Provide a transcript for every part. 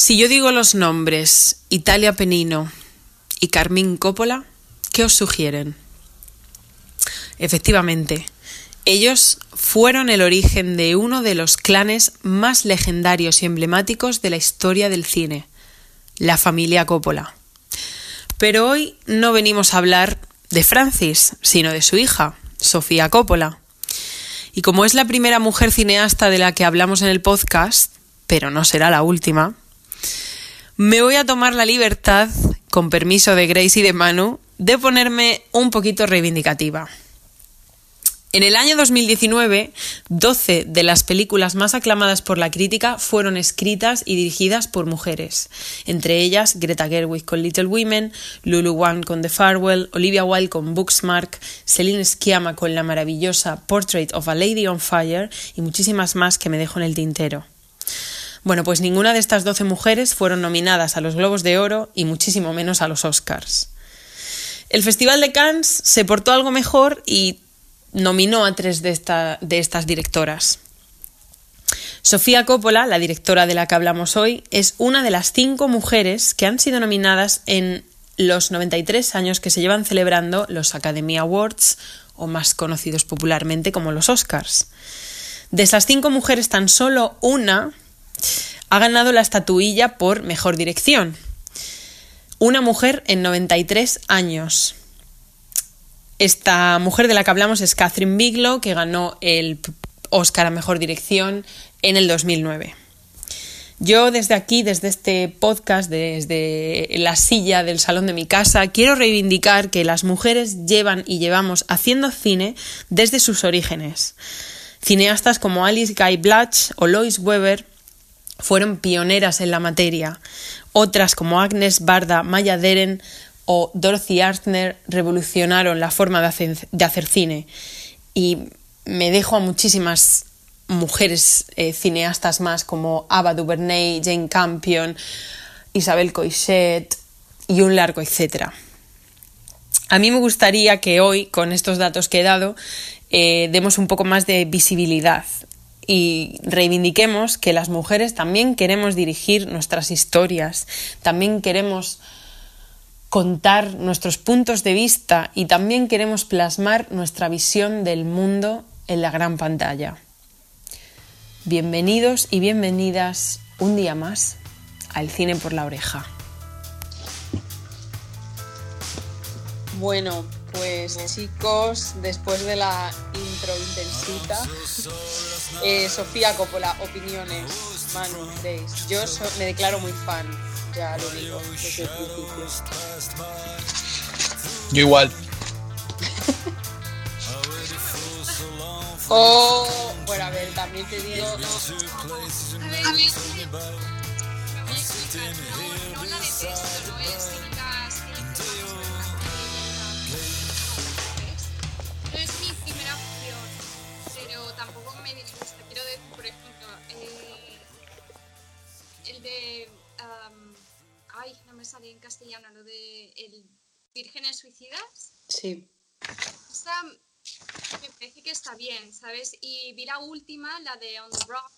Si yo digo los nombres Italia Penino y Carmín Coppola, ¿qué os sugieren? Efectivamente, ellos fueron el origen de uno de los clanes más legendarios y emblemáticos de la historia del cine, la familia Coppola. Pero hoy no venimos a hablar de Francis, sino de su hija, Sofía Coppola. Y como es la primera mujer cineasta de la que hablamos en el podcast, pero no será la última, me voy a tomar la libertad, con permiso de Grace y de Manu, de ponerme un poquito reivindicativa. En el año 2019, 12 de las películas más aclamadas por la crítica fueron escritas y dirigidas por mujeres, entre ellas Greta Gerwig con Little Women, Lulu Wang con The Farewell, Olivia Wilde con Booksmark, Celine Sciamma con la maravillosa Portrait of a Lady on Fire y muchísimas más que me dejo en el tintero. Bueno, pues ninguna de estas 12 mujeres fueron nominadas a los Globos de Oro y muchísimo menos a los Oscars. El Festival de Cannes se portó algo mejor y nominó a tres de, estas directoras. Sofía Coppola, la directora de la que hablamos hoy, es una de las cinco mujeres que han sido nominadas en los 93 años que se llevan celebrando los Academy Awards, o más conocidos popularmente como los Oscars. De esas cinco mujeres, tan solo una ha ganado la estatuilla por mejor dirección. Una mujer en 93 años. Esta mujer de la que hablamos es Catherine Bigelow, que ganó el Oscar a Mejor Dirección en el 2009. Yo desde aquí, desde este podcast, desde la silla del salón de mi casa, quiero reivindicar que las mujeres llevan y llevamos haciendo cine desde sus orígenes. Cineastas como Alice Guy Blatch o Lois Weber fueron pioneras en la materia. Otras como Agnes Barda, Maya Deren o Dorothy Arthner revolucionaron la forma de hacer, cine. Y me dejo a muchísimas mujeres eh, cineastas más como Ava DuVernay, Jane Campion, Isabel Coixet y un largo etcétera. A mí me gustaría que hoy, con estos datos que he dado, eh, demos un poco más de visibilidad y reivindiquemos que las mujeres también queremos dirigir nuestras historias, también queremos contar nuestros puntos de vista y también queremos plasmar nuestra visión del mundo en la gran pantalla. Bienvenidos y bienvenidas un día más al cine por la oreja. Bueno, pues chicos, después de la intro intensita, eh, Sofía Coppola, opiniones, Manu, Grace. Yo me declaro muy fan ya lo digo desde el principio. Yo igual. oh, bueno, a ver, también te digo. A ver, a ver, eh, el de ay, no me sale en castellano, lo de el Vírgenes Suicidas. Sí. Esta me parece que está bien, ¿sabes? Y vi la última, la de On the Rock,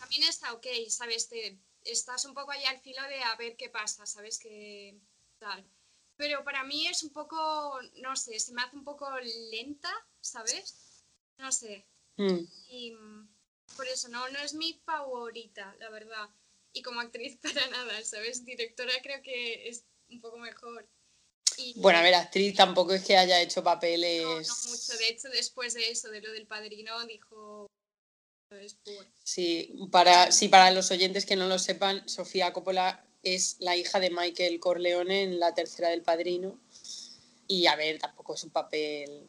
también está ok, ¿sabes? Te, estás un poco ahí al filo de a ver qué pasa, ¿sabes? Que tal. Pero para mí es un poco, no sé, se me hace un poco lenta, ¿sabes? No sé. Mm. Y mm, por eso no, no es mi favorita, la verdad y como actriz para nada, ¿sabes? Directora creo que es un poco mejor. bueno, a ver, actriz tampoco es que haya hecho papeles... No, no mucho, de hecho después de eso, de lo del padrino, dijo... Sí para, sí, para los oyentes que no lo sepan, Sofía Coppola es la hija de Michael Corleone en la tercera del padrino. Y a ver, tampoco es un papel...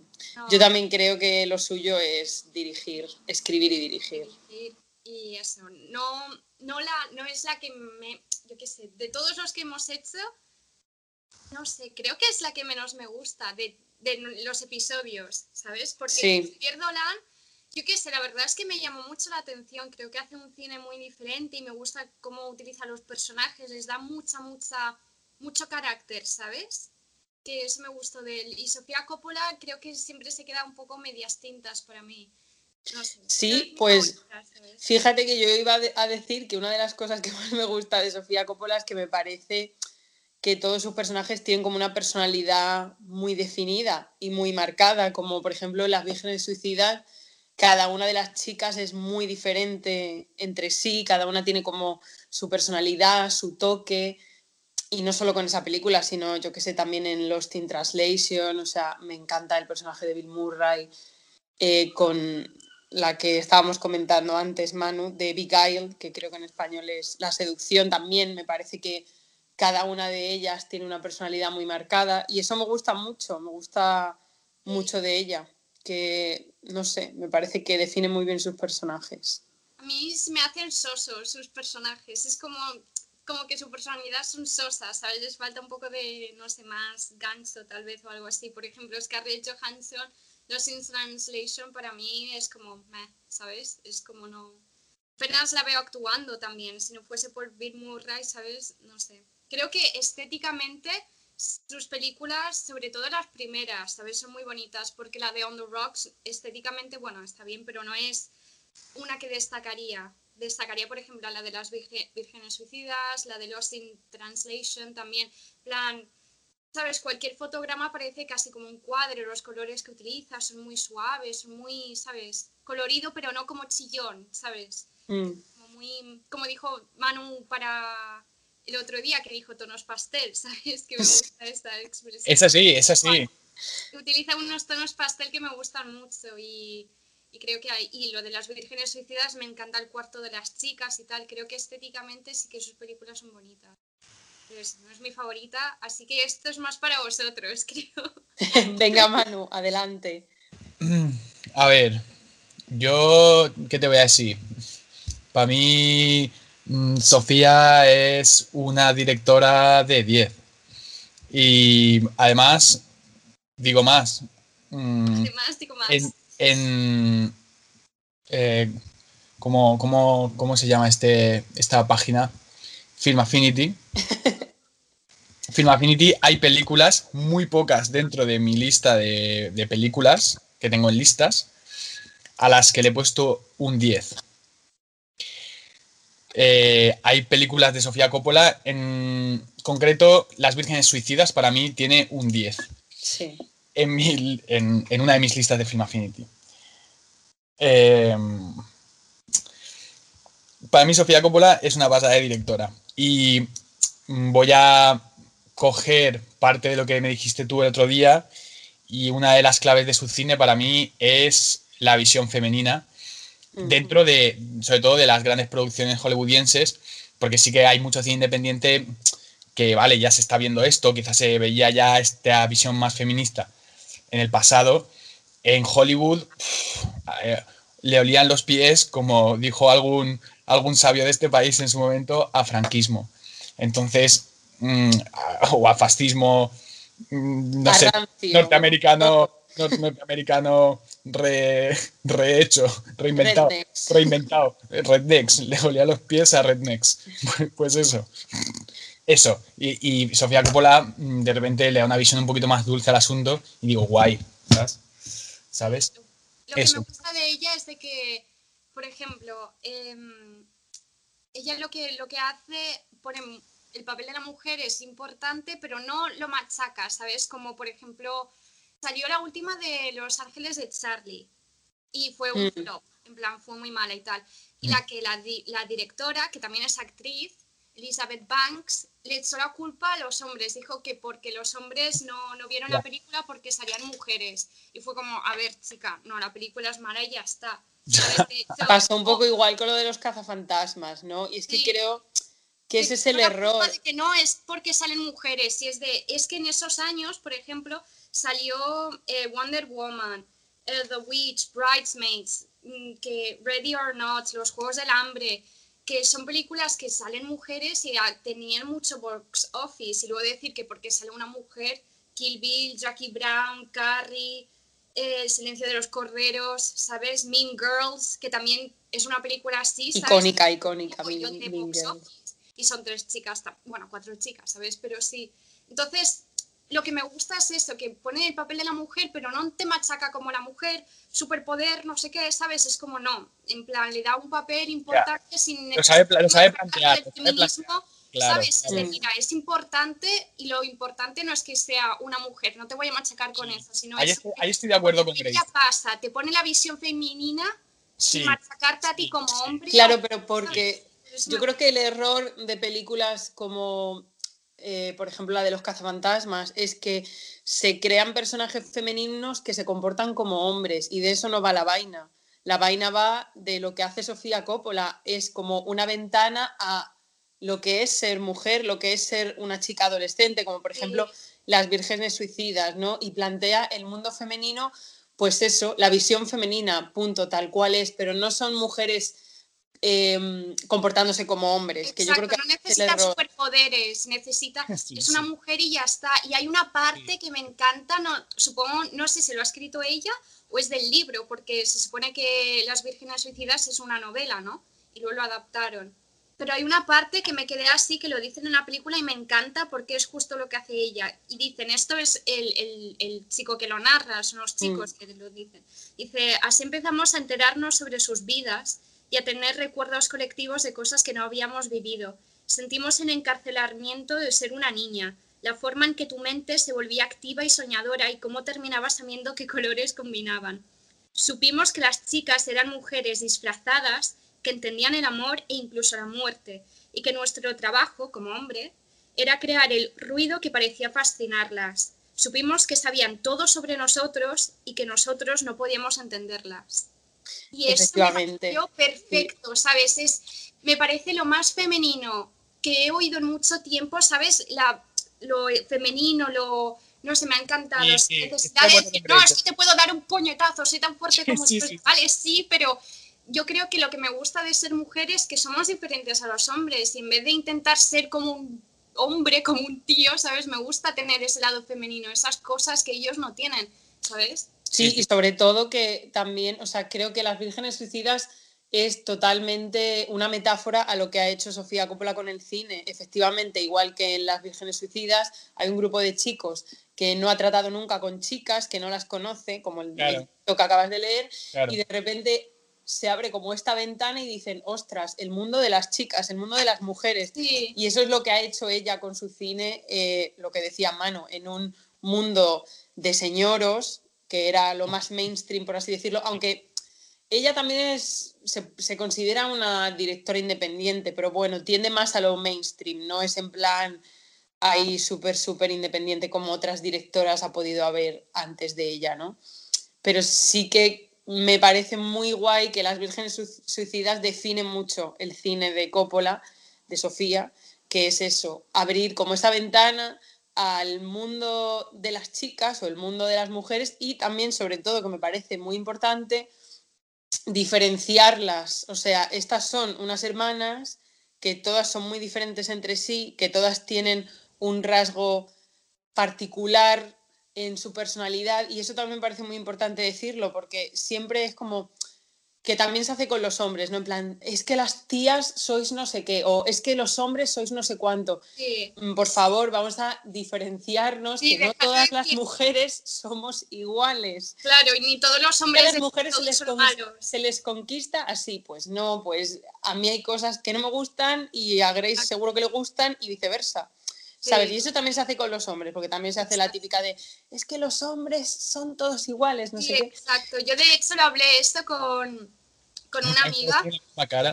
Yo también creo que lo suyo es dirigir, escribir y dirigir. Y eso, no, no, la, no es la que me, yo qué sé, de todos los que hemos hecho, no sé, creo que es la que menos me gusta de, los episodios, ¿sabes? Porque sí. La yo qué sé, la verdad es que me llamó mucho la atención, creo que hace un cine muy diferente y me gusta cómo utiliza los personajes, les da mucha, mucha, mucho carácter, ¿sabes? Que eso me gustó de él. Y Sofía Coppola creo que siempre se queda un poco medias tintas para mí. sí, pues fíjate que yo iba a decir que una de las cosas que más me gusta de Sofía Coppola es que me parece que todos sus personajes tienen como una personalidad muy definida y muy marcada, como por ejemplo Las Vírgenes Suicidas, cada una de las chicas es muy diferente entre sí, cada una tiene como su personalidad, su toque, y no solo con esa película, sino yo que sé, también en Lost in Translation, o sea, me encanta el personaje de Bill Murray, eh, con la que estábamos comentando antes, Manu, de Beguile, que creo que en español es La seducción también, me parece que cada una de ellas tiene una personalidad muy marcada y eso me gusta mucho, me gusta mucho de ella, que no sé, me parece que define muy bien sus personajes. A mí me hacen sosos sus personajes, es como como que su personalidad son sosas, ¿sabes? Les falta un poco de, no sé, más gancho tal vez o algo así. Por ejemplo, Scarlett Johansson, Los in Translation para mí es como, meh, ¿sabes? Es como no... Apenas la veo actuando también, si no fuese por Bill Murray, ¿sabes? No sé. Creo que estéticamente sus películas, sobre todo las primeras, ¿sabes? Son muy bonitas porque la de On the Rocks estéticamente, bueno, está bien, pero no es una que destacaría destacaría, por ejemplo, la de las vírgenes suicidas, la de Lost in Translation también. plan, ¿sabes? Cualquier fotograma parece casi como un cuadro, los colores que utiliza son muy suaves, son muy, ¿sabes? Colorido, pero no como chillón, ¿sabes? Mm. Como, muy, como dijo Manu para el otro día, que dijo tonos pastel, ¿sabes? Que me gusta esta expresión. Es así, es así. Utiliza unos tonos pastel que me gustan mucho y y creo que hay, y lo de las vírgenes suicidas me encanta el cuarto de las chicas y tal, creo que estéticamente sí que sus películas son bonitas. Pero no es mi favorita, así que esto es más para vosotros, creo. Venga, Manu, adelante. A ver, yo, ¿qué te voy a decir? Para mí, mm, Sofía es una directora de 10. Y además, digo más. Mm, además, digo más en... Eh, ¿cómo, se llama este, esta página? Film Affinity. Film Affinity hay películas, muy pocas dentro de mi lista de, películas que tengo en listas, a las que le he puesto un 10. Eh, hay películas de Sofía Coppola, en concreto Las Vírgenes Suicidas para mí tiene un 10. Sí en, en, una de mis listas de Film Affinity. Em, para mí, Sofía Coppola es una pasada de directora. Y voy a coger parte de lo que me dijiste tú el otro día. Y una de las claves de su cine para mí es la visión femenina. Dentro de, sobre todo, de las grandes producciones hollywoodienses, porque sí que hay mucho cine independiente que, vale, ya se está viendo esto, quizás se veía ya esta visión más feminista en el pasado, en Hollywood eh, le olían los pies, como dijo algún, algún sabio de este país en su momento, a franquismo. Entonces, mm, o a fascismo, mm, no sé, norteamericano, norteamericano rehecho, reinventado, reinventado, rednecks, le olía los pies a rednecks. Pues eso. Eso, y, Sofía Coppola mm, de repente le da una visión un poquito más dulce al asunto y digo, guay, ¿sabes? Lo que me gusta de ella es de que, por ejemplo, em, ella lo que, lo que hace, pone el papel de la mujer es importante, pero no lo machaca, ¿sabes? Como por ejemplo, salió la última de Los Ángeles de Charlie y fue un mm. flop, en plan, fue muy mala y tal. Y la mm. que la, la directora, que también es actriz, Elizabeth Banks le echó la culpa a los hombres. Dijo que porque los hombres no, vieron la película porque salían mujeres. Y fue como, a ver, chica, no, la película es mala y ya está. Pasó un poco igual con lo de los cazafantasmas, ¿no? Y es que creo que ese es el error. que no es porque salen mujeres, y es de, es que en esos años, por ejemplo, salió eh, Wonder Woman, eh, The Witch, Bridesmaids, mm, que Ready or Not, Los Juegos del Hambre, que son películas que salen mujeres y tenían mucho box office. Y luego decir que porque sale una mujer, Kill Bill, Jackie Brown, Carrie, El silencio de los corderos, ¿sabes? Mean Girls, que también es una película así. Icónica, icónica. Y son tres chicas, bueno, cuatro chicas, ¿sabes? Pero sí. Entonces, lo que me gusta es eso, que pone el papel de la mujer, pero no te machaca como la mujer, superpoder, no sé qué, ¿sabes? Es como no, en plan, le da un papel importante sin lo sabe, lo sabe plantear, lo sabe plantear. ¿sabes? Es decir, es importante y lo importante no es que sea una mujer, no te voy a machacar con eso, sino ahí, es estoy, ahí estoy de acuerdo con Grace. pasa? Te pone la visión femenina sin machacarte a ti como hombre. Claro, pero porque yo creo que el error de películas como, eh, por ejemplo, la de los cazafantasmas, es que se crean personajes femeninos que se comportan como hombres y de eso no va la vaina. La vaina va de lo que hace Sofía Coppola, es como una ventana a lo que es ser mujer, lo que es ser una chica adolescente, como por ejemplo las vírgenes suicidas, ¿no? Y plantea el mundo femenino, pues eso, la visión femenina, punto, tal cual es, pero no son mujeres Em, comportándose como hombres. que yo creo que no necesita superpoderes, necesita, es una mujer y ya está. Y hay una parte que me encanta, no, supongo, no sé si lo ha escrito ella o es del libro, porque se supone que Las Vírgenes Suicidas es una novela, ¿no? Y luego lo adaptaron. Pero hay una parte que me quedé así, que lo dicen en la película y me encanta porque es justo lo que hace ella. Y dicen, esto es el, el, chico que lo narra, son los chicos mm. que lo dicen. Dice, así empezamos a enterarnos sobre sus vidas y a tener recuerdos colectivos de cosas que no habíamos vivido. Sentimos el encarcelamiento de ser una niña, la forma en que tu mente se volvía activa y soñadora y cómo terminabas sabiendo qué colores combinaban. Supimos que las chicas eran mujeres disfrazadas que entendían el amor e incluso la muerte, y que nuestro trabajo como hombre era crear el ruido que parecía fascinarlas. Supimos que sabían todo sobre nosotros y que nosotros no podíamos entenderlas. Y eso me perfecto, ¿sabes? Es, me parece lo más femenino que he oído en mucho tiempo, ¿sabes? La, lo femenino, lo... No sé, me ha encantado. no, es que te puedo dar un puñetazo, soy tan fuerte como tú. Vale, sí, pero yo creo que lo que me gusta de ser mujer es que somos diferentes a los hombres y en vez de intentar ser como un hombre, como un tío, ¿sabes? Me gusta tener ese lado femenino, esas cosas que ellos no tienen, ¿sabes? Sí, y sobre todo que también, o sea, creo que las vírgenes suicidas es totalmente una metáfora a lo que ha hecho Sofía Coppola con el cine. Efectivamente, igual que en Las Vírgenes Suicidas, hay un grupo de chicos que no ha tratado nunca con chicas, que no las conoce, como el que acabas de leer, y de repente se abre como esta ventana y dicen, ostras, el mundo de las chicas, el mundo de las mujeres. Y eso es lo que ha hecho ella con su cine, eh, lo que decía Mano, en un mundo de señoros, que era lo más mainstream, por así decirlo, aunque ella también es, se, considera una directora independiente, pero bueno, tiende más a lo mainstream, no es en plan ahí súper, súper independiente como otras directoras ha podido haber antes de ella, ¿no? Pero sí que me parece muy guay que Las Vírgenes Suicidas definen mucho el cine de Coppola, de Sofía, que es eso, abrir como esa ventana al mundo de las chicas o el mundo de las mujeres y también, sobre todo, que me parece muy importante, diferenciarlas. O sea, estas son unas hermanas que todas son muy diferentes entre sí, que todas tienen un rasgo particular en su personalidad y eso también me parece muy importante decirlo porque siempre es como que también se hace con los hombres, ¿no? En plan, es que las tías sois no sé qué, o es que los hombres sois no sé cuánto. Mm, por favor, vamos a diferenciarnos, que no todas las mujeres somos iguales. Claro, y ni todos los hombres. A las mujeres se les, se les, conquista así, pues no, pues a mí hay cosas que no me gustan y a Grace seguro que le gustan y viceversa. ¿Sabes? Y eso también se hace con los hombres, porque también se hace la típica de, es que los hombres son todos iguales, no sé Exacto, yo de hecho lo hablé esto con, con una amiga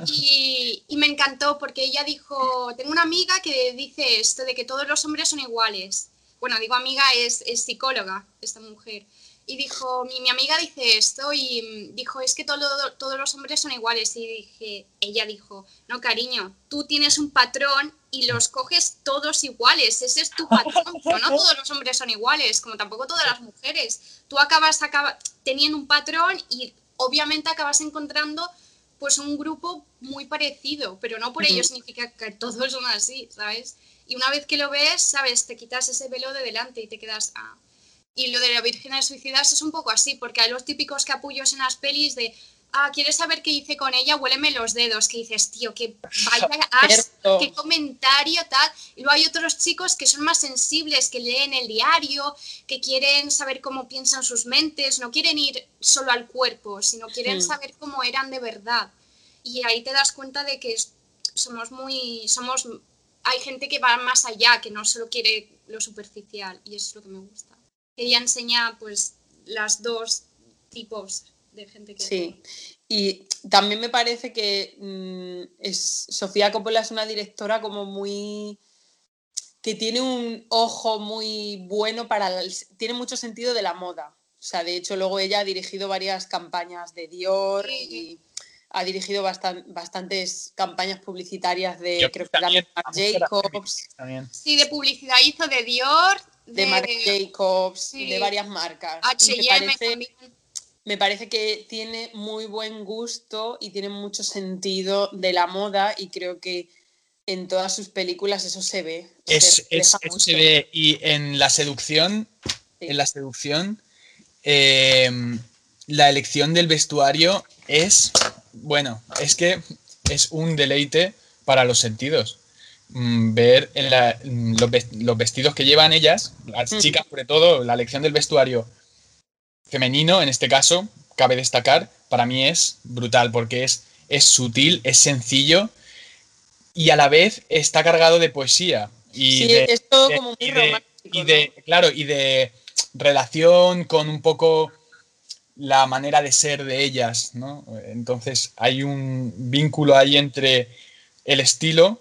y, y, me encantó porque ella dijo, tengo una amiga que dice esto de que todos los hombres son iguales. Bueno, digo amiga, es, es psicóloga, esta mujer. Y dijo, mi, mi, amiga dice esto y dijo, es que todo, todos los hombres son iguales. Y dije, ella dijo, no, cariño, tú tienes un patrón y los coges todos iguales. Ese es tu patrón. Pero no todos los hombres son iguales, como tampoco todas las mujeres. Tú acabas acaba, teniendo un patrón y obviamente acabas encontrando pues un grupo muy parecido, pero no por ello significa que todos son así, ¿sabes? Y una vez que lo ves, ¿sabes? Te quitas ese velo de delante y te quedas, ah, y lo de la Virgen de Suicidas es un poco así, porque hay los típicos capullos en las pelis de ah, ¿quieres saber qué hice con ella? Huéleme los dedos, que dices, tío, que vaya qué comentario, tal. Y luego hay otros chicos que son más sensibles, que leen el diario, que quieren saber cómo piensan sus mentes, no quieren ir solo al cuerpo, sino quieren saber cómo eran de verdad. Y ahí te das cuenta de que somos muy, somos, hay gente que va más allá, que no solo quiere lo superficial, y eso es lo que me gusta. Ella enseña, pues, las dos tipos de gente que... Sí, y también me parece que mm, es, Sofía Coppola es una directora como muy que tiene un ojo muy bueno para... tiene mucho sentido de la moda. O sea, de hecho, luego ella ha dirigido varias campañas de Dior y ha dirigido bastantes campañas publicitarias de, creo que también, Jacobs. Sí, de publicidad hizo de Dior. De, Marc Jacobs, de varias marcas. H&M me parece que tiene muy buen gusto y tiene mucho sentido de la moda y creo que en todas sus películas eso se ve. Es, eso se ve y en la seducción, en la seducción, em, la elección del vestuario es, bueno, es que es un deleite para los sentidos. Mm, ver en los, vestidos que llevan ellas, las chicas sobre todo, la elección del vestuario femenino, en este caso, cabe destacar, para mí es brutal porque es, es sutil, es sencillo y a la vez está cargado de poesía. Y sí, de, es todo como muy romántico. Y de, claro, y de relación con un poco la manera de ser de ellas, ¿no? Entonces hay un vínculo ahí entre el estilo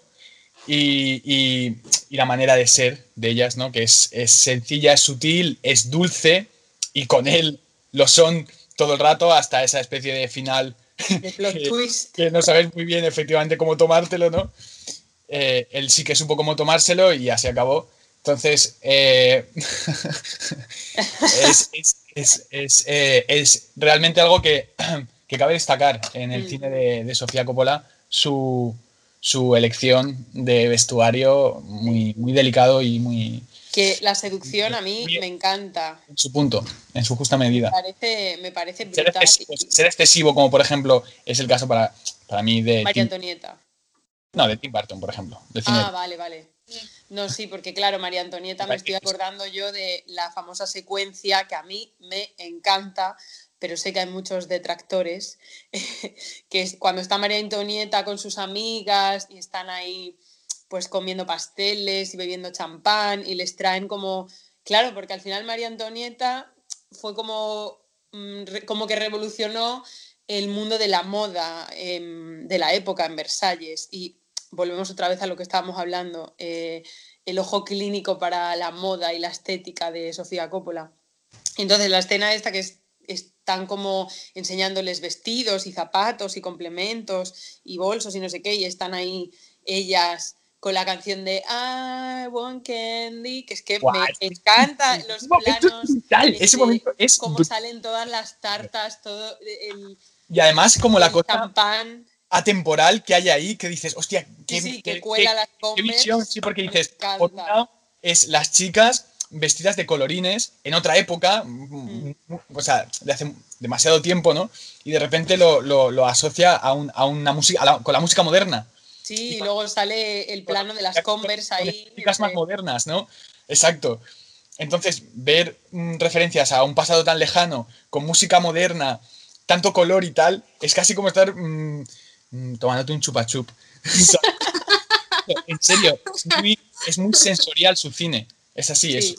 y, y, la manera de ser de ellas, ¿no? Que es, es sencilla, es sutil, es dulce y con él lo son todo el rato hasta esa especie de final que, no sabes muy bien efectivamente cómo tomártelo, ¿no? Eh, él sí que supo cómo tomárselo y ya se acabó. Entonces, eh, eh, es, realmente algo que, cabe destacar en el mm. cine de, Sofía Coppola, su, su, elección de vestuario muy, muy delicado y muy, que la seducción a mí me encanta. En su punto, en su justa medida. Me parece, brutal. Ser excesivo, como por ejemplo es el caso para, para mí de... María Antonieta. No, de Tim Burton, por ejemplo. ah, vale, vale. No, sí, porque claro, María Antonieta me estoy acordando yo de la famosa secuencia que a mí me encanta, pero sé que hay muchos detractores, que es cuando está María Antonieta con sus amigas y están ahí pues comiendo pasteles y bebiendo champán y les traen como, claro, porque al final María Antonieta fue como, mm, como que revolucionó el mundo de la moda em, de la época en Versalles y volvemos otra vez a lo que estábamos hablando, eh, el ojo clínico para la moda y la estética de Sofía Coppola. Entonces la escena esta que es, están como enseñándoles vestidos y zapatos y complementos y bolsos y no sé qué, y están ahí ellas con la canción de I want candy, que es que me encanta los planos. ese momento es Cómo salen todas las tartas, todo el. Y además, como la cosa. Atemporal que hay ahí, que dices, hostia, qué, sí, que cuela las qué visión, sí, porque dices, por un lado, es las chicas vestidas de colorines en otra época, mm. o sea, de hace demasiado tiempo, ¿no? Y de repente lo, lo, asocia a, un, a una música, con la música moderna. Sí, y luego sale el plano de las Converse ahí. Chicas más modernas, ¿no? Exacto. Entonces, ver mm, referencias a un pasado tan lejano, con música moderna, tanto color y tal, es casi como estar mm, mm, tomándote un chupa chup. en serio, es muy, sensorial su cine. Es así, es.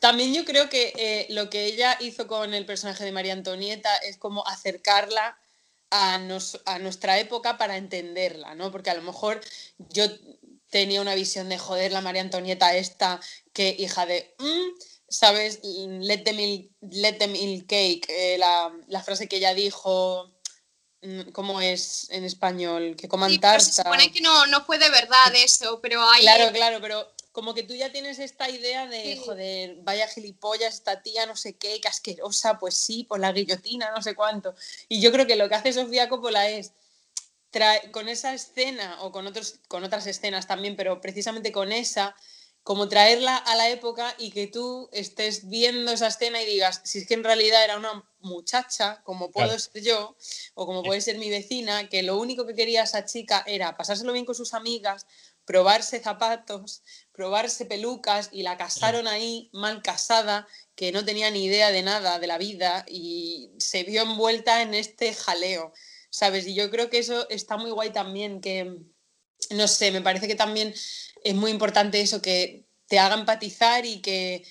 También yo creo que eh, lo que ella hizo con el personaje de María Antonieta es como acercarla a, nuestra época para entenderla, ¿no? Porque a lo mejor yo tenía una visión de joder la María Antonieta esta, que hija de, mm", ¿sabes? Let them eat, let them cake, eh, la, frase que ella dijo, mm, ¿cómo es en español? Que coman sí, Se supone que no, no fue de verdad eso, pero hay... Claro, claro, pero como que tú ya tienes esta idea de, joder, vaya gilipollas, esta tía, no sé qué, casquerosa, pues sí, por la guillotina, no sé cuánto. Y yo creo que lo que hace Sofía Coppola es, con esa escena, o con, otros, con otras escenas también, pero precisamente con esa, como traerla a la época y que tú estés viendo esa escena y digas, si es que en realidad era una muchacha, como puedo ser yo, o como puede ser mi vecina, que lo único que quería esa chica era pasárselo bien con sus amigas, probarse zapatos, probarse pelucas y la casaron ahí mal casada, que no tenía ni idea de nada de la vida y se vio envuelta en este jaleo, ¿sabes? Y yo creo que eso está muy guay también, que, no sé, me parece que también es muy importante eso, que te haga empatizar y que,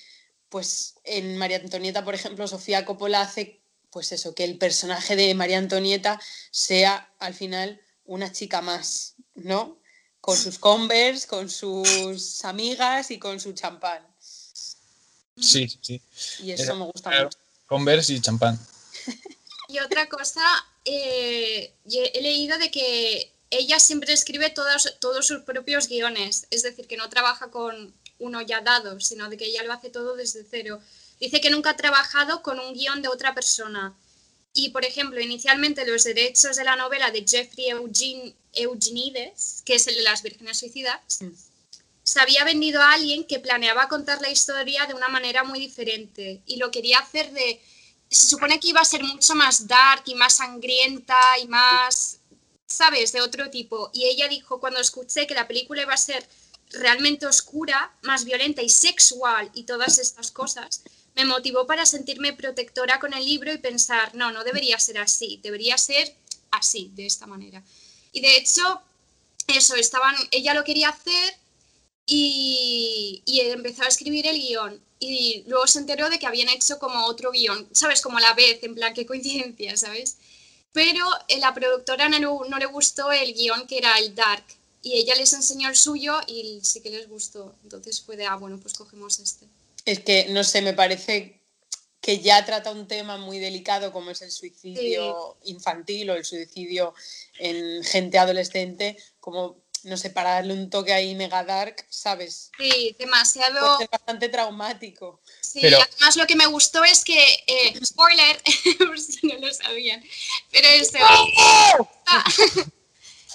pues, en María Antonieta, por ejemplo, Sofía Coppola hace, pues eso, que el personaje de María Antonieta sea al final una chica más, ¿no? Con sus Converse, con sus amigas y con su champán. Sí, sí. Y eso me gusta mucho. Converse y champán. Y otra cosa, eh, he leído de que ella siempre escribe todos, todos sus propios guiones, es decir, que no trabaja con uno ya dado, sino de que ella lo hace todo desde cero. Dice que nunca ha trabajado con un guion de otra persona. Y, por ejemplo, inicialmente los derechos de la novela de Jeffrey Eugene, Eugenides, que es el de las vírgenes suicidas, se había vendido a alguien que planeaba contar la historia de una manera muy diferente y lo quería hacer de... Se supone que iba a ser mucho más dark y más sangrienta y más ¿sabes? De otro tipo. Y ella dijo, cuando escuché que la película iba a ser realmente oscura, más violenta y sexual y todas estas cosas, me motivó para sentirme protectora con el libro y pensar, no, no debería ser así, debería ser así, de esta manera. Y de hecho, eso, estaban, ella lo quería hacer y, empezó a escribir el guion. Y luego se enteró de que habían hecho como otro guion, ¿sabes? Como a la vez, en plan, qué coincidencia, ¿sabes? pero eh, la productora no, no, le gustó el guion que era el Dark y ella les enseñó el suyo y sí que les gustó. Entonces fue de, ah, bueno, pues cogemos este. Es que, no sé, me parece que ya trata un tema muy delicado como es el suicidio infantil o el suicidio en gente adolescente, como no sé, para darle un toque ahí mega dark, ¿sabes? Sí, demasiado. bastante traumático. Sí, además lo que me gustó es que, eh, spoiler, por si no lo sabían, pero es,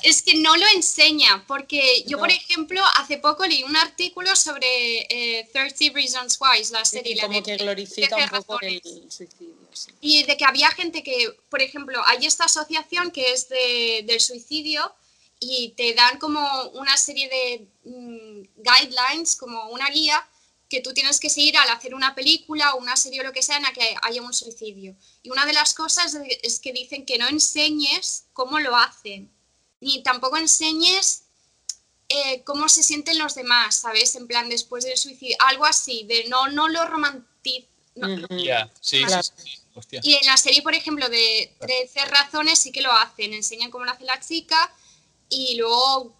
es que no lo enseña, porque yo, por ejemplo, hace poco leí un artículo sobre eh, 30 Reasons Why, la serie. como que glorifica un poco el suicidio. Y de que había gente que, por ejemplo, hay esta asociación que es de, del suicidio y te dan como una serie de mm, guidelines, como una guía que tú tienes que seguir al hacer una película o una serie o lo que sea en la que haya un suicidio. Y una de las cosas es que dicen que no enseñes cómo lo hacen, ni tampoco enseñes eh, cómo se sienten los demás, ¿sabes? En plan, después del suicidio, algo así, de no, no lo romantiz... sí, sí, Y en la serie, por ejemplo, de 13 razones sí que lo hacen, enseñan cómo lo hace la chica, y luego,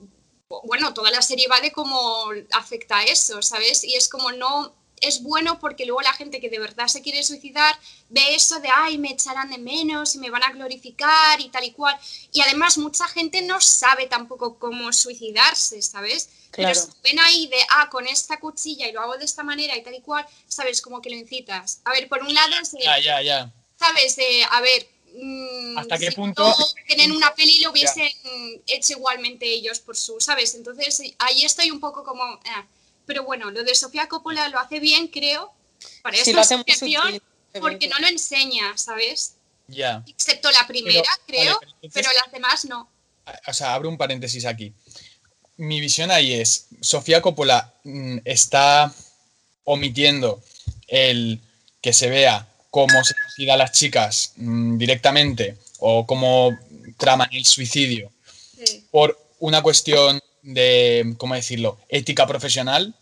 bueno, toda la serie va de cómo afecta a eso, ¿sabes? Y es como no es bueno porque luego la gente que de verdad se quiere suicidar ve eso de, ay, me echarán de menos y me van a glorificar y tal y cual. Y además mucha gente no sabe tampoco cómo suicidarse, ¿sabes? Pero ven ahí de, ah, con esta cuchilla y lo hago de esta manera y tal y cual, ¿sabes? Como que lo incitas. A ver, por un lado es de, ya, ya, ya. ¿sabes? De, a ver, Mm, ¿Hasta qué punto? tienen una peli lo hubiesen hecho igualmente ellos por su, ¿sabes? Entonces ahí estoy un poco como... Eh. Pero bueno, lo de Sofía Coppola lo hace bien, creo, para esta situación, porque no lo enseña, ¿sabes? Ya. Excepto la primera, creo, pero las demás no. O sea, abro un paréntesis aquí. Mi visión ahí es, Sofía Coppola mm, está omitiendo el que se vea cómo se suicida a las chicas mm, directamente o cómo traman el suicidio por una cuestión de, ¿cómo decirlo?, ética profesional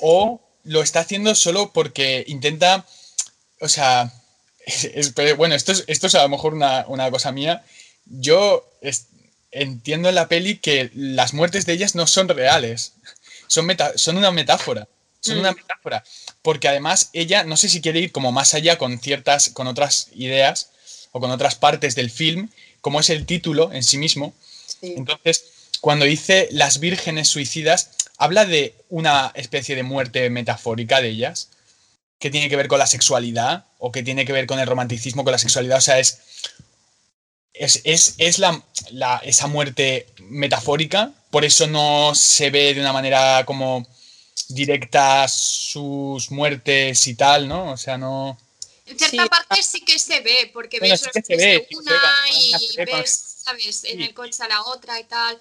o lo está haciendo solo porque intenta, o sea, bueno, esto es, esto es a lo mejor una, cosa mía, yo entiendo en la peli que las muertes de ellas no son reales, son, son una metáfora, son una mm. metáfora porque además ella no sé si quiere ir como más allá con ciertas, con otras ideas o con otras partes del film, como es el título en sí mismo. Entonces, cuando dice las vírgenes suicidas, habla de una especie de muerte metafórica de ellas, que tiene que ver con la sexualidad o que tiene que ver con el romanticismo, con la sexualidad. O sea, es, es, la, esa muerte metafórica, por eso no se ve de una manera como directas sus muertes y tal, ¿no? O sea, no... En cierta parte sí que se ve, porque Bueno, ves sí que se ve, una ve y ves, ¿sabes? En el coche a la otra y tal.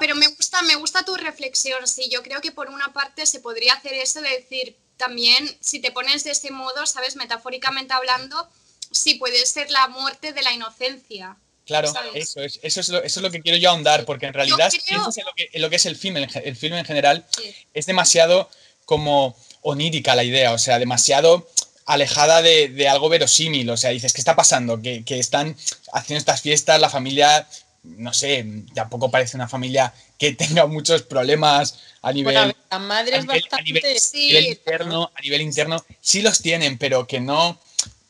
Pero me gusta, me gusta tu reflexión, sí. Yo creo que por una parte se podría hacer eso de decir también, si te pones de ese modo, ¿sabes? Metafóricamente hablando, sí puede ser la muerte de la inocencia. Claro, eso es, eso, es lo, eso es lo que quiero yo ahondar, porque en realidad, si creo- piensas en lo que, en lo que es el film, el film en general, Sí. es demasiado como onírica la idea, o sea, demasiado alejada de, de algo verosímil, o sea, dices, ¿qué está pasando? Que, que están haciendo estas fiestas, la familia, no sé, tampoco parece una familia que tenga muchos problemas a nivel... Bueno, la madre a es nivel- a bastante. nivel- Sí. a nivel interno, a nivel interno, sí los tienen, pero que no,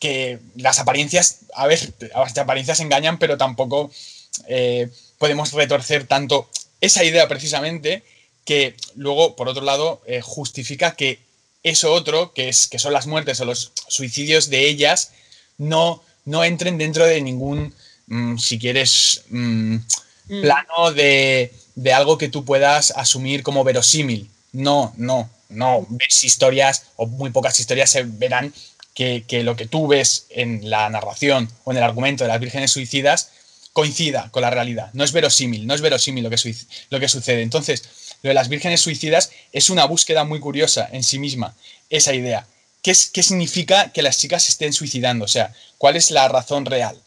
que las apariencias, a ver, las apariencias engañan, pero tampoco eh, podemos retorcer tanto esa idea precisamente que luego, por otro lado, eh, justifica que eso otro, que, es, que son las muertes o los suicidios de ellas, no, no entren dentro de ningún, mm, si quieres, mm, Mm. plano de, de algo que tú puedas asumir como verosímil. No, no, no. Ves historias o muy pocas historias se verán que, que lo que tú ves en la narración o en el argumento de las vírgenes suicidas coincida con la realidad. No es verosímil, no es verosímil lo que, lo que sucede. Entonces, lo de las vírgenes suicidas es una búsqueda muy curiosa en sí misma, esa idea. ¿Qué, es- qué significa que las chicas se estén suicidando? O sea, ¿cuál es la razón real?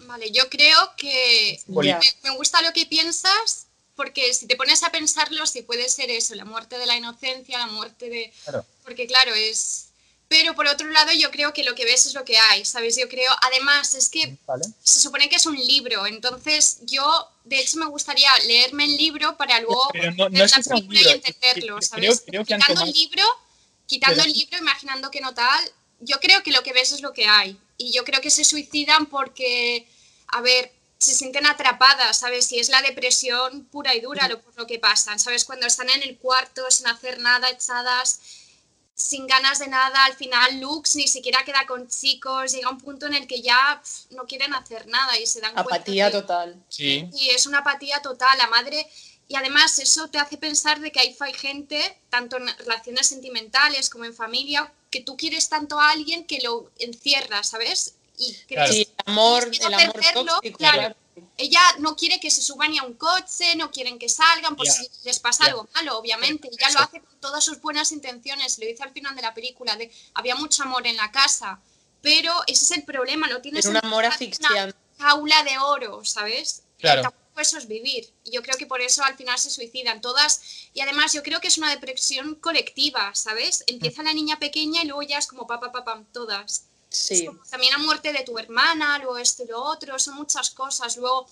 Vale, yo creo que me, me gusta lo que piensas, porque si te pones a pensarlo, sí puede ser eso, la muerte de la inocencia, la muerte de... Claro. Porque claro, es... Pero por otro lado, yo creo que lo que ves es lo que hay, ¿sabes? Yo creo, además, es que ¿Vale? se supone que es un libro, entonces yo, de hecho, me gustaría leerme el libro para luego Pero no- no ver la película y entenderlo, ¿sabes? creo que han quitando tomado- el libro, quitando Pero- el libro, imaginando que no tal, yo creo que lo que ves es lo que hay. Y yo creo que se suicidan porque, a ver, se sienten atrapadas, ¿sabes? Y es la depresión pura y dura lo, por lo que pasan, ¿sabes? Cuando están en el cuarto sin hacer nada, echadas, sin ganas de nada, al final Lux ni siquiera queda con chicos, llega un punto en el que ya no quieren hacer nada y se dan cuenta Apatía que- total. Sí. y es una apatía total. La madre, y además eso te hace pensar de que hay, hay gente, tanto en relaciones sentimentales como en familia, que tú quieres tanto a alguien que lo encierra, ¿sabes? Y Claro. crees- Sí, el amor, el amor perderlo, tóxico, claro. claro. Ella no quiere que se suban ni a un coche, no quieren que salgan por si les pasa algo malo, obviamente. Ella Eso. lo hace con todas sus buenas intenciones, lo dice al final de la película, de había mucho amor en la casa, pero ese es el problema, lo tienes Es un amor una jaula de oro, ¿sabes? Claro. Y tampoco eso es vivir. Y yo creo que por eso al final se suicidan todas. Y además yo creo que es una depresión colectiva, ¿sabes? Empieza la niña pequeña y luego ya es como papá, papá, todas. Sí. como también la muerte de tu hermana, luego esto y lo otro, son muchas cosas. Luego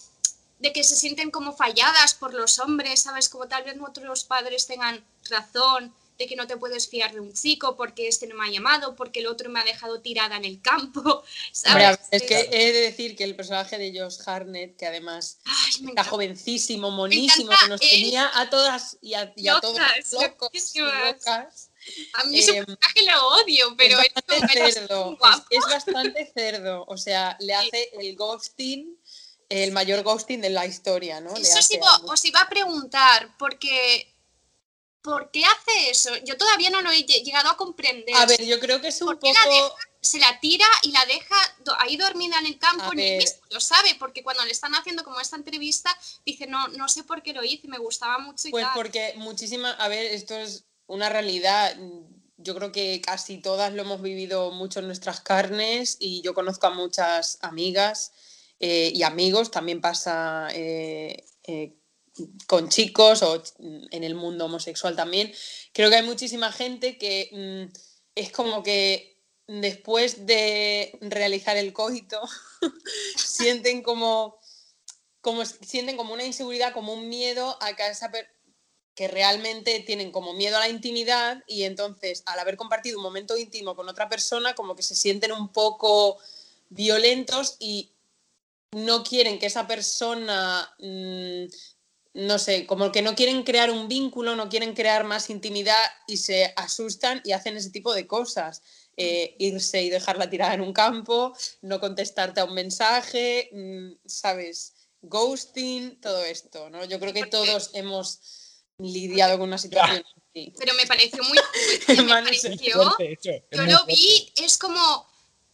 de que se sienten como falladas por los hombres, ¿sabes? Como tal vez nuestros padres tengan razón de que no te puedes fiar de un chico porque este no me ha llamado, porque el otro me ha dejado tirada en el campo, ¿sabes? es que he de decir que el personaje de Josh Harnett, que además Ay, está jovencísimo, monísimo, que nos tenía a todas y a, y a todos locos y locas. A mí su Em, personaje lo odio, pero es bastante es cerdo. Es, es bastante cerdo. O sea, le hace el ghosting, el mayor ghosting de la historia, ¿no? Eso os hace iba, a- os iba a preguntar, porque ¿por qué hace eso? Yo todavía no lo he lle- llegado a comprender. A ver, yo creo que es un ¿Por qué la poco. Se la tira y la deja ahí dormida en el campo, ni él mismo lo sabe, porque cuando le están haciendo como esta entrevista, dice, no, no sé por qué lo hice, me gustaba mucho y Pues tal. porque muchísima, a ver, esto es una realidad. Yo creo que casi todas lo hemos vivido mucho en nuestras carnes y yo conozco a muchas amigas eh, y amigos, también pasa eh, eh, con chicos o ch- en el mundo homosexual también. Creo que hay muchísima gente que mm, es como que después de realizar el coito sienten como como sienten como una inseguridad, como un miedo a que esa que realmente tienen como miedo a la intimidad y entonces al haber compartido un momento íntimo con otra persona como que se sienten un poco violentos y no quieren que esa persona mm, no sé, como que no quieren crear un vínculo, no quieren crear más intimidad y se asustan y hacen ese tipo de cosas. Eh, irse y dejarla tirada en un campo, no contestarte a un mensaje, mm, ¿sabes? Ghosting, todo esto, ¿no? Yo creo que todos hemos lidiado con una situación. Sí. pero me pareció muy fuerte, me pareció. Hecho, Yo lo fuerte. vi, es como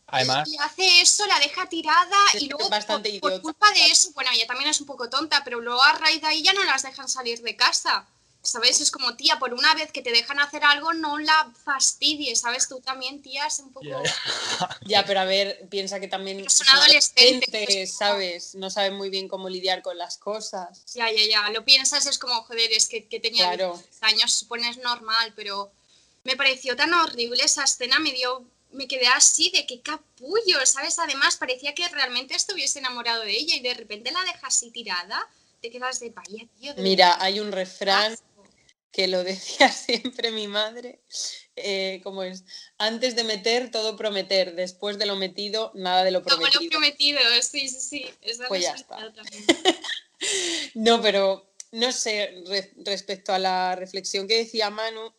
Además, le hace eso, la deja tirada Es y luego bastante por, por idiota. culpa de eso, bueno, ella también es un poco tonta, pero luego a raíz de ahí ya no las dejan salir de casa. ¿Sabes? Es como, tía, por una vez que te dejan hacer algo, no la fastidies, ¿sabes? Tú también, tía, es un poco... Ya, pero a ver, piensa que también son son adolescentes, ¿sabes? No saben muy bien cómo lidiar con las cosas. Ya, ya, ya, lo piensas, es como, joder, es que, que tenía Claro. 16 años, supone es normal, pero me pareció tan horrible esa escena, me dio, me quedé así de qué capullo, ¿sabes? Además, parecía que realmente estuviese enamorado de ella y de repente la dejas así tirada, te quedas de vaya, tío. de Mira, hay un refrán asco". Que lo decía siempre mi madre, eh, ¿cómo es? Antes de meter, todo prometer, después de lo metido, nada de lo Como lo prometido. prometido, sí, sí, sí. esa Pues ya está. No, pero no sé, re- respecto a la reflexión que decía Manu,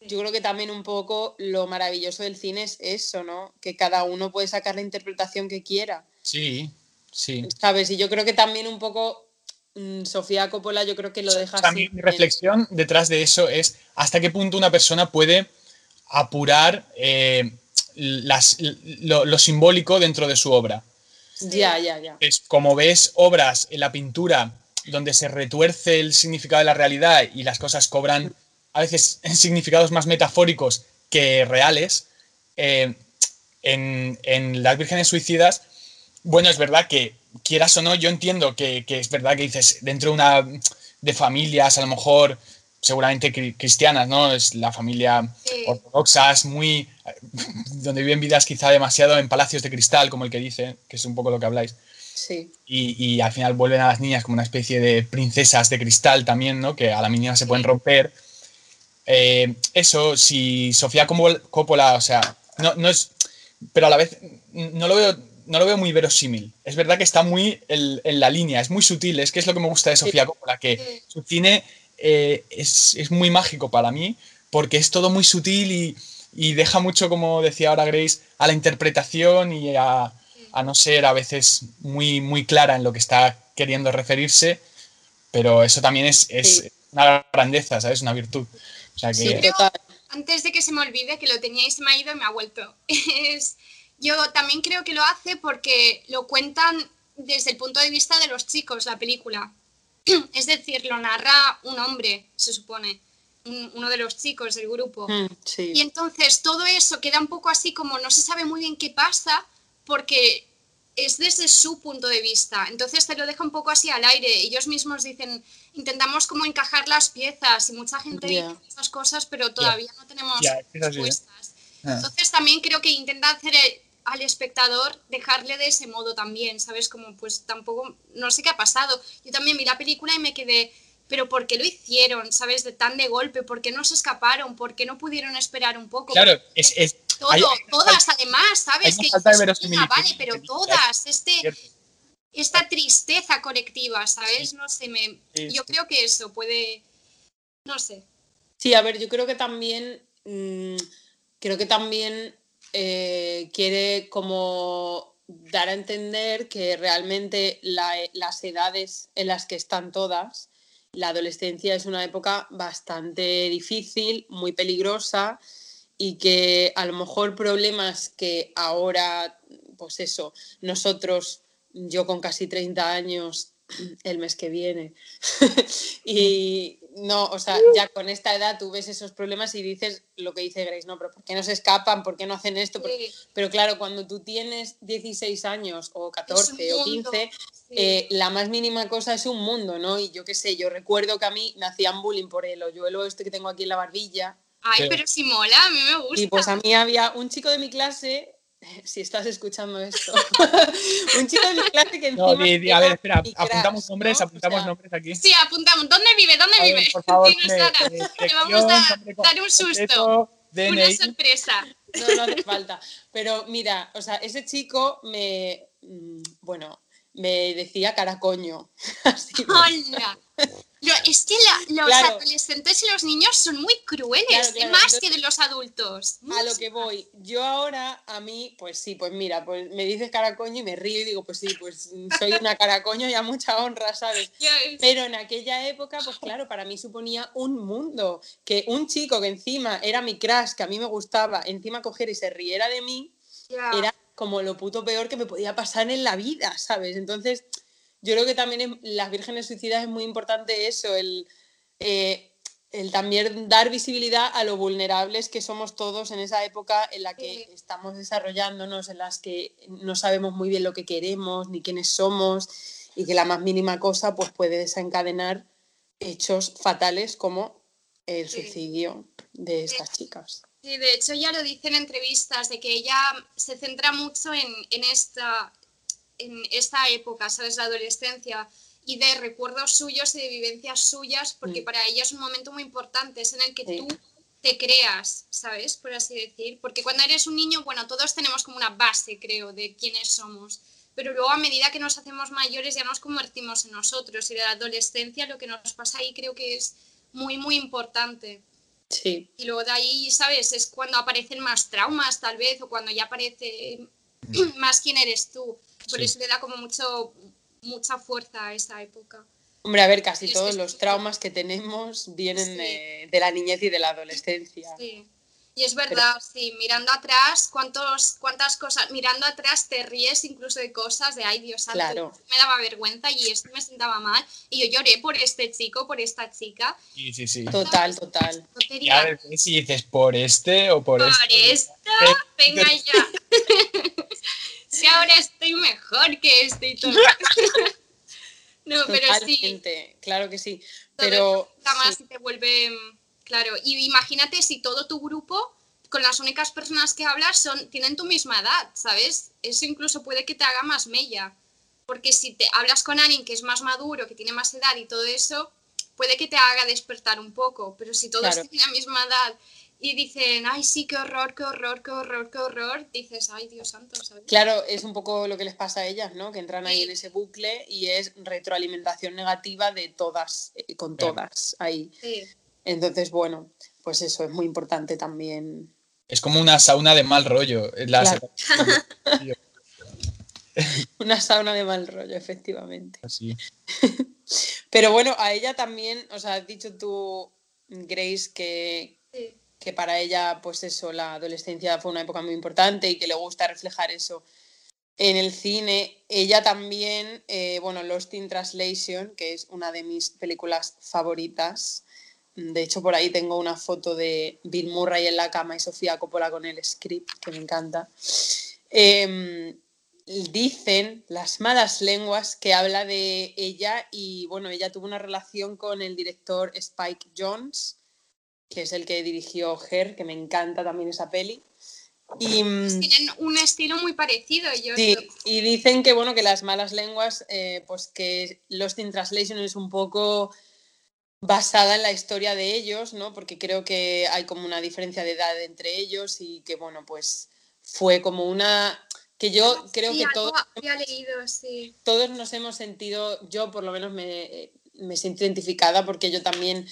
yo creo que también un poco lo maravilloso del cine es eso, ¿no? Que cada uno puede sacar la interpretación que quiera. sí, sí. ¿Sabes? Y yo creo que también un poco Sofía Coppola, yo creo que lo deja O sea, así. mi, reflexión detrás de eso es hasta qué punto una persona puede apurar eh, las- lo, lo simbólico dentro de su obra. Ya, ya, ya. Es como ves obras en la pintura donde se retuerce el significado de la realidad y las cosas cobran a veces significados más metafóricos que reales, eh, en, en Las Vírgenes Suicidas, bueno, es verdad que quieras o no, yo entiendo que, que es verdad que dices, dentro de una de familias, a lo mejor seguramente cri- cristianas, ¿no? Es la familia Sí. ortodoxa, es muy... donde viven vidas quizá demasiado en palacios de cristal, como el que dice, que es un poco lo que habláis Sí. y, y al final vuelven a las niñas como una especie de princesas de cristal también, ¿no? Que a la mínima se pueden romper. Eh, eso, si Sofía Coppola- Coppola, o sea, no, no es. Pero a la vez no lo veo. No lo veo muy verosímil. Es verdad que está muy en, en la línea, es muy sutil. Es que es lo que me gusta de Sofía Coppola, que su cine eh, es, es muy mágico para mí, porque es todo muy sutil y, y deja mucho, como decía ahora Grace, a la interpretación y a, a no ser a veces muy, muy clara en lo que está queriendo referirse, pero eso también es, es Sí. una grandeza, ¿sabes? Una virtud. O sea que, Sí. Antes de que se me olvide que lo tenía y se me ha ido y me ha vuelto. Es, yo también creo que lo hace porque lo cuentan desde el punto de vista de los chicos, la película. Es decir, lo narra un hombre, se supone, un- uno de los chicos del grupo. Mm, Y entonces todo eso queda un poco así como no se sabe muy bien qué pasa porque es desde su punto de vista. Entonces te lo deja un poco así al aire. Ellos mismos dicen, intentamos como encajar las piezas y mucha gente dice esas cosas, pero todavía no tenemos así, ¿eh? respuestas. Ah. Entonces también creo que intenta hacer el- al espectador dejarle de ese modo también, ¿sabes? Como pues tampoco, no sé qué ha pasado. Yo también vi la película y me quedé, pero ¿por qué lo hicieron? ¿Sabes? De tan de golpe, ¿por qué no se escaparon? ¿Por qué no pudieron esperar un poco? claro, es, es- Todo, hay- todas además, ¿sabes? que falta de "Venga, vale, pero todas, este, esta tristeza colectiva, ¿sabes? No sé, me, Sí, yo sí. creo que eso puede, no sé. Sí, a ver, yo creo que también, mm, creo que también eh, quiere como dar a entender que realmente la- las edades en las que están todas, la adolescencia es una época bastante difícil, muy peligrosa y que a lo mejor problemas que ahora, pues eso, nosotros, yo con casi 30 años, el mes que viene, y no, o sea, ya con esta edad tú ves esos problemas y dices lo que dice Grace, no, pero ¿por qué no se escapan? ¿Por qué no hacen esto? ¿Por- Sí, Pero claro, cuando tú tienes 16 años o 14 o mundo, 15, sí. eh, la más mínima cosa es un mundo, ¿no? Y yo qué sé, yo recuerdo que a mí me hacían bullying por el hoyuelo este que tengo aquí en la barbilla. Ay, pero- pero si mola, a mí me gusta. Y pues a mí había un chico de mi clase, si estás escuchando esto, un chico de mi clase que no, encima di- di- a ver, era espera, apuntamos nombres, ¿no? O apuntamos sea, nombres aquí. Sí, apuntamos. ¿Dónde vive? ¿Dónde ver, vive? por favor, Dinos, me- Sara, eh, vamos a dar un susto. Una sorpresa. No, no hace falta. Pero mira, o sea, ese chico me, mm, bueno, me decía caracoño. Así, ¡Hala! es que los adolescentes y los niños son muy crueles, más que de los adultos. A lo que voy, yo ahora, a mí, pues sí, pues mira, pues me dices caracoño y me río y digo, pues sí, pues soy una caracoño y a mucha honra, ¿sabes? Pero en aquella época, pues claro, para mí suponía un mundo, que un chico que encima era mi crush, que a mí me gustaba, encima coger y se riera de mí, era como lo puto peor que me podía pasar en la vida, ¿sabes? Entonces yo creo que también en las vírgenes suicidas es muy importante eso, el, eh, el, también dar visibilidad a lo vulnerables que somos todos en esa época en la que estamos desarrollándonos, en las que no sabemos muy bien lo que queremos ni quiénes somos y que la más mínima cosa pues puede desencadenar hechos fatales como el suicidio de estas chicas. Sí, de hecho ya lo dice en entrevistas, de que ella se centra mucho en, en esta, en esta época, ¿sabes? La adolescencia y de recuerdos suyos y de vivencias suyas, porque mm. para ella es un momento muy importante, es en el que tú te creas, ¿sabes? Por así decir. Porque cuando eres un niño, bueno, todos tenemos como una base, creo, de quiénes somos. Pero luego a medida que nos hacemos mayores ya nos convertimos en nosotros. Y de la adolescencia lo que nos pasa ahí creo que es muy, muy importante. Sí. Y luego de ahí, ¿sabes? Es cuando aparecen más traumas, tal vez, o cuando ya aparece más quién eres tú. Por eso le da como mucho, mucha fuerza a esa época. Hombre, a ver, casi todos los traumas que tenemos vienen de, la niñez y de la adolescencia. Sí. Y es verdad, sí, mirando atrás, cuántos, cuántas cosas, mirando atrás te ríes incluso de cosas de, ay Dios santo, me daba vergüenza y esto me sentaba mal y yo lloré por este chico, por esta chica. Sí, sí, sí. Total, total. Y a ver si dices por este o por, por este. esta, venga ya. si ahora estoy mejor que este y todo. no, pero sí. Claro que sí. Pero. Más te vuelve. Claro, y imagínate si todo tu grupo, con las únicas personas que hablas, son, tienen tu misma edad, ¿sabes? Eso incluso puede que te haga más mella. Porque si te hablas con alguien que es más maduro, que tiene más edad y todo eso, puede que te haga despertar un poco. Pero si todos tienen la misma edad y dicen, ay, sí, qué horror, qué horror, qué horror, qué horror, dices, ay, Dios santo, ¿sabes? Claro, es un poco lo que les pasa a ellas, ¿no? Que entran ahí en ese bucle y es retroalimentación negativa de todas, eh, con todas ahí. Sí. Entonces, bueno, pues eso es muy importante también. Es como una sauna de mal rollo. una sauna de mal rollo, efectivamente. Así. Pero bueno, a ella también, o sea, has dicho tú, Grace, que, que para ella, pues eso, la adolescencia fue una época muy importante y que le gusta reflejar eso en el cine. Ella también, eh, bueno, Lost in Translation, que es una de mis películas favoritas. De hecho, por ahí tengo una foto de Bill Murray en la cama y Sofía Coppola con el script, que me encanta. Em, dicen las malas lenguas que habla de ella y bueno, ella tuvo una relación con el director Spike Jones que es el que dirigió Her, que me encanta también esa peli. Y, mm, Tienen un estilo muy parecido. Yo sí, y dicen que bueno, que las malas lenguas, eh, pues que Lost in Translation es un poco basada en la historia de ellos, ¿no? Porque creo que hay como una diferencia de edad entre ellos y que bueno, pues fue como una que yo creo que todos, leído, sí. todos nos hemos sentido, yo por lo menos me, me siento identificada porque yo también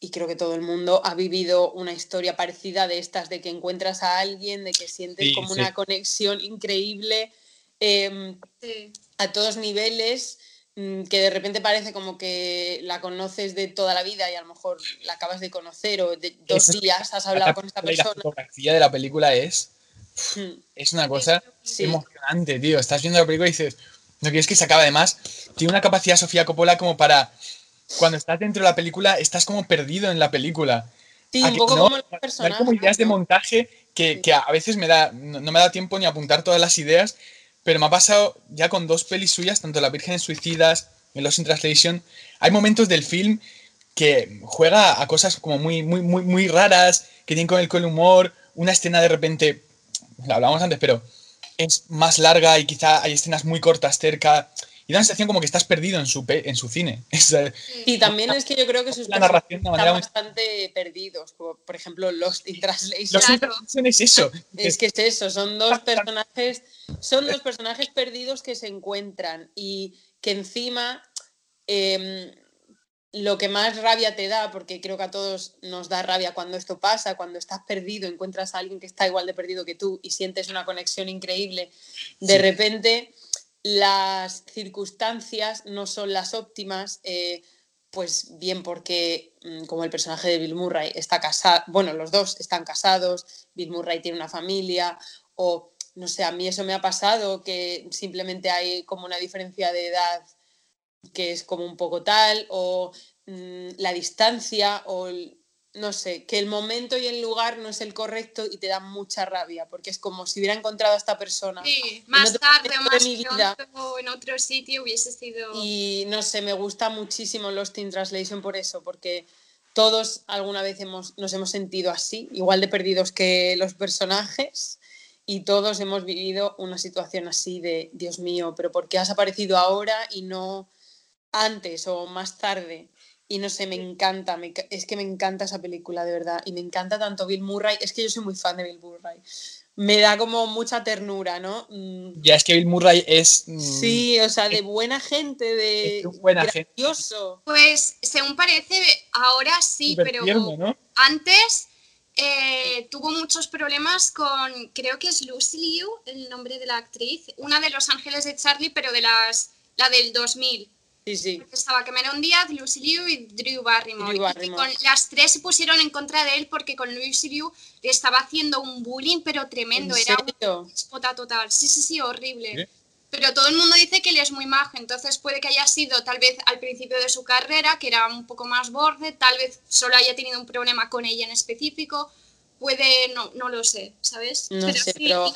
y creo que todo el mundo ha vivido una historia parecida de estas, de que encuentras a alguien, de que sientes como una conexión increíble em, a todos niveles, mm, que de repente parece como que la conoces de toda la vida y a lo mejor la acabas de conocer o de dos días has hablado con esta persona. La fotografía de la película es, mm. es una cosa emocionante, tío. Estás viendo la película y dices, no quieres que se acabe. Además, tiene una capacidad Sofía Coppola como para cuando estás dentro de la película, estás como perdido en la película. Sí, un poco como los personajes. Hay como ideas de montaje que, que, a veces me da, no, me da tiempo ni apuntar todas las ideas, pero me ha pasado ya con dos pelis suyas, tanto La Virgen Suicidas y Los in Translation. Hay momentos del film que juega a cosas como muy, muy, muy, muy raras, que tienen con el, con el humor. Una escena de repente, la hablábamos antes, pero es más larga y quizá hay escenas muy cortas cerca y da la sensación como que estás perdido en su, en su cine. Y también es que yo creo que sus la narración están bastante perdidos, como por ejemplo Lost in Translation. Lost in Translation es eso. Es que es eso, son dos personajes, son dos personajes perdidos que se encuentran y que encima em, lo que más rabia te da, porque creo que a todos nos da rabia cuando esto pasa, cuando estás perdido, encuentras a alguien que está igual de perdido que tú y sientes una conexión increíble, de repente las circunstancias no son las óptimas, eh, pues bien porque mm, como el personaje de Bill Murray está casado, bueno, los dos están casados, Bill Murray tiene una familia, o no sé, a mí eso me ha pasado, que simplemente hay como una diferencia de edad que es como un poco tal, o mm, la distancia, o no sé, que el momento y el lugar no es el correcto y te da mucha rabia, porque es como si hubiera encontrado a esta persona. Sí, más tarde o más pronto en otro sitio hubiese sido... Y no sé, me gusta muchísimo Lost in Translation por eso, porque todos alguna vez hemos, nos hemos sentido así, igual de perdidos que los personajes, y todos hemos vivido una situación así de, Dios mío, pero ¿por qué has aparecido ahora y no antes o más tarde? Y no sé, me encanta, es que me encanta esa película, de verdad. Y me encanta tanto Bill Murray. Es que yo soy muy fan de Bill Murray. Me da como mucha ternura, ¿no? Mm. Ya es que Bill Murray es. Mm, sí, o sea, de buena gente, de. Buena gracioso. Pues según parece, ahora sí, pero antes eh, tuvo muchos problemas con, creo que es Lucy Liu, el nombre de la actriz, una de Los Ángeles de Charlie, pero de las, la del 2000. Sí, sí. Estaba Cameron Díaz, Lucy Liu y Drew Barrymore. Y con, las tres se pusieron en contra de él porque con Lucy Liu le estaba haciendo un bullying, pero tremendo. Era un espota total. Sí, sí, sí, horrible. Pero todo el mundo dice que él es muy majo, entonces puede que haya sido tal vez al principio de su carrera, que era un poco más borde, tal vez solo haya tenido un problema con ella en específico, puede, no, no lo sé, ¿sabes? No sé, pero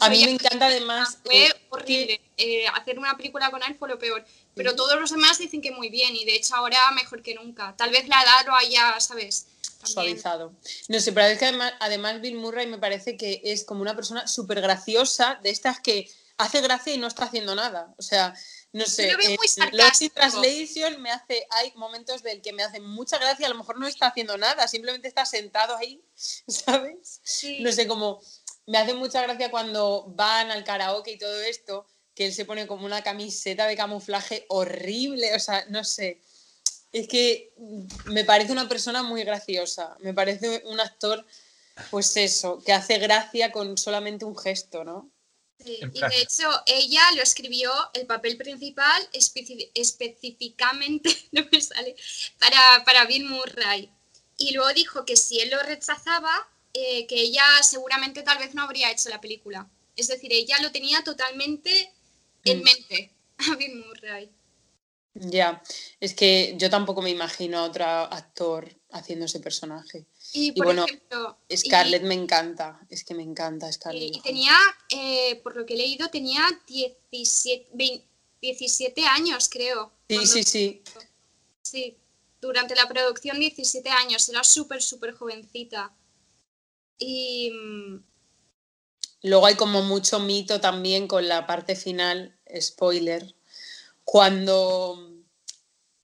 a mí me encanta además... Fue horrible, eh, hacer una película con él fue lo peor, pero todos los demás dicen que muy bien y de hecho ahora mejor que nunca. Tal vez la edad lo haya, ¿sabes? Suavizado. No sé, pero es que además, además Bill Murray me parece que es como una persona súper graciosa, de estas que hace gracia y no está haciendo nada. O sea, no sé, en Lost in Translation me hace, hay momentos del que me hace mucha gracia, a lo mejor no está haciendo nada, simplemente está sentado ahí, ¿sabes? No sé, como me hace mucha gracia cuando van al karaoke y todo esto, que él se pone como una camiseta de camuflaje horrible, o sea, no sé. Es que me parece una persona muy graciosa, me parece un actor, pues eso, que hace gracia con solamente un gesto, ¿no? y de hecho ella lo escribió el papel principal específicamente no me sale, para, para Bill Murray. Y luego dijo que si él lo rechazaba, eh, que ella seguramente tal vez no habría hecho la película. Es decir, ella lo tenía totalmente en mm. mente a Bill Murray. Ya, es que yo tampoco me imagino a otro actor haciendo ese personaje. Y, bueno, Scarlett me encanta, es que me encanta Scarlett. Y, tenía, eh, por lo que he leído, tenía 17, 17 años, creo. Sí, sí, sí. Sí, durante la producción 17 años, era súper, súper jovencita. Y... Mm, Luego hay como mucho mito también con la parte final, spoiler, cuando,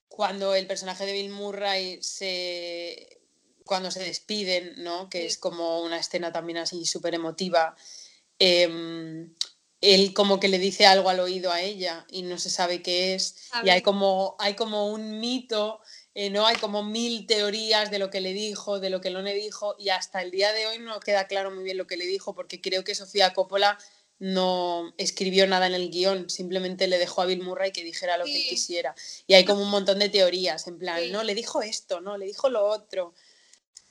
cuando el personaje de Bill Murray se cuando se despiden, ¿no? Que es como una escena también así súper emotiva. Em, él como que le dice algo al oído a ella y no se sabe qué es. Y hay como, hay como un mito, eh, ¿no? Hay como mil teorías de lo que le dijo, de lo que no le dijo, y hasta el día de hoy no queda claro muy bien lo que le dijo, porque creo que Sofía Coppola no escribió nada en el guion, simplemente le dejó a Bill Murray que dijera lo que él quisiera. Y hay como un montón de teorías, en plan, no, le dijo esto, no, le dijo lo otro.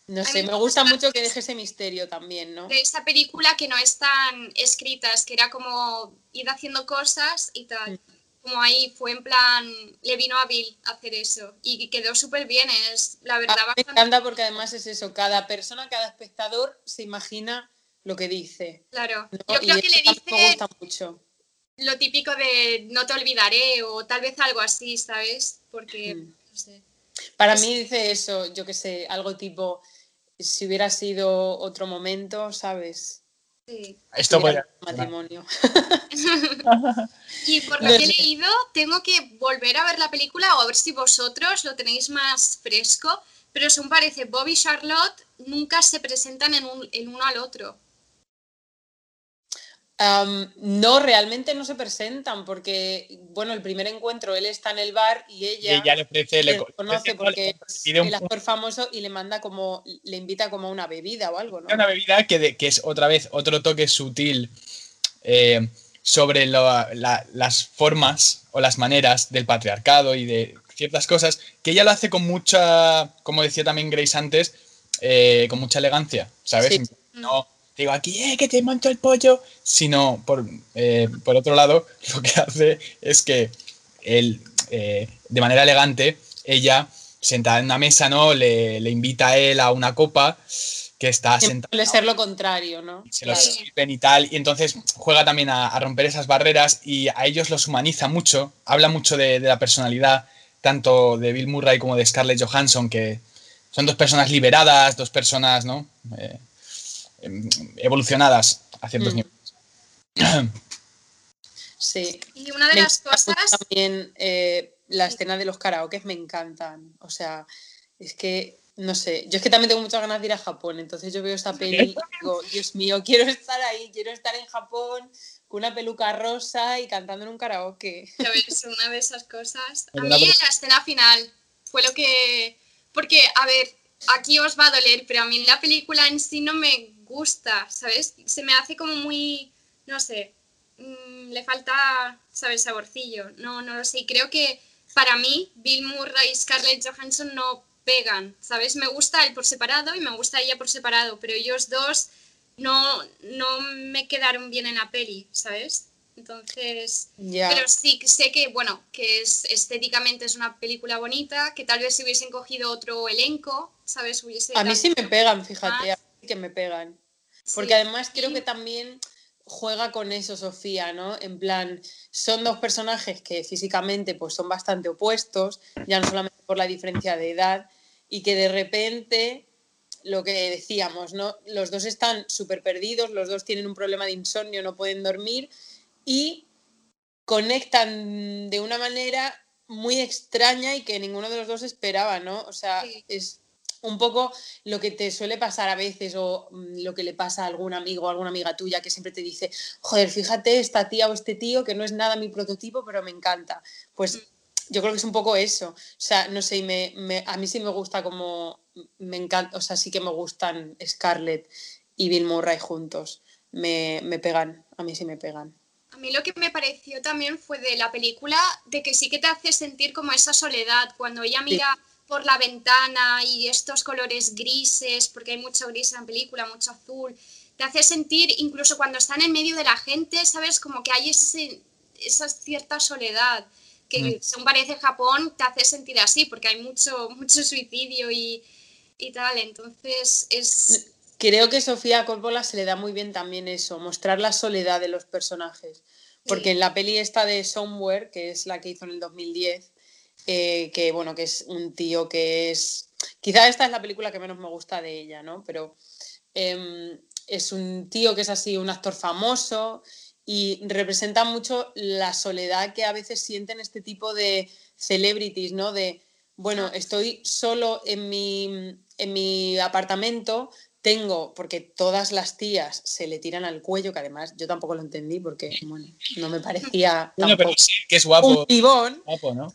No sé, me, gusta mucho que deje ese misterio también, ¿no? De esa película que no están escritas, que era como ir haciendo cosas y tal. Mm. Como ahí fue en plan, le vino a Bill hacer eso y quedó súper bien, es la verdad. Me encanta porque además es eso, cada persona, cada espectador se imagina lo que dice. Claro, yo creo que le dice me gusta mucho. lo típico de no te olvidaré o tal vez algo así, ¿sabes? Porque, mm. no sé. Para mí dice eso, yo qué sé, algo tipo, si hubiera sido otro momento, ¿sabes? Sí. Esto puede. Matrimonio. y por lo que he leído, tengo que volver a ver la película o a ver si vosotros lo tenéis más fresco. Pero según parece, Bob y Charlotte nunca se presentan en, un, en uno al otro. No, realmente no se presentan porque, bueno, el primer encuentro él está en el bar y ella, le ofrece, le, conoce porque es el actor famoso y le manda como, le invita como a una bebida o algo, ¿no? Una bebida que, que es otra vez otro toque sutil eh, sobre las formas o las maneras del patriarcado y de ciertas cosas, que ella lo hace con mucha, como decía también Grace antes, eh, con mucha elegancia, ¿sabes? No digo aquí, eh, que te mancho el pollo, sino por, eh, por otro lado, lo que hace es que él, eh, de manera elegante, ella, sentada en una mesa, ¿no? Le, invita a él a una copa que está sentada. Suele ser lo contrario, ¿no? Se lo sirven y tal. Y entonces juega también a, romper esas barreras y a ellos los humaniza mucho. Habla mucho de, la personalidad, tanto de Bill Murray como de Scarlett Johansson, que son dos personas liberadas, dos personas, ¿no? Eh, evolucionadas a ciertos mm. niveles. Sí. Y una de las cosas. También eh, la escena de los karaokes me encantan. O sea, es que, no sé, yo es que también tengo muchas ganas de ir a Japón, entonces yo veo esa peli y digo, Dios mío, quiero estar ahí, quiero estar en Japón con una peluca rosa y cantando en un karaoke. Es una de esas cosas. A mí la escena final fue lo que... Porque, a ver, aquí os va a doler, pero a mí la película en sí no me gusta, ¿sabes? Se me hace como muy, no sé, mm, le falta, ¿sabes? Saborcillo. No, no lo sé. creo que para mí Bill Murray y Scarlett Johansson no pegan, ¿sabes? Me gusta él por separado y me gusta ella por separado, pero ellos dos no, no me quedaron bien en la peli, ¿sabes? Entonces, pero sí sé que, bueno, que es estéticamente es una película bonita, que tal vez si hubiesen cogido otro elenco, ¿sabes? a mí sí me pegan, fíjate, que me pegan. Porque además creo que también juega con eso Sofía, ¿no? En plan, son dos personajes que físicamente pues son bastante opuestos, ya no solamente por la diferencia de edad, y que de repente, lo que decíamos, ¿no? Los dos están súper perdidos, los dos tienen un problema de insomnio, no pueden dormir, y conectan de una manera muy extraña y que ninguno de los dos esperaba, ¿no? O sea, es un poco lo que te suele pasar a veces o mm, lo que le pasa a algún amigo o alguna amiga tuya que siempre te dice, joder, fíjate esta tía o este tío que no es nada mi prototipo, pero me encanta. Pues mm. yo creo que es un poco eso. O sea, no sé, me, a mí sí me gusta como, me encanta, o sea, sí que me gustan Scarlett y Bill Murray juntos. Me, me pegan, a mí sí me pegan. A mí lo que me pareció también fue de la película, de que sí que te hace sentir como esa soledad, cuando ella mira por la ventana y estos colores grises, porque hay mucho gris en la película, mucho azul, te hace sentir, incluso cuando están en medio de la gente, ¿sabes? Como que hay ese, esa cierta soledad, que mm. según parece Japón, te hace sentir así, porque hay mucho, mucho suicidio y, y tal, entonces es Creo que Sofía Coppola se le da muy bien también eso, mostrar la soledad de los personajes. Porque en la peli esta de Somewhere, que es la que hizo en el 2010, eh, que bueno, que es un tío que es. Quizá esta es la película que menos me gusta de ella, ¿no? Pero em, es un tío que es así, un actor famoso y representa mucho la soledad que a veces sienten este tipo de celebrities, ¿no? De, bueno, estoy solo en mi, en mi apartamento, tengo, porque todas las tías se le tiran al cuello, que además yo tampoco lo entendí porque, bueno, no me parecía bueno, pero sí, que es guapo. Un pibón. Guapo, ¿no?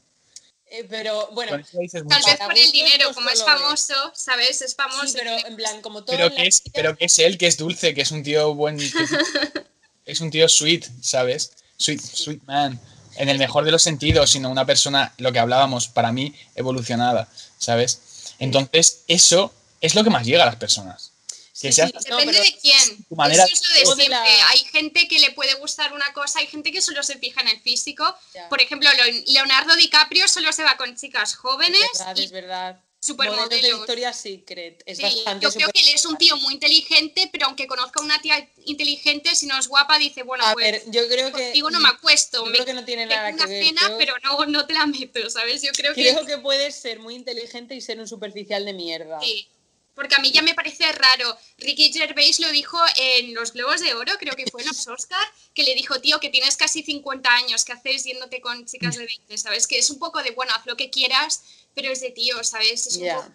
Eh, pero bueno, tal vez por el dinero, como es famoso, ¿sabes? Es famoso. pero en plan, como todo. Pero que, es, pero que es él, que es dulce, que es un tío buen. es un tío sweet, ¿sabes? Sweet, sweet man. En el mejor de los sentidos, sino una persona, lo que hablábamos, para mí, evolucionada, ¿sabes? Entonces, eso es lo que más llega a las personas. Depende de quién. Manera... Es eso de siempre. Hay gente que le puede gustar una cosa, hay gente que solo se fija en el físico. Por ejemplo, Leonardo DiCaprio solo se va con chicas jóvenes. Es verdad, es verdad. Supermodelos. de Victoria's Secret. Es bastante yo creo que él es un tío muy inteligente, pero aunque conozca a una tía inteligente, si no es guapa, dice, bueno, a pues ver, yo creo que, no me acuesto. Yo creo que no tiene nada que ver. Cena, pero no, no te la meto, ¿sabes? Yo creo, creo que... que puedes ser muy inteligente y ser un superficial de mierda. Sí. Porque a mí ya me parece raro. Ricky Gervais lo dijo en los Globos de Oro, creo que fue en los Oscar, que le dijo, tío, que tienes casi 50 años, que haces yéndote con chicas de 20, ¿sabes? Que es un poco de, bueno, haz lo que quieras, pero es de tío, ¿sabes? Es un poco...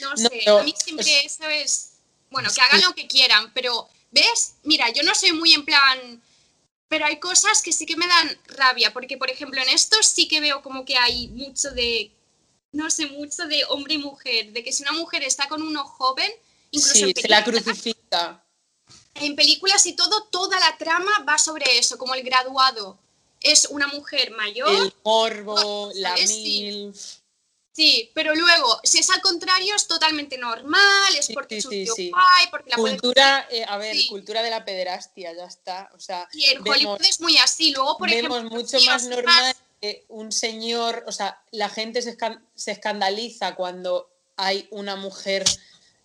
No sé, a mí siempre eso es... Bueno, que hagan lo que quieran, pero ¿ves? Mira, yo no soy muy en plan, pero hay cosas que sí que me dan rabia, porque por ejemplo en esto sí que veo como que hay mucho de, no sé, mucho de hombre y mujer, de que si una mujer está con uno joven, incluso Sí, en se la películas- crucifica. en películas y todo, toda la trama va sobre eso, como el graduado es una mujer mayor, El morbo, la ¿sabes? Sí. milf. sí, pero luego, si es al contrario, es totalmente normal, es Sí, porque sí, es un sí, tío sí. guay, porque la puede- Cultura, eh, a ver, Sí. cultura de la pederastia, ya está. O sea, Y en vemos- Hollywood es muy así. Luego, por vemos ejemplo, mucho más normal que un señor, o sea, la gente se, escan- se escandaliza cuando hay una mujer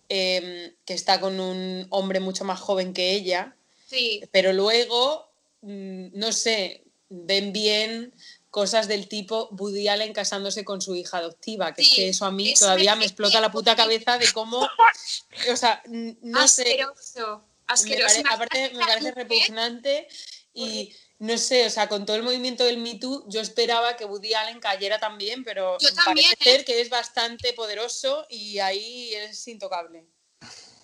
em, que está con un hombre mucho más joven que ella, Sí, pero luego, mm, no sé, ven bien cosas del tipo Woody Allen casándose con su hija adoptiva, que es que eso a mí eso todavía me me explota la puta cabeza de cómo, o sea, no sé, asqueroso. me Asqueroso. pare- aparte me parece repugnante y no sé, o sea, con todo el movimiento del Me Too, yo esperaba que Woody Allen cayera también, pero Yo también, parece ¿eh? ser que es bastante poderoso y ahí es intocable.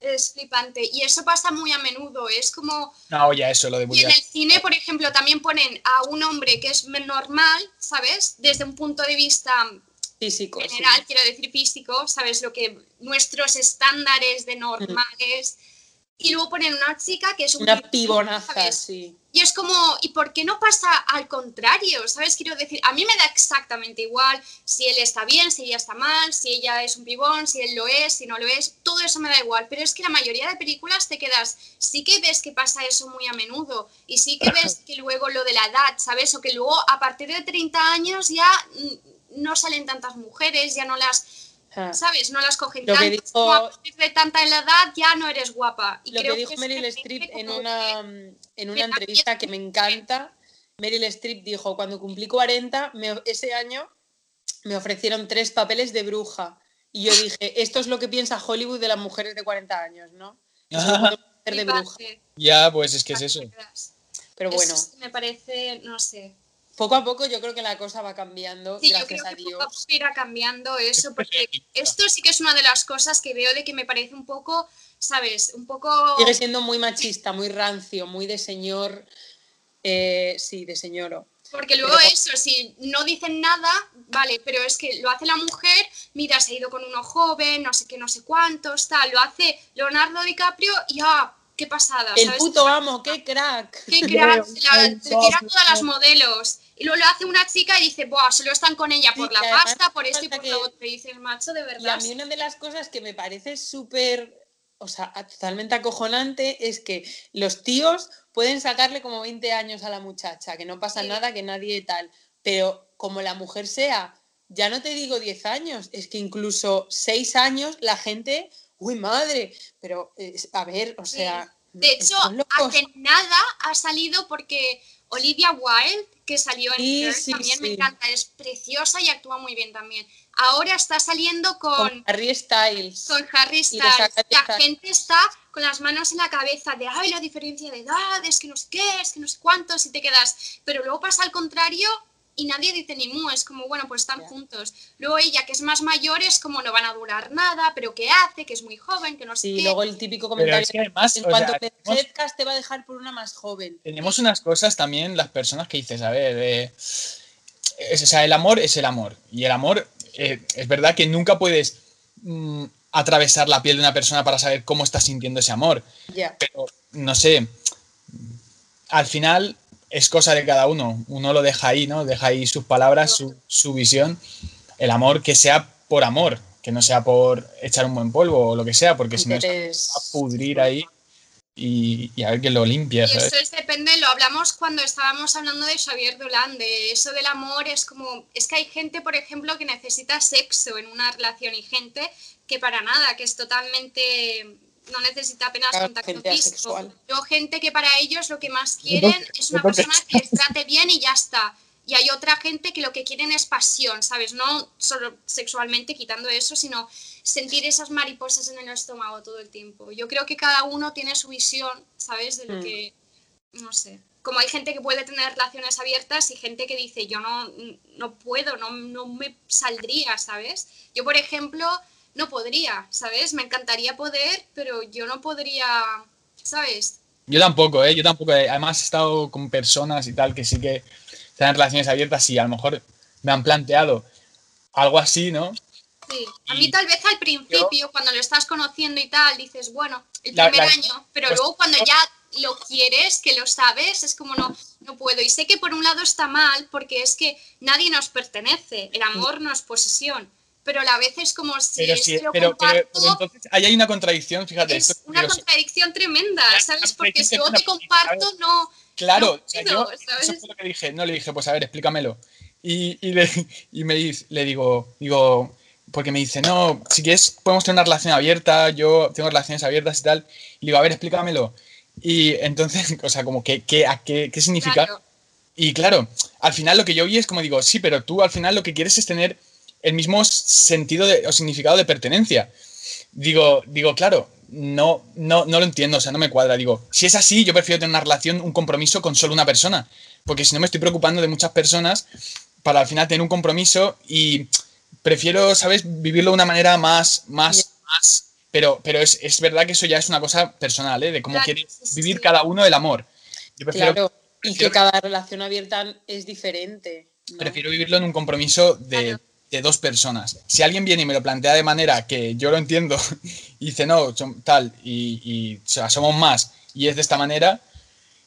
Es flipante. Y eso pasa muy a menudo. Es como. Una olla eso, lo de Y Woody en el cine, por ejemplo, también ponen a un hombre que es normal, ¿sabes? Desde un punto de vista Físico. sí. general, quiero decir físico, ¿sabes? Lo que nuestros estándares de normales. Y luego ponen una chica que es un Una pibonaza, ¿sabes? sí. Y es como, ¿y por qué no pasa al contrario? ¿Sabes? Quiero decir, a mí me da exactamente igual si él está bien, si ella está mal, si ella es un pibón, si él lo es, si no lo es, todo eso me da igual. Pero es que la mayoría de películas te quedas, sí que ves que pasa eso muy a menudo y sí que ves que luego lo de la edad, ¿sabes? O que luego a partir de 30 años ya mm, no salen tantas mujeres, ya no las. ¿Sabes? No las cogen Lo que tantas, dijo- como a partir de tanta en la edad ya no eres guapa. Y Lo creo que dijo Meryl Streep en como una, que- en una entrevista que me encanta, Meryl Streep dijo, cuando cumplí 40, me- ese año me ofrecieron tres papeles de bruja. Y yo dije, esto es lo que piensa Hollywood de las mujeres de 40 años, ¿no? De bruja. Ya, pues es que es eso. Pero Eso bueno, sí me parece, no sé. Poco a poco yo creo que la cosa va cambiando, Sí, yo gracias creo a que poco a Dios. poco irá cambiando eso, Es porque esto sí que es una de las cosas que veo de que me parece un poco, ¿sabes? Un poco... Sigue siendo muy machista, muy rancio, muy de señor, eh, sí, de señoro. Porque luego pero- eso, si no dicen nada, vale, pero es que lo hace la mujer, mira, se ha ido con uno joven, no sé qué, no sé cuántos, tal, lo hace Leonardo DiCaprio y ¡ah! ¡Qué pasada! El ¿sabes? puto amo, qué crack. ¡Qué crack! Se la- se tira a todas las modelos. Y luego lo hace una chica y dice, ¡buah! Solo están con ella por Sí, la pasta, por esto y por lo que- otro. Y dices, macho, de Y a verdad. mí una de las cosas que me parece súper, o sea, totalmente acojonante es que los tíos pueden sacarle como 20 años a la muchacha, que no pasa Sí. nada, que nadie tal, pero como la mujer sea, ya no te digo 10 años, es que incluso 6 años la gente, uy madre, pero eh, a ver, o Sí. sea... De hecho, hace nada ha salido porque Olivia Wilde, que salió en Sí, sí, también me encanta, es preciosa y actúa muy bien también. Ahora está saliendo con con, Harry Styles. con Harry Styles. La 10 años. gente está con las manos en la cabeza de, ay, la diferencia de edad, es que no sé qué, es que no sé cuántos, y te quedas. Pero luego pasa al contrario y nadie dice ni mu, es como, bueno, pues están juntos. Luego ella, que es más mayor, es como, no van a durar nada, pero ¿qué hace? Que es muy joven, que no sé Sí, qué. luego el típico comentario, es que además, en cuanto sea, te tenemos- te va a dejar por una más joven. tenemos unas cosas también, las personas que dices, a ver, eh, es- o sea, el amor es el amor. Y el amor, eh, es verdad que nunca puedes mm, atravesar la piel de una persona para saber cómo está sintiendo ese amor. Ya. Pero, no sé, al final es cosa de cada uno. Uno lo deja ahí, ¿no? Deja ahí sus palabras, su, su visión. El amor que sea por amor, que no sea por echar un buen polvo o lo que sea, porque si no va a pudrir ahí y, y a ver que lo limpia, Y ¿sabes? eso es depende, lo hablamos cuando estábamos hablando de Xavier Dolan, de eso del amor, es como, es que hay gente, por ejemplo, que necesita sexo en una relación y gente que para nada, que es totalmente, no necesita apenas Claro, contacto gente físico. asexual. Luego gente que para ellos lo que más quieren es una persona que les trate bien y ya está. Y hay otra gente que lo que quieren es pasión, ¿sabes? No solo sexualmente quitando eso, sino sentir esas mariposas en el estómago todo el tiempo. Yo creo que cada uno tiene su visión, ¿sabes? De lo Mm. que, no sé. Como hay gente que puede tener relaciones abiertas y gente que dice, yo no, no puedo, no, no me saldría, ¿sabes? Yo, por ejemplo, no podría, ¿sabes? Me encantaría poder, pero yo no podría, ¿sabes? Yo tampoco, ¿eh? Yo tampoco. eh. Además he estado con personas y tal que sí que están en relaciones abiertas y a lo mejor me han planteado algo así, ¿no? Sí. A Y mí tal vez al principio, cuando lo estás conociendo y tal, dices, bueno, el La- primer la- año, pero pues- luego cuando ya lo quieres, que lo sabes, es como no, no puedo. Y sé que por un lado está mal, porque es que nadie nos pertenece, el amor no es posesión, pero a la vez es como si Pero, es sí, que lo pero, comparto, pero entonces ahí hay una contradicción, fíjate. es esto- una sí- contradicción tremenda, ¿sabes? Porque si luego te comparto, no... Claro, no yo, ¿sabes? eso fue lo que dije. No le dije, pues a ver, explícamelo. Y, y, le, y me dice, le digo, digo, porque me dice, no, si quieres podemos tener una relación abierta, yo tengo relaciones abiertas y tal. Y le digo, a ver, explícamelo. Y entonces, o sea, como, ¿qué, qué, a qué, qué significa? Claro. Y claro, al final lo que yo oí es como digo, sí, pero tú al final lo que quieres es tener el mismo sentido de- o significado de pertenencia. Digo, digo, claro, no, no, no lo entiendo, o sea, no me cuadra. Digo, si es así, yo prefiero tener una relación, un compromiso con solo una persona. Porque si no me estoy preocupando de muchas personas para al final tener un compromiso y prefiero, ¿sabes?, vivirlo de una manera más, más, más. Pero, pero es, es verdad que eso ya es una cosa personal, ¿eh? De cómo Claro, quiere sí, sí, vivir sí. cada uno el amor. Yo prefiero, Claro, y prefiero- que cada relación abierta es diferente. ¿no? prefiero vivirlo en un compromiso de, Claro. De dos personas. Si alguien viene y me lo plantea de manera que yo lo entiendo y dice, no, son tal, y, y, o sea, somos más, y es de esta manera,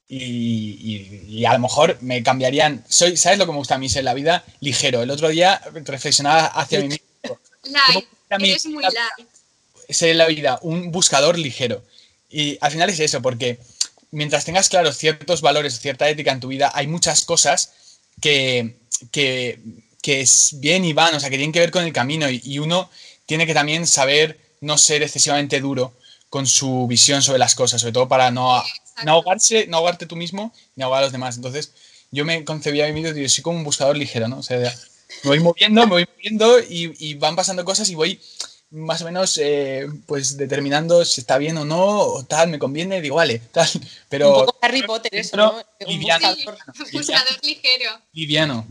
y, y- y a lo mejor me cambiarían. Soy, ¿Sabes lo que me gusta a mí ser la vida? Ligero. El otro día reflexionaba hacia mí mismo. Light, eres muy light. ser en la vida un buscador ligero. Y al final es eso, porque mientras tengas claros ciertos valores, cierta ética en tu vida, hay muchas cosas que, que, que es bien y van, o sea, que tienen que ver con el camino y, y uno tiene que también saber no ser excesivamente duro con su visión sobre las cosas, sobre todo para no, ahogarse, no ahogarte tú mismo ni ahogar a los demás. Entonces, yo me concebía a mí mismo, soy como un buscador ligero, ¿no? O sea, me voy moviendo, me voy moviendo y, y van pasando cosas y voy más o menos eh, pues determinando si está bien o no, o tal, me conviene, digo, vale, tal, pero Un poco Harry Potter eso, ¿no? Liviano. buscador ligero. liviano.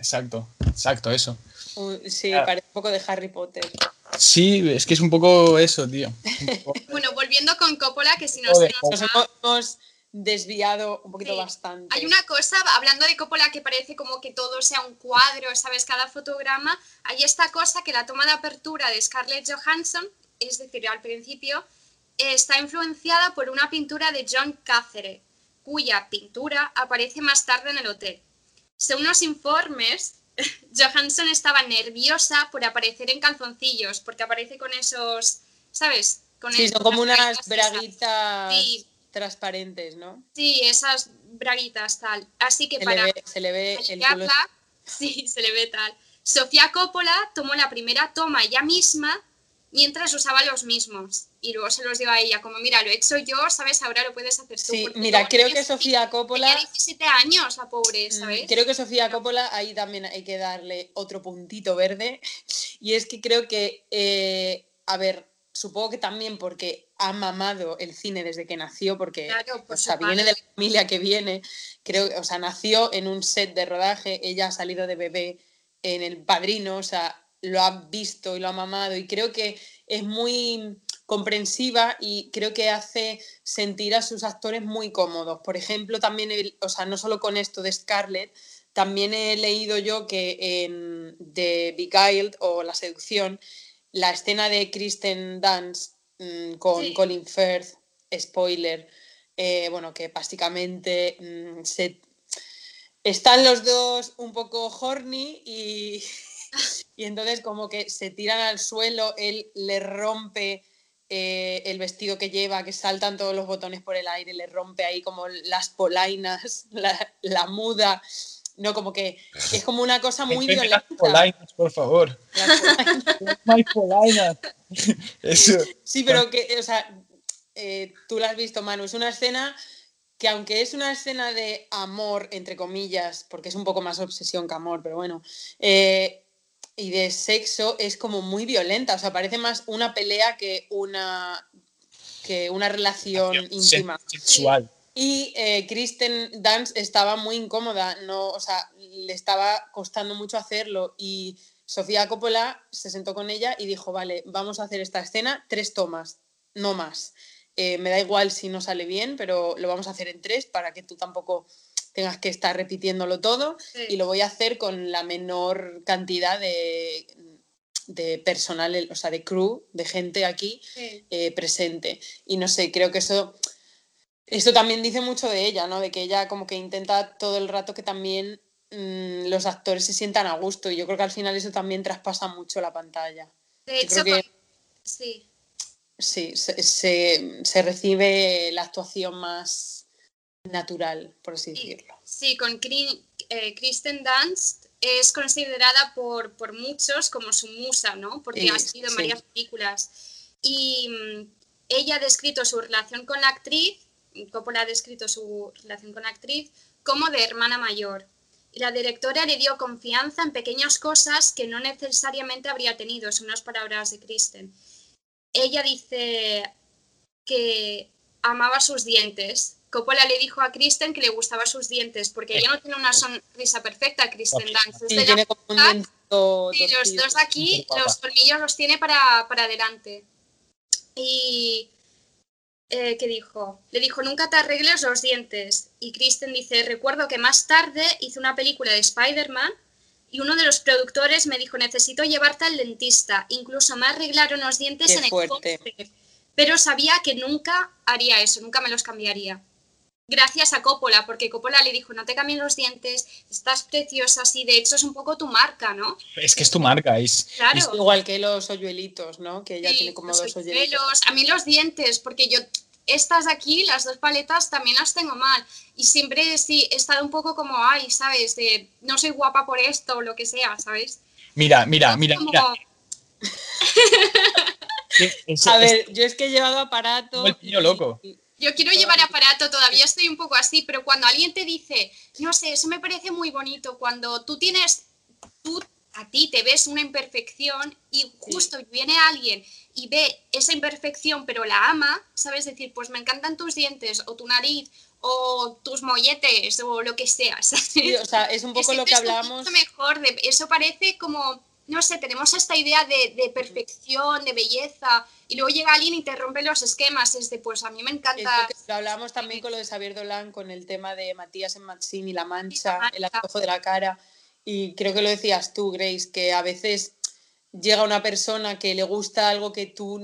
Exacto, exacto, eso. Sí, Claro. parece un poco de Harry Potter. Sí, es que es un poco eso, tío. Poco- Bueno, volviendo con Coppola, que si nos Joder, Nos va- hemos, desviado un poquito Sí. bastante. Hay una cosa, hablando de Coppola, que parece como que todo sea un cuadro, ¿sabes? Cada fotograma. Hay esta cosa que la toma de apertura de Scarlett Johansson, es decir, al principio, está influenciada por una pintura de John Cáceres, cuya pintura aparece más tarde en el hotel. Según los informes, Johansson estaba nerviosa por aparecer en calzoncillos, porque aparece con esos, ¿sabes? Con Sí, son como unas braguitas Sí. transparentes, ¿no? Sí, esas braguitas tal. Así que Se para le ve, se le ve el culo. sí, se le ve tal. Sofía Coppola tomó la primera toma ella misma mientras usaba los mismos. Y luego se los dio a ella, como mira, lo he hecho yo, ¿sabes? Ahora lo puedes hacer tú. Sí, mira, creo que Sofía Coppola... Tenía 17 años, la pobre, Mm, ¿sabes? Creo que Sofía Coppola ahí también hay que darle otro puntito verde. Y es que creo que, eh, a ver, supongo que también porque ha mamado el cine desde que nació, porque Claro, por o sea, viene de la familia que viene. Creo, o sea, nació en un set de rodaje, ella ha salido de bebé en El Padrino, o sea, lo ha visto y lo ha mamado. Y creo que es muy comprensiva y creo que hace sentir a sus actores muy cómodos. Por ejemplo, también, o sea, no solo con esto de Scarlett, también he leído yo que en The Beguiled o La Seducción, la escena de Kristen Dance mm, con Sí. Colin Firth, spoiler, eh, bueno, que básicamente mm, se, están los dos un poco horny y, y entonces como que se tiran al suelo, él le rompe eh, el vestido que lleva, que saltan todos los botones por el aire, le rompe ahí como las polainas, la, la muda, no, como que es como una cosa muy violenta. las polainas, por favor. Las polainas. My polainas. Eso. Sí, pero que, o sea, eh, tú la has visto, Manu, es una escena que aunque es una escena de amor, entre comillas, porque es un poco más obsesión que amor, pero bueno, eh, y de sexo, es como muy violenta, o sea, parece más una pelea que una, que una relación íntima. Sexual. Y eh, Kristen Dance estaba muy incómoda, no, o sea, le estaba costando mucho hacerlo y Sofía Coppola se sentó con ella y dijo, vale, vamos a hacer esta escena, tres tomas, no más. eh, me da igual si no sale bien, pero lo vamos a hacer en tres para que tú tampoco tengas que estar repitiéndolo todo y lo voy a hacer con la menor cantidad de, de personal, o sea, de crew, de gente aquí eh, presente. Y no sé, creo que eso, esto también dice mucho de ella, ¿no? De que ella como que intenta todo el rato que también mm, los actores se sientan a gusto y yo creo que al final eso también traspasa mucho la pantalla. De hecho, sí. Sí, se, recibe la actuación más natural, por así decirlo. Sí, con eh, Kristen Dunst es considerada por, por, muchos como su musa, ¿no? Porque ha sido en varias películas. Y mm, ella ha descrito su relación con la actriz, Coppola ha descrito su relación con la actriz, como de hermana mayor. Y la directora le dio confianza en pequeñas cosas que no necesariamente habría tenido, son unas palabras de Kristen. Ella dice que amaba sus dientes Coppola le dijo a Kristen que le gustaban sus dientes, porque ella no tiene una sonrisa perfecta, Kristen Dunst. Sí, tiene como un y los dos aquí, los colmillos los tiene para, para adelante. Y... Eh, ¿Qué dijo? Le dijo, nunca te arregles los dientes. Y Kristen dice, recuerdo que más tarde hice una película de Spider-Man y uno de los productores me dijo, necesito llevarte al dentista. Incluso me arreglaron los dientes en el póster. Pero sabía que nunca haría eso, nunca me los cambiaría gracias a Coppola, porque Coppola le dijo, no te cambien los dientes, estás preciosa, así, de hecho es un poco tu marca, ¿no? Es que es tu marca, es, claro. igual que los hoyuelitos, ¿no? Que ella tiene como dos hoyuelitos. A mí los dientes, porque yo estas de aquí, las dos paletas, también las tengo mal. Y siempre sí, he estado un poco como, ay, ¿sabes? De no soy guapa por esto o lo que sea, ¿sabes? Mira, mira, mira, mira. a ver, yo es que he llevado aparato. El niño loco. Yo quiero llevar aparato, todavía estoy un poco así, pero cuando alguien te dice, no sé, eso me parece muy bonito, cuando tú tienes, tú a ti te ves una imperfección y justo viene alguien y ve esa imperfección pero la ama, ¿sabes? Decir, pues me encantan tus dientes o tu nariz o tus molletes o lo que sea, Sí, o sea, es un poco lo que hablábamos. mejor, de, eso parece como no sé, tenemos esta idea de, perfección, de belleza, y luego llega alguien y te rompe los esquemas. Es de, pues a mí me encanta. lo hablamos también con lo de Xavier Dolan, con el tema de Matías en Maxine y la mancha, el antojo de la cara. Y creo que lo decías tú, Grace, que a veces llega una persona que le gusta algo que tú.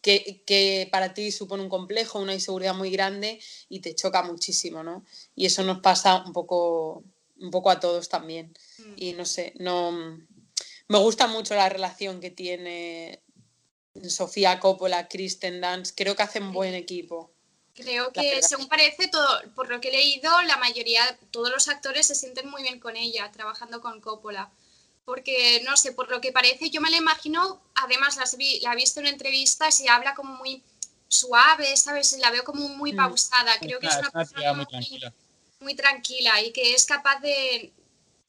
Que, que, para ti supone un complejo, una inseguridad muy grande y te choca muchísimo, ¿no? Y eso nos pasa un poco, un poco a todos también. Mm. Y no sé, no, me gusta mucho la relación que tiene Sofía Coppola, Kristen Dance. Creo que hacen buen equipo. Creo que, según parece, todo, por lo que he leído, la mayoría, todos los actores se sienten muy bien con ella, trabajando con Coppola. Porque, no sé, por lo que parece, yo me la imagino, además la, la he visto en entrevistas y habla como muy suave, ¿sabes? La veo como muy mm. pausada. Creo que es una persona muy, tranquila. muy tranquila y que es capaz de,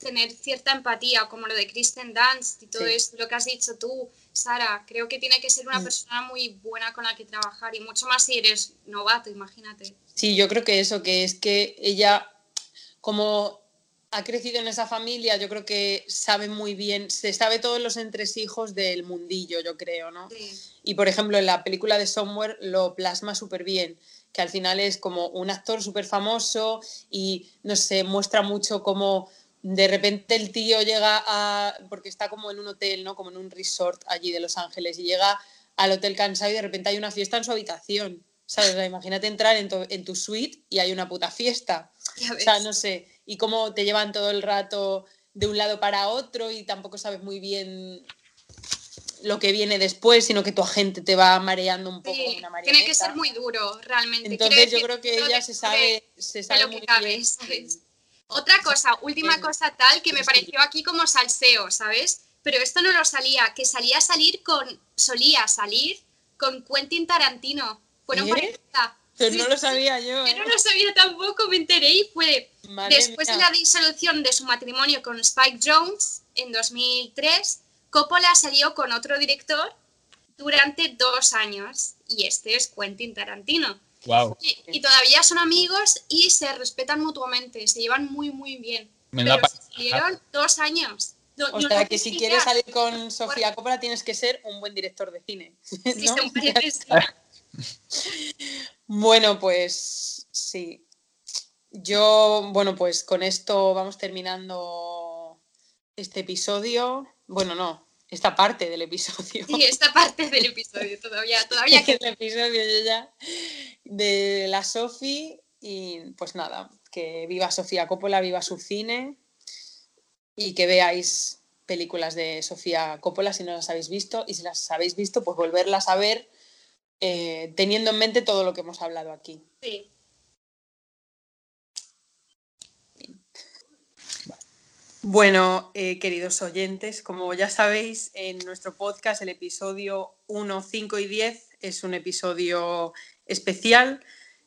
tener cierta empatía, como lo de Kristen Dunst y todo esto, lo que has dicho tú, Sara. Creo que tiene que ser una mm. persona muy buena con la que trabajar y mucho más si eres novato, imagínate. Sí, yo creo que eso, que es que ella, como ha crecido en esa familia, yo creo que sabe muy bien, se sabe todos los entresijos del mundillo, yo creo, ¿no? Y por ejemplo, en la película de Somewhere lo plasma súper bien que al final es como un actor súper famoso y, no sé, muestra mucho cómo de repente el tío llega a, porque está como en un hotel, ¿no? Como en un resort allí de Los Ángeles y llega al hotel cansado y de repente hay una fiesta en su habitación. ¿Sabes? imagínate entrar en tu, suite y hay una puta fiesta. O sea, no sé. Y cómo te llevan todo el rato de un lado para otro y tampoco sabes muy bien lo que viene después, sino que tu agente te va mareando un poco. una tiene que ser muy duro, realmente. Entonces yo creo que ella se sabe, se sabe muy bien. Otra cosa, última cosa tal que me pareció aquí como salseo, ¿sabes? Pero esto no lo salía, que salía a salir con, solía salir con Quentin Tarantino. Fueron ¿Eh? Pero no lo sabía yo. Yo no ¿eh? lo sabía tampoco, me enteré y fue después de la disolución de su matrimonio con Spike Jones en 2003, Coppola salió con otro director durante dos años y este es Quentin Tarantino. Y, todavía son amigos y se respetan mutuamente, se llevan muy, muy bien. Me Pero salieron dos años. o sea, que si quieres salir con Sofía Coppola tienes que ser un buen director de cine. Bueno, pues sí. Yo, bueno, pues con esto vamos terminando este episodio. Bueno, no, esta parte del episodio. Sí, esta parte del episodio todavía, todavía que el episodio yo ya de la Sofi y pues nada, que viva Sofía Coppola, viva su cine y que veáis películas de Sofía Coppola si no las habéis visto y si las habéis visto pues volverlas a ver eh, teniendo en mente todo lo que hemos hablado aquí. Sí. Bueno, eh, queridos oyentes, como ya sabéis, en nuestro podcast el episodio 1, 5 y 10 es un episodio especial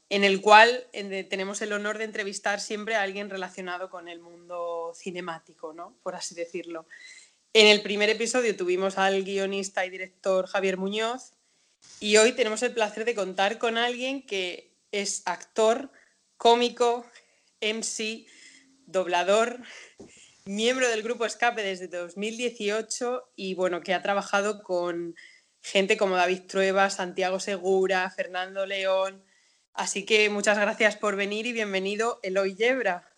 en el cual tenemos el honor de entrevistar siempre a alguien relacionado con el mundo cinemático, ¿no? por así decirlo. En el primer episodio tuvimos al guionista y director Javier Muñoz y hoy tenemos el placer de contar con alguien que es actor, cómico, MC, doblador, miembro del grupo Escape desde 2018 y bueno, que ha trabajado con gente como David Trueba, Santiago Segura, Fernando León. Así que muchas gracias por venir y bienvenido, Eloy Yebra.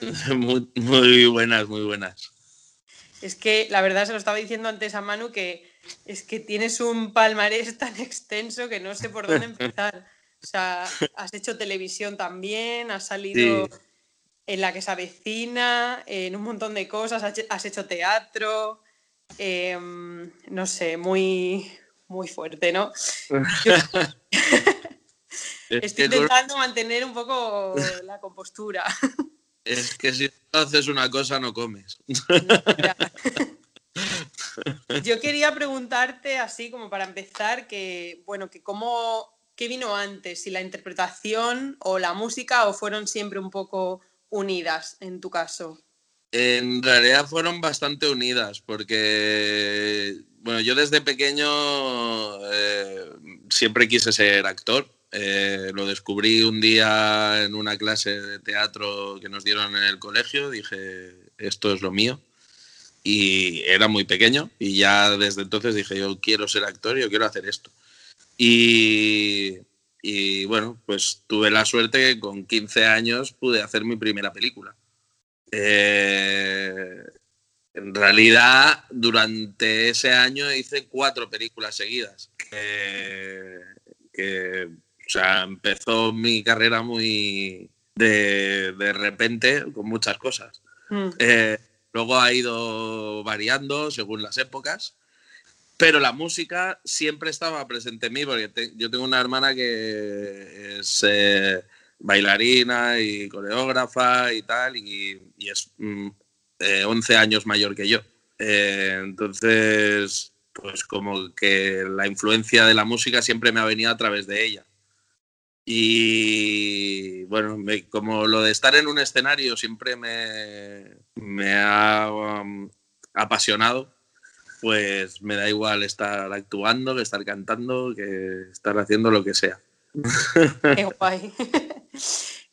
Muy, muy buenas, muy buenas. Es que la verdad se lo estaba diciendo antes a Manu que es que tienes un palmarés tan extenso que no sé por dónde empezar. O sea, has hecho televisión también, has salido en la que se avecina, en un montón de cosas, has hecho teatro, em, no sé, muy, muy fuerte, ¿no? estoy intentando mantener un poco la compostura. Es que si haces una cosa no comes. Yo quería preguntarte así como para empezar que, bueno, que cómo, qué vino antes, si la interpretación o la música o fueron siempre un poco unidas en tu caso? En realidad fueron bastante unidas porque, bueno, yo desde pequeño eh, siempre quise ser actor. Eh, lo descubrí un día en una clase de teatro que nos dieron en el colegio. Dije, esto es lo mío. Y era muy pequeño y ya desde entonces dije, yo quiero ser actor, yo quiero hacer esto. Y y bueno, pues tuve la suerte que con 15 años pude hacer mi primera película. Eh, en realidad, durante ese año hice cuatro películas seguidas. Que, o sea, empezó mi carrera muy de, de repente con muchas cosas. Mm. Eh, luego ha ido variando según las épocas pero la música siempre estaba presente en mí, porque yo tengo una hermana que es eh, bailarina y coreógrafa y tal, y, es 11 mm, años mayor que yo. Eh, entonces, pues como que la influencia de la música siempre me ha venido a través de ella. Y bueno, como lo de estar en un escenario siempre me, me ha um, apasionado, pues me da igual estar actuando, que estar cantando, que estar haciendo lo que sea. Qué guay.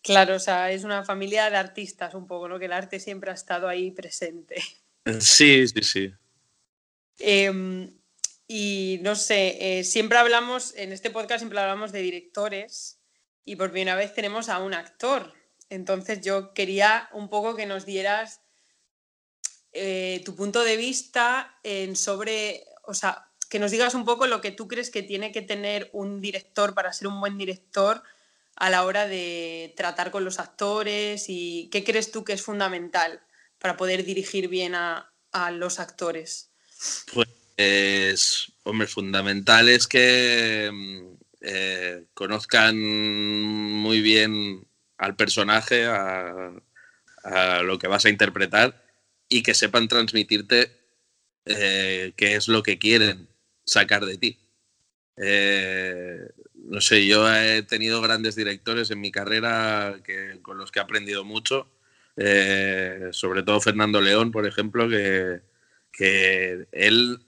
Claro, o sea, es una familia de artistas un poco, ¿no? Que el arte siempre ha estado ahí presente. Sí, sí, sí. Em, y no sé, eh, siempre hablamos, en este podcast siempre hablamos de directores y por primera vez tenemos a un actor. Entonces yo quería un poco que nos dieras eh, tu punto de vista sobre, o sea, que nos digas un poco lo que tú crees que tiene que tener un director para ser un buen director a la hora de tratar con los actores y qué crees tú que es fundamental para poder dirigir bien a, los actores. Pues, hombre, fundamental es que mm, eh, conozcan muy bien al personaje, a, lo que vas a interpretar y que sepan transmitirte eh, qué es lo que quieren sacar de ti. Eh, no sé, yo he tenido grandes directores en mi carrera que, con los que he aprendido mucho, eh, sobre todo Fernando León, por ejemplo, que, que él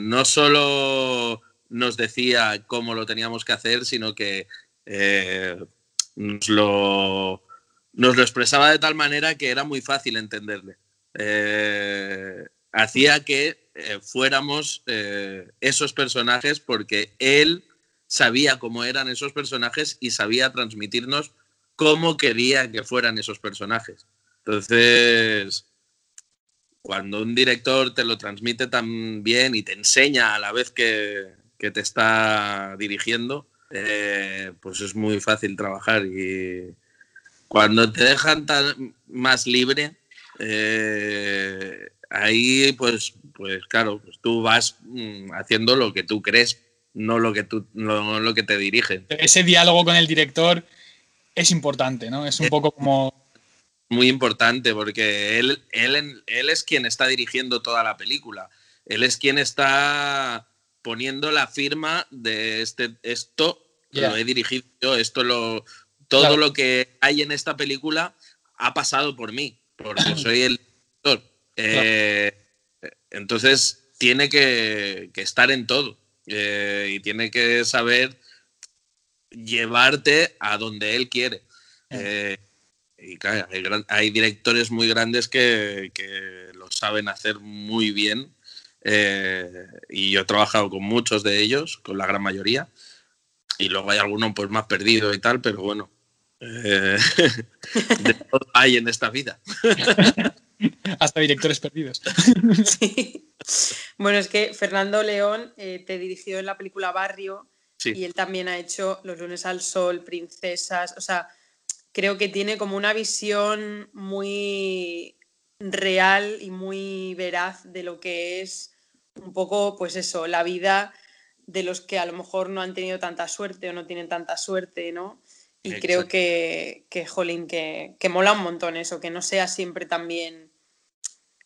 no solo nos decía cómo lo teníamos que hacer, sino que nos lo nos lo expresaba de tal manera que era muy fácil entenderle. Eh, hacía que eh, fuéramos eh, esos personajes porque él sabía cómo eran esos personajes y sabía transmitirnos cómo quería que fueran esos personajes. Entonces, cuando un director te lo transmite tan bien y te enseña a la vez que, te está dirigiendo, pues es muy fácil trabajar. Y cuando te dejan tan más libre, eh, ahí pues, pues claro, pues tú vas mm, haciendo lo que tú crees, no lo que, tú, no lo que te dirigen. Ese diálogo con el director es importante, ¿no? Es un poco como... Muy importante porque él, él, él es quien está dirigiendo toda la película. Él es quien está poniendo la firma de este, esto lo he dirigido yo, esto lo, todo lo que hay en esta película ha pasado por mí, porque soy el director. Eh, entonces tiene que, estar en todo eh, y tiene que saber llevarte a donde él quiere. Eh, y claro, hay, directores muy grandes que, lo saben hacer muy bien. Eh, y yo he trabajado con muchos de ellos, con la gran mayoría. Y luego hay algunos pues más perdidos y tal, pero bueno. Eh, de todo hay en esta vida. Hasta directores perdidos. Bueno, es que Fernando León te dirigió en la película Barrio y él también ha hecho Los lunes al sol, Princesas, o sea, creo que tiene como una visión muy real y muy veraz de lo que es un poco, pues eso, la vida de los que a lo mejor no han tenido tanta suerte o no tienen tanta suerte, ¿no? Y creo que, que, jolín, que, que mola un montón eso, que no sea siempre también,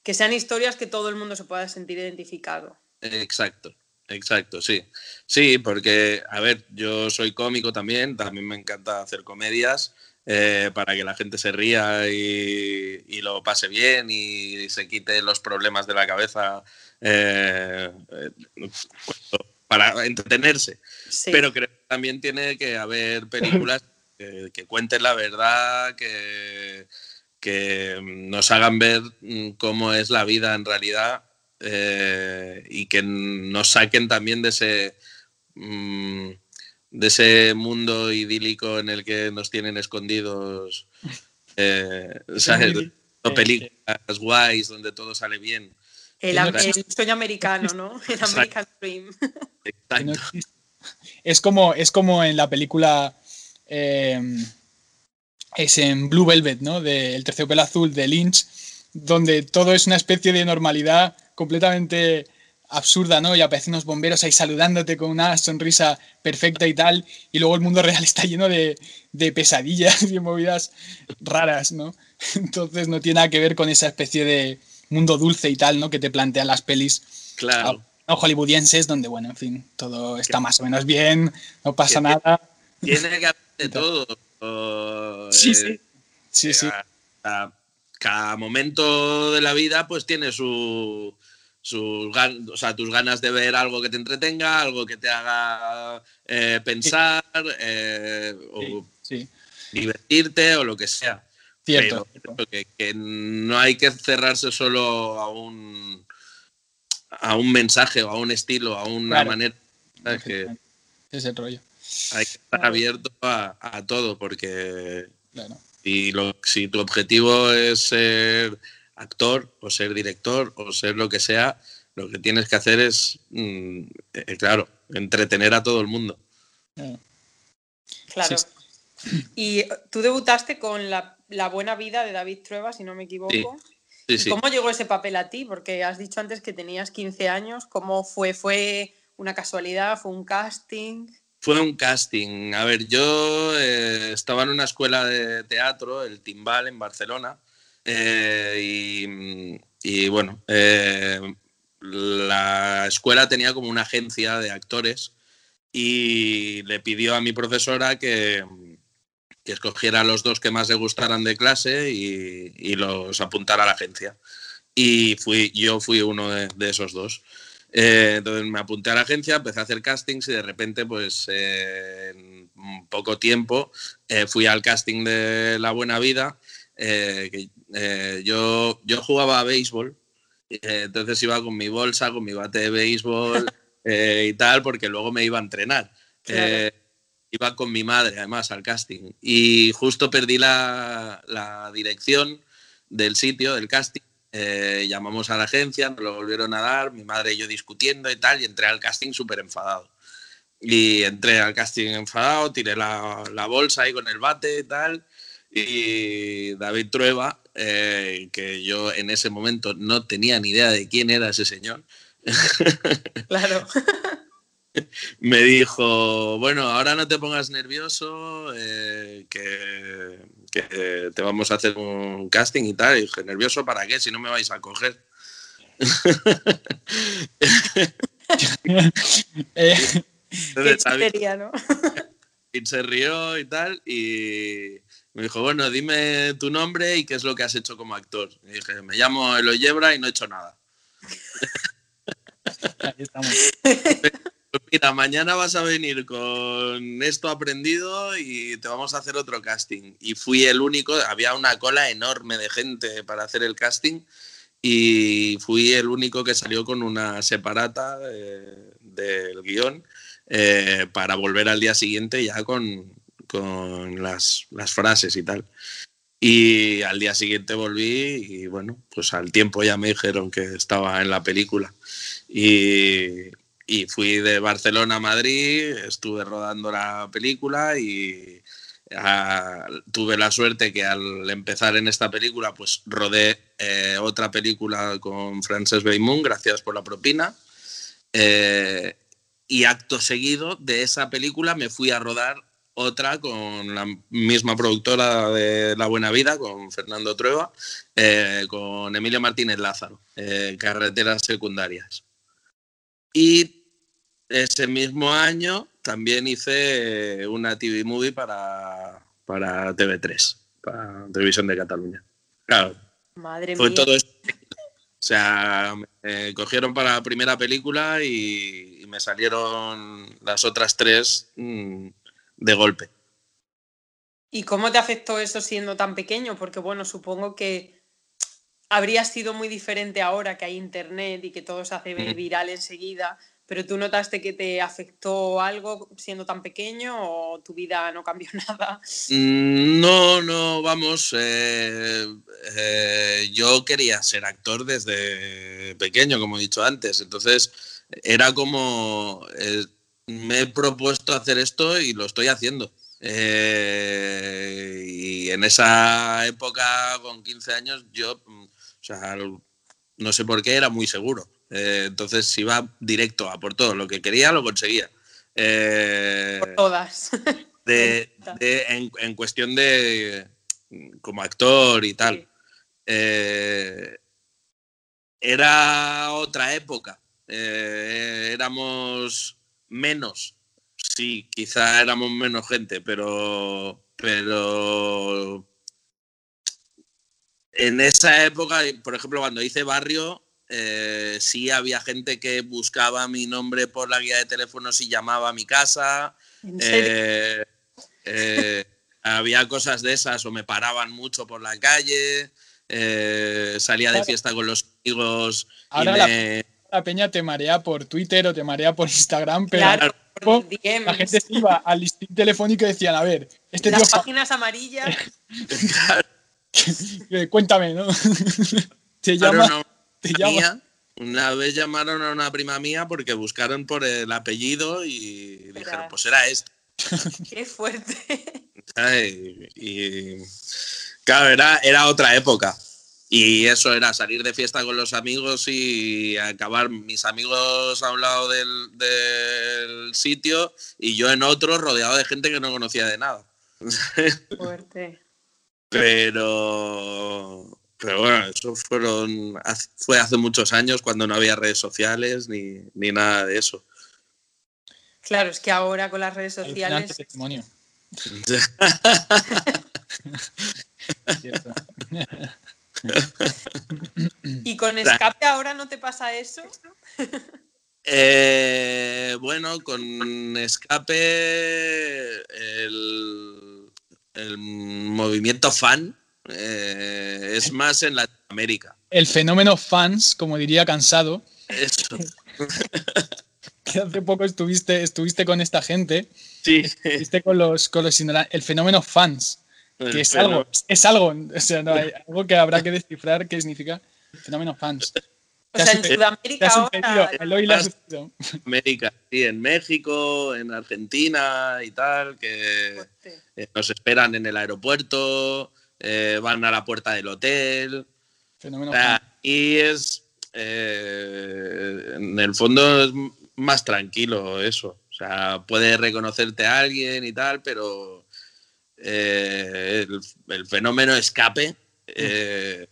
que sean historias que todo el mundo se pueda sentir identificado. Exacto. Exacto, sí. Sí, porque, a ver, yo soy cómico también, también me encanta hacer comedias eh, para que la gente se ría y, lo pase bien y se quite los problemas de la cabeza eh, para entretenerse. Pero creo que también tiene que haber películas que, cuenten la verdad, que, que nos hagan ver mm, cómo es la vida en realidad eh, y que nos saquen también de ese, mm, de ese mundo idílico en el que nos tienen escondidos. Eh, películas guays donde todo sale bien. El, sueño americano, ¿no? El American Dream. Es como, es como en la película. Em, es en Blue Velvet, ¿no? De El terciopelo azul de Lynch, donde todo es una especie de normalidad completamente absurda, ¿no? Y aparecen unos bomberos ahí saludándote con una sonrisa perfecta y tal, y luego el mundo real está lleno de, pesadillas y movidas raras, ¿no? Entonces no tiene nada que ver con esa especie de mundo dulce y tal, ¿no? Que te plantean las pelis. Claro. No hollywoodienses, donde, bueno, en fin, todo está más o menos bien, no pasa nada. Tiene que haber de todo. sí, sí. Eh, sí, sí cada momento de la vida pues tiene su, sus o sea, tus ganas de ver algo que te entretenga, algo que te haga eh, pensar, eh, o divertirte o lo que sea. Cierto. Pero, que, no hay que cerrarse solo a un a un mensaje o a un estilo, a una manera. Que ese rollo. Hay que estar abierto a, a todo porque y si tu objetivo es ser actor o ser director o ser lo que sea, lo que tienes que hacer es, mm, eh, claro, entretener a todo el mundo. Claro. Y tú debutaste con la, Buena Vida de David Trueba, si no me equivoco. ¿Cómo llegó ese papel a ti? Porque has dicho antes que tenías 15 años. ¿Cómo fue? ¿Fue una casualidad? ¿Fue un casting? Fue un casting. A ver, yo eh, estaba en una escuela de teatro, el Timbal, en Barcelona, eh, y, bueno, eh, la escuela tenía como una agencia de actores y le pidió a mi profesora que, escogiera los dos que más le gustaran de clase y, los apuntara a la agencia. Y fui, yo fui uno de esos dos. Eh, entonces me apunté a la agencia, empecé a hacer castings y de repente, pues eh, en poco tiempo, eh, fui al casting de La Buena Vida. yo, yo jugaba a béisbol, entonces iba con mi bolsa, con mi bate de béisbol y tal, porque luego me iba a entrenar. Eh, iba con mi madre, además, al casting. Y justo perdí la, la dirección del sitio, del casting. Eh, llamamos a la agencia, nos lo volvieron a dar, mi madre y yo discutiendo y tal, y entré al casting súper enfadado. Y entré al casting enfadado, tiré la, la, bolsa ahí con el bate y tal. Y David Trueba, eh, que yo en ese momento no tenía ni idea de quién era ese señor. Claro. me dijo, bueno, ahora no te pongas nervioso, eh, que, que, te vamos a hacer un casting y tal. Y dije, ¿nervioso para qué? Si no me vais a coger. eh, sería, ¿no? y se rió y tal, y me dijo, bueno, dime tu nombre y qué es lo que has hecho como actor. Y dije, me llamo Eloy Yebra y no he hecho nada. Ahí estamos. Mira, mañana vas a venir con esto aprendido y te vamos a hacer otro casting. Y fui el único, había una cola enorme de gente para hacer el casting y fui el único que salió con una separata eh, del guion eh, para volver al día siguiente ya con, con las, las, frases y tal. Y al día siguiente volví y bueno, pues al tiempo ya me dijeron que estaba en la película. Y, y fui de Barcelona a Madrid, estuve rodando la película y a, tuve la suerte que al empezar en esta película pues rodé eh, otra película con Frances Beymoun, gracias por la propina. Eh, y acto seguido de esa película me fui a rodar otra con la misma productora de La Buena Vida, con Fernando Trueba, eh, con Emilio Martínez Lázaro, Carreteras Secundarias. Y ese mismo año también hice una TV movie para, para TV3, para Televisión de Cataluña. Claro. Madre fue mía. todo esto. O sea, me cogieron para la primera película y, y me salieron las otras tres mmm, de golpe. ¿Y cómo te afectó eso siendo tan pequeño? Porque bueno, supongo que habría sido muy diferente ahora que hay internet y que todo se hace Mm. viral enseguida, pero tú notaste que te afectó algo siendo tan pequeño o tu vida no cambió nada. Mm, No, no, vamos. eh, eh, yo quería ser actor desde pequeño, como he dicho antes. Entonces, era como. eh, me he propuesto hacer esto y lo estoy haciendo. Y en esa época, con 15 años, yo, mm, o sea, no sé por qué, era muy seguro. Eh, entonces iba directo a por todo. Lo que quería lo conseguía. Eh, Por todas. de, de- en, en cuestión de como actor y tal. Sí. Eh, era otra época. Eh, éramos menos. Sí, quizá éramos menos gente, pero. Pero. En esa época, por ejemplo, cuando hice barrio, eh, sí había gente que buscaba mi nombre por la guía de teléfonos y llamaba a mi casa. ¿En serio? Eh, eh, había cosas de esas o me paraban mucho por la calle, eh, salía de fiesta con los amigos y Ahora la- me- La peña te marea por Twitter o te marea por Instagram, pero claro, por la gente se iba al listín telefónico y decían, a ver, este las páginas amarillas. cuéntame, ¿no? llama, una te prima llama. mía, una vez llamaron a una prima mía porque buscaron por el apellido y dijeron, pues era este. Qué fuerte. y, claro, era, era otra época. Y eso era salir de fiesta con los amigos y acabar mis amigos a un lado del, del sitio y yo en otro rodeado de gente que no conocía de nada. Fuerte. Pero, pero bueno, eso fueron, fue hace muchos años cuando no había redes sociales ni, ni nada de eso. Claro, es que ahora con las redes sociales. testimonio. Cierto. ¿Y con escape ahora no te pasa eso? Eh, bueno, con escape el, el movimiento fan eh, es más en Latinoamérica. El fenómeno fans, como diría Cansado, Eso. que hace poco estuviste, estuviste con esta gente. Sí. Estuviste con los, con los el fenómeno fans. Que es algo, es algo, o sea, no, hay algo que habrá que descifrar qué significa fenómeno fans. O sea, en Sudamérica ahora... América, sí, en México, en Argentina y tal, que eh, nos esperan en el aeropuerto, eh, van a la puerta del hotel. Y es, eh, en el fondo es más tranquilo eso. O sea, puede reconocerte a alguien y tal, pero el, el, fenómeno escape mm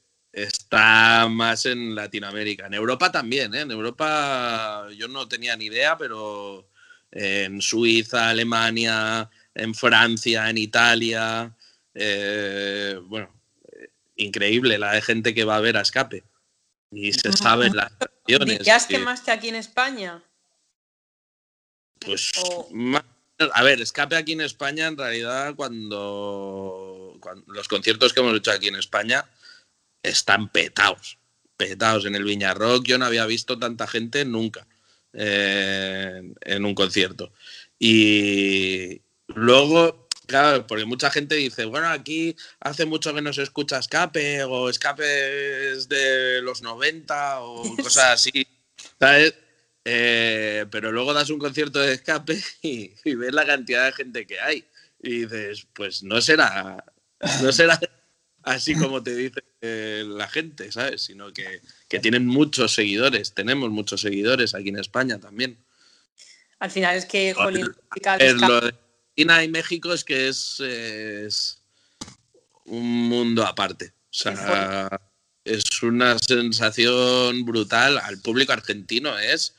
está más en Latinoamérica. En Europa también, ¿eh? En Europa yo no tenía ni idea, pero en Suiza, Alemania, en Francia, en Italia, eh, bueno, increíble la de gente que va a ver a escape. Y se sabe las canciones. ¿Dirías que más que aquí en España? Pues a ver, escape aquí en España en realidad cuando, cuando, los conciertos que hemos hecho aquí en España están petados, petados en el Viña Rock. Yo no había visto tanta gente nunca eh, en un concierto. Y luego, claro, porque mucha gente dice, bueno, aquí hace mucho que no se escucha escape o escape es de los 90 o cosas así, ¿sabes? Eh, pero luego das un concierto de escape y, y, ves la cantidad de gente que hay. Y dices, pues no será, no será así como te dice eh, la gente, ¿sabes? Sino que, tienen muchos seguidores, tenemos muchos seguidores aquí en España también. Al final es que, jolín, lo de China y México es que es, un mundo aparte. O sea, es una sensación brutal. Al público argentino es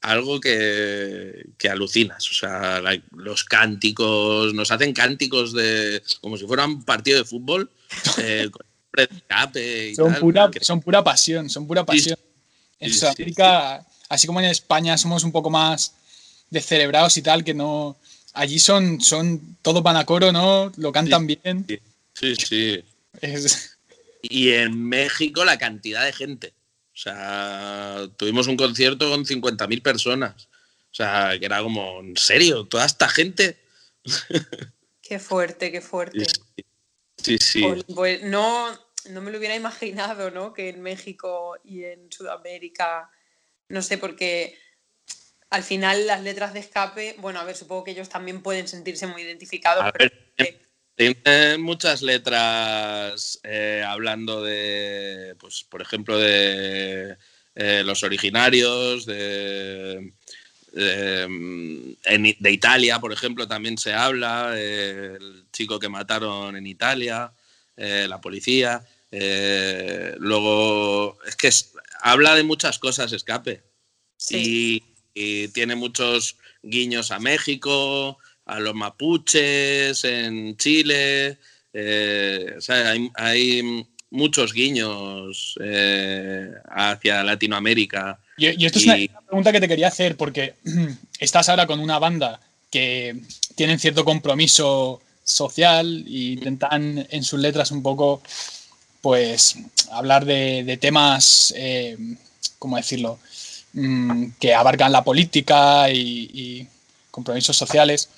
algo que, alucinas. O sea, los cánticos, nos hacen cánticos de como si fuera un partido de fútbol. Eh, son, pura, son pura pasión, son pura pasión. en Sudamérica, así como en España somos un poco más descerebrados y tal, que no. Allí son, son todos van a coro, ¿no? Lo cantan bien. Sí, sí. Y en México la cantidad de gente. O sea, tuvimos un concierto con 50.000 personas. O sea, que era como, ¿en serio? ¿Toda esta gente? Qué fuerte, qué fuerte. Sí, sí. Pues, no, no me lo hubiera imaginado, ¿no? Que en México y en Sudamérica, no sé, porque al final las letras de escape, bueno, a ver, supongo que ellos también pueden sentirse muy identificados. A tienen muchas letras eh, hablando de, pues, por ejemplo, de eh, los originarios, de, de, Italia, por ejemplo, también se habla, el chico que mataron en Italia, eh, la policía. luego, es que habla de muchas cosas, escape. y tiene muchos guiños a México, a los mapuches en Chile. Eh, o sea, hay, muchos guiños eh, hacia Latinoamérica. Y, esto es una pregunta que te quería hacer, porque estás ahora con una banda que tienen cierto compromiso social e intentan en sus letras un poco, pues, hablar de, temas, eh, ¿cómo decirlo?, mm, que abarcan la política y compromisos sociales.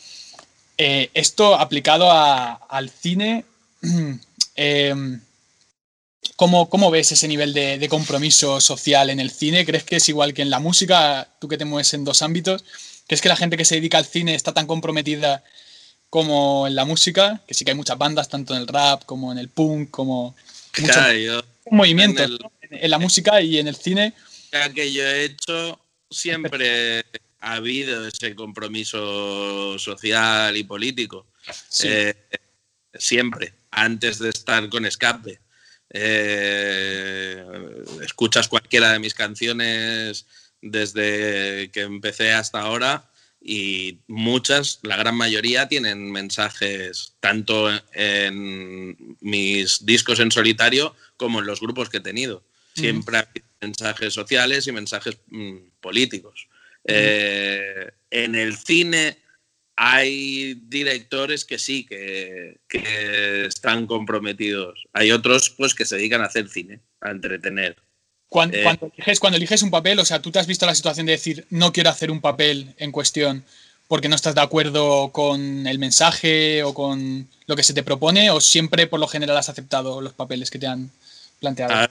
Eh, esto aplicado al cine, em, ¿cómo, ves ese nivel de, compromiso social en el cine? ¿Crees que es igual que en la música? Tú que te mueves en dos ámbitos, ¿crees que la gente que se dedica al cine está tan comprometida como en la música? Que sí que hay muchas bandas, tanto en el rap como en el punk, como muchos movimientos en, en, la música y en el cine. Que yo he hecho siempre ha habido ese compromiso social y político. Eh, siempre, antes de estar con escape. Eh, escuchas cualquiera de mis canciones desde que empecé hasta ahora y muchas, la gran mayoría, tienen mensajes tanto en mis discos en solitario como en los grupos que he tenido. Siempre hay mensajes sociales y mensajes mm, políticos. Eh, en el cine hay directores que sí, que, están comprometidos. Hay otros pues que se dedican a hacer cine, a entretener. Cuando, Eh. cuando eliges, cuando eliges un papel, o sea, tú te has visto la situación de decir, no quiero hacer un papel en cuestión porque no estás de acuerdo con el mensaje o con lo que se te propone, o siempre por lo general has aceptado los papeles que te han planteado. Ah,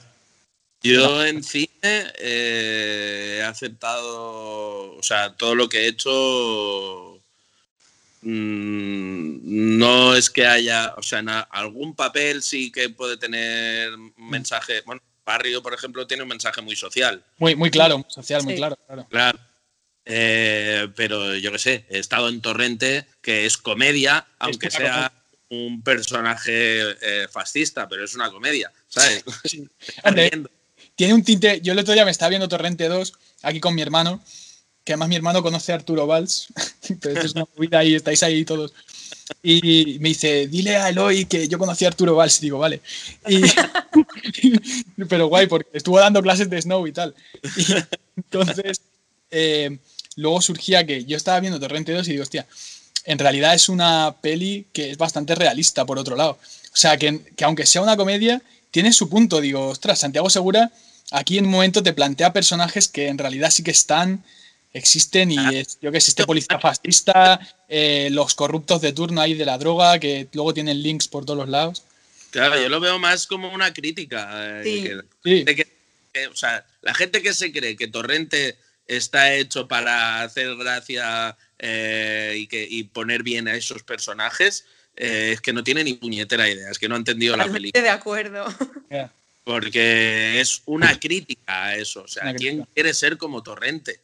Yo en cine eh, he aceptado, o sea, todo lo que he hecho mm, no es que haya, o sea, en a- algún papel sí que puede tener un mensaje, bueno, Barrio, por ejemplo, tiene un mensaje muy social, Muy, muy claro, muy social, muy Sí. claro, claro. claro. Eh, pero yo qué sé, he estado en Torrente, que es comedia, aunque claro, sea un personaje eh, fascista, pero es una comedia, ¿sabes? Hombre, Riendo. Tiene un tinte. Yo el otro día me estaba viendo Torrente 2 aquí con mi hermano, que además mi hermano conoce a Arturo Valls. Esto es una movida y estáis ahí todos. Y me dice, dile a Eloy que yo conocí a Arturo Valls. Y digo, vale. Pero guay, porque estuvo dando clases de Snow y tal. Y entonces, eh, luego surgía que yo estaba viendo Torrente 2 y digo, hostia, en realidad es una peli que es bastante realista, por otro lado. O sea, que, que aunque sea una comedia, tiene su punto. Digo, ostras, Santiago Segura aquí en un momento te plantea personajes que en realidad sí que están, existen y es, yo que sé, este policía fascista, eh, los corruptos de turno ahí de la droga, que luego tienen links por todos los lados. Claro, yo lo veo más como una crítica. eh, Sí. que- Sí, de que- que, o sea, la gente que se cree que Torrente está hecho para hacer gracia eh, y, que, y poner bien a esos personajes, eh, es que no tiene ni puñetera idea, es que no ha entendido la Totalmente película. de acuerdo. Porque es una crítica a eso. O sea, ¿quién quiere ser como Torrente?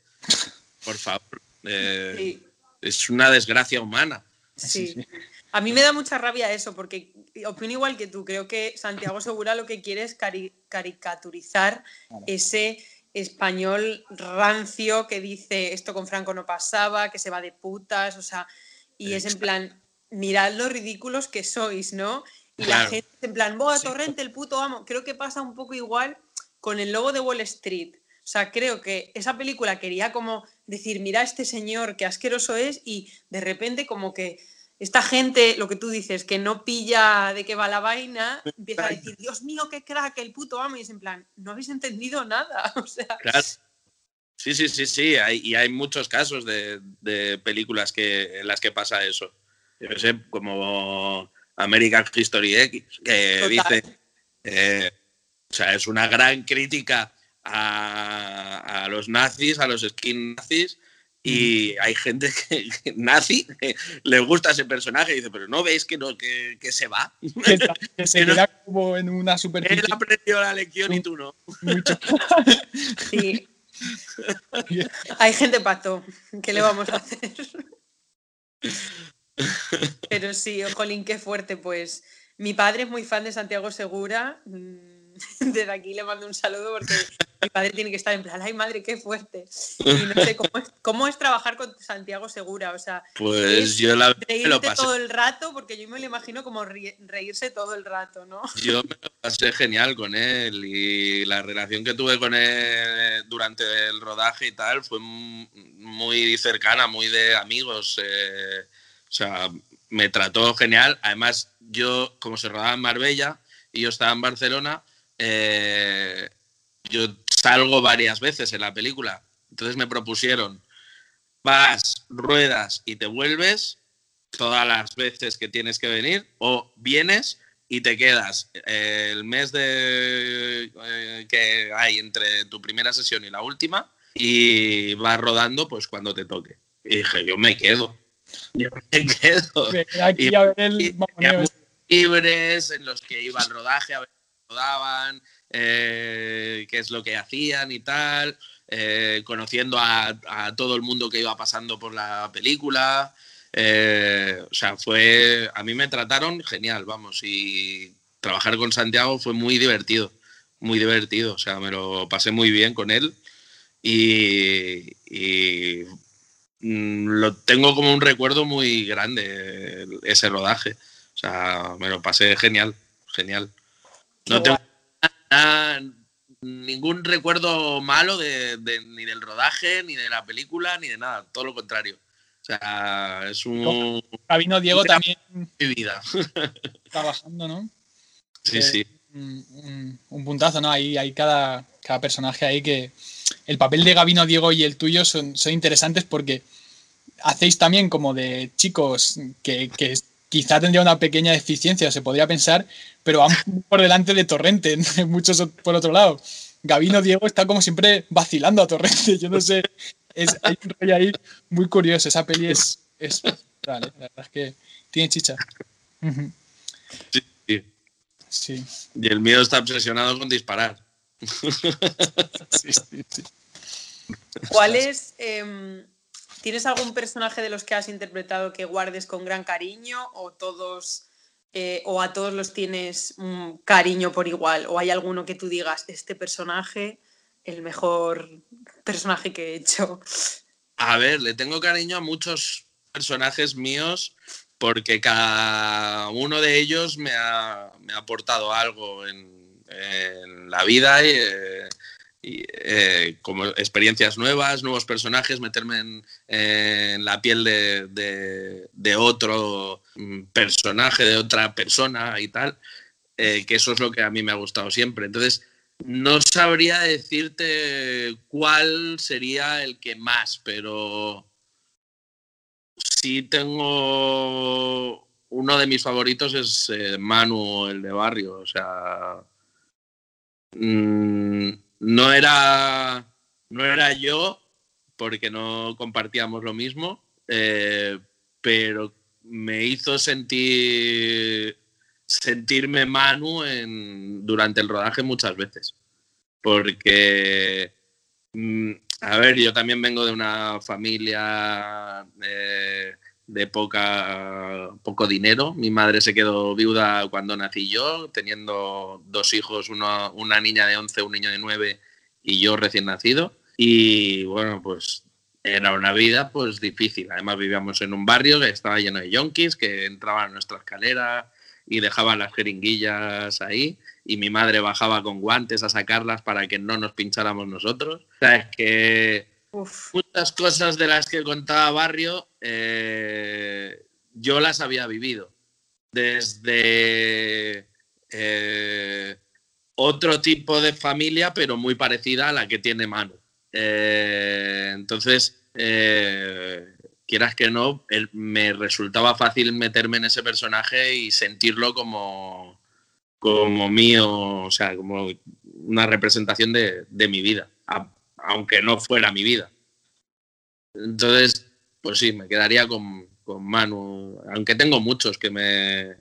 Por favor. Eh, Sí, Es una desgracia humana. Sí. A mí me da mucha rabia eso, porque opino igual que tú. Creo que Santiago Segura lo que quiere es cari- caricaturizar Claro. ese español rancio que dice esto con Franco no pasaba, que se va de putas, o sea, y es en plan, mirad lo ridículos que sois, ¿no? Y la gente en plan, ¡Boa. Torrente, el puto amo! Creo que pasa un poco igual con el logo de Wall Street. O sea, creo que esa película quería como decir, mira este señor, qué asqueroso es, y de repente como que esta gente, lo que tú dices, que no pilla de qué va la vaina, empieza a decir, Dios mío, qué crack, el puto amo, y es en plan, no habéis entendido nada. O sea, Claro. Sí, sí, sí, sí. Hay, y hay muchos casos de, de películas que, en las que pasa eso. Yo sé, como American History X, que Total. dice. eh, o sea, es una gran crítica a, a los nazis, a los skin nazis. Y hay gente que, que nazi que le gusta ese personaje y dice, pero no veis que, no, que, que se va. Que, que se no- queda como en una Él superficie aprendió la lección y tú no. sí. Hay gente pato, ¿qué le vamos a hacer? Pero sí, jolín, qué fuerte, pues. Mi padre es muy fan de Santiago Segura. mm, Desde aquí le mando un saludo porque mi padre tiene que estar en plan, ay madre, qué fuerte. Y no sé cómo es, cómo es trabajar con Santiago Segura. O sea, Pues Es yo la, me lo reírte pasé todo el rato, porque yo me lo imagino como reírse todo el rato, ¿no? Yo me lo pasé genial con él y la relación que tuve con él durante el rodaje y tal fue muy cercana, muy de amigos. eh, sea, me trató genial. Además, yo, como se rodaba en Marbella y yo estaba en Barcelona, eh, yo salgo varias veces en la película. Entonces me propusieron, vas, ruedas y te vuelves todas las veces que tienes que venir o vienes y te quedas eh, el mes de eh, que hay entre tu primera sesión y la última y vas rodando pues cuando te toque. Y dije, yo me quedo. Yo me quedo. Aquí Y- a ver el y libres en los que iba al rodaje a ver qué rodaban, eh, qué es lo que hacían y tal, eh, conociendo a, a todo el mundo que iba pasando por la película. Eh, o sea, fue. A mí me trataron genial, vamos, y trabajar con Santiago fue muy divertido, muy divertido. O sea, me lo pasé muy bien con él y, y, lo tengo como un recuerdo muy grande el- ese rodaje. O sea, me lo pasé genial, genial. No tengo nada- ningún recuerdo malo de, de- ni del rodaje, ni de la película, ni de nada. Todo lo contrario. O sea, es un Vino Diego también mi vida. trabajando, ¿no? Sí, Eh, sí. un, un puntazo, ¿no? Hay, hay cada, cada personaje ahí que. El papel de Gabino, Diego y el tuyo son, son interesantes porque hacéis también como de chicos que, que quizá tendría una pequeña deficiencia, se podría pensar, pero van por delante de Torrente, muchos por otro lado. Gabino Diego está como siempre vacilando a Torrente, yo no sé, es, hay un rollo ahí muy curioso, esa peli es, es vale, la verdad es que tiene chicha. Sí, sí. Sí, Y el mío está obsesionado con disparar. sí, sí, sí. ¿Cuál es, em, ¿Tienes algún personaje de los que has interpretado que guardes con gran cariño o todos eh, o a todos los tienes mm, cariño por igual? ¿O hay alguno que tú digas, este personaje, el mejor personaje que he hecho? A ver, le tengo cariño a muchos personajes míos porque cada uno de ellos me ha, me ha aportado algo en, la vida y, eh, eh, como experiencias nuevas, nuevos personajes, meterme en, la piel de otro mm, personaje, de otra persona y tal, eh, que eso es lo que a mí me ha gustado siempre. Entonces, no sabría decirte cuál sería el que más, pero sí tengo uno de mis favoritos es eh, Manu, el de barrio. O sea, mm, no era no era yo porque no compartíamos lo mismo, eh, pero me hizo sentir sentirme Manu en, durante el rodaje muchas veces. Porque, mm, a ver, yo también vengo de una familia eh, de poca, poco dinero. Mi madre se quedó viuda cuando nací yo, teniendo dos hijos, uno- una niña de 11, un niño de 9 y yo recién nacido. Y bueno, pues era una vida pues difícil. Además vivíamos en un barrio que estaba lleno de yonkis que entraban a nuestra escalera y dejaban las jeringuillas ahí y mi madre bajaba con guantes a sacarlas para que no nos pincháramos nosotros. O sea, es que Muchas cosas de las que contaba Barrio eh, yo las había vivido. Desde eh, otro tipo de familia, pero muy parecida a la que tiene Manu. Eh, entonces, quieras que no, me resultaba fácil meterme en ese personaje y sentirlo como, como mío, o sea, como una representación de, de mi vida, aunque no fuera mi vida. Entonces, pues sí, me quedaría con, con Manu, aunque tengo muchos que me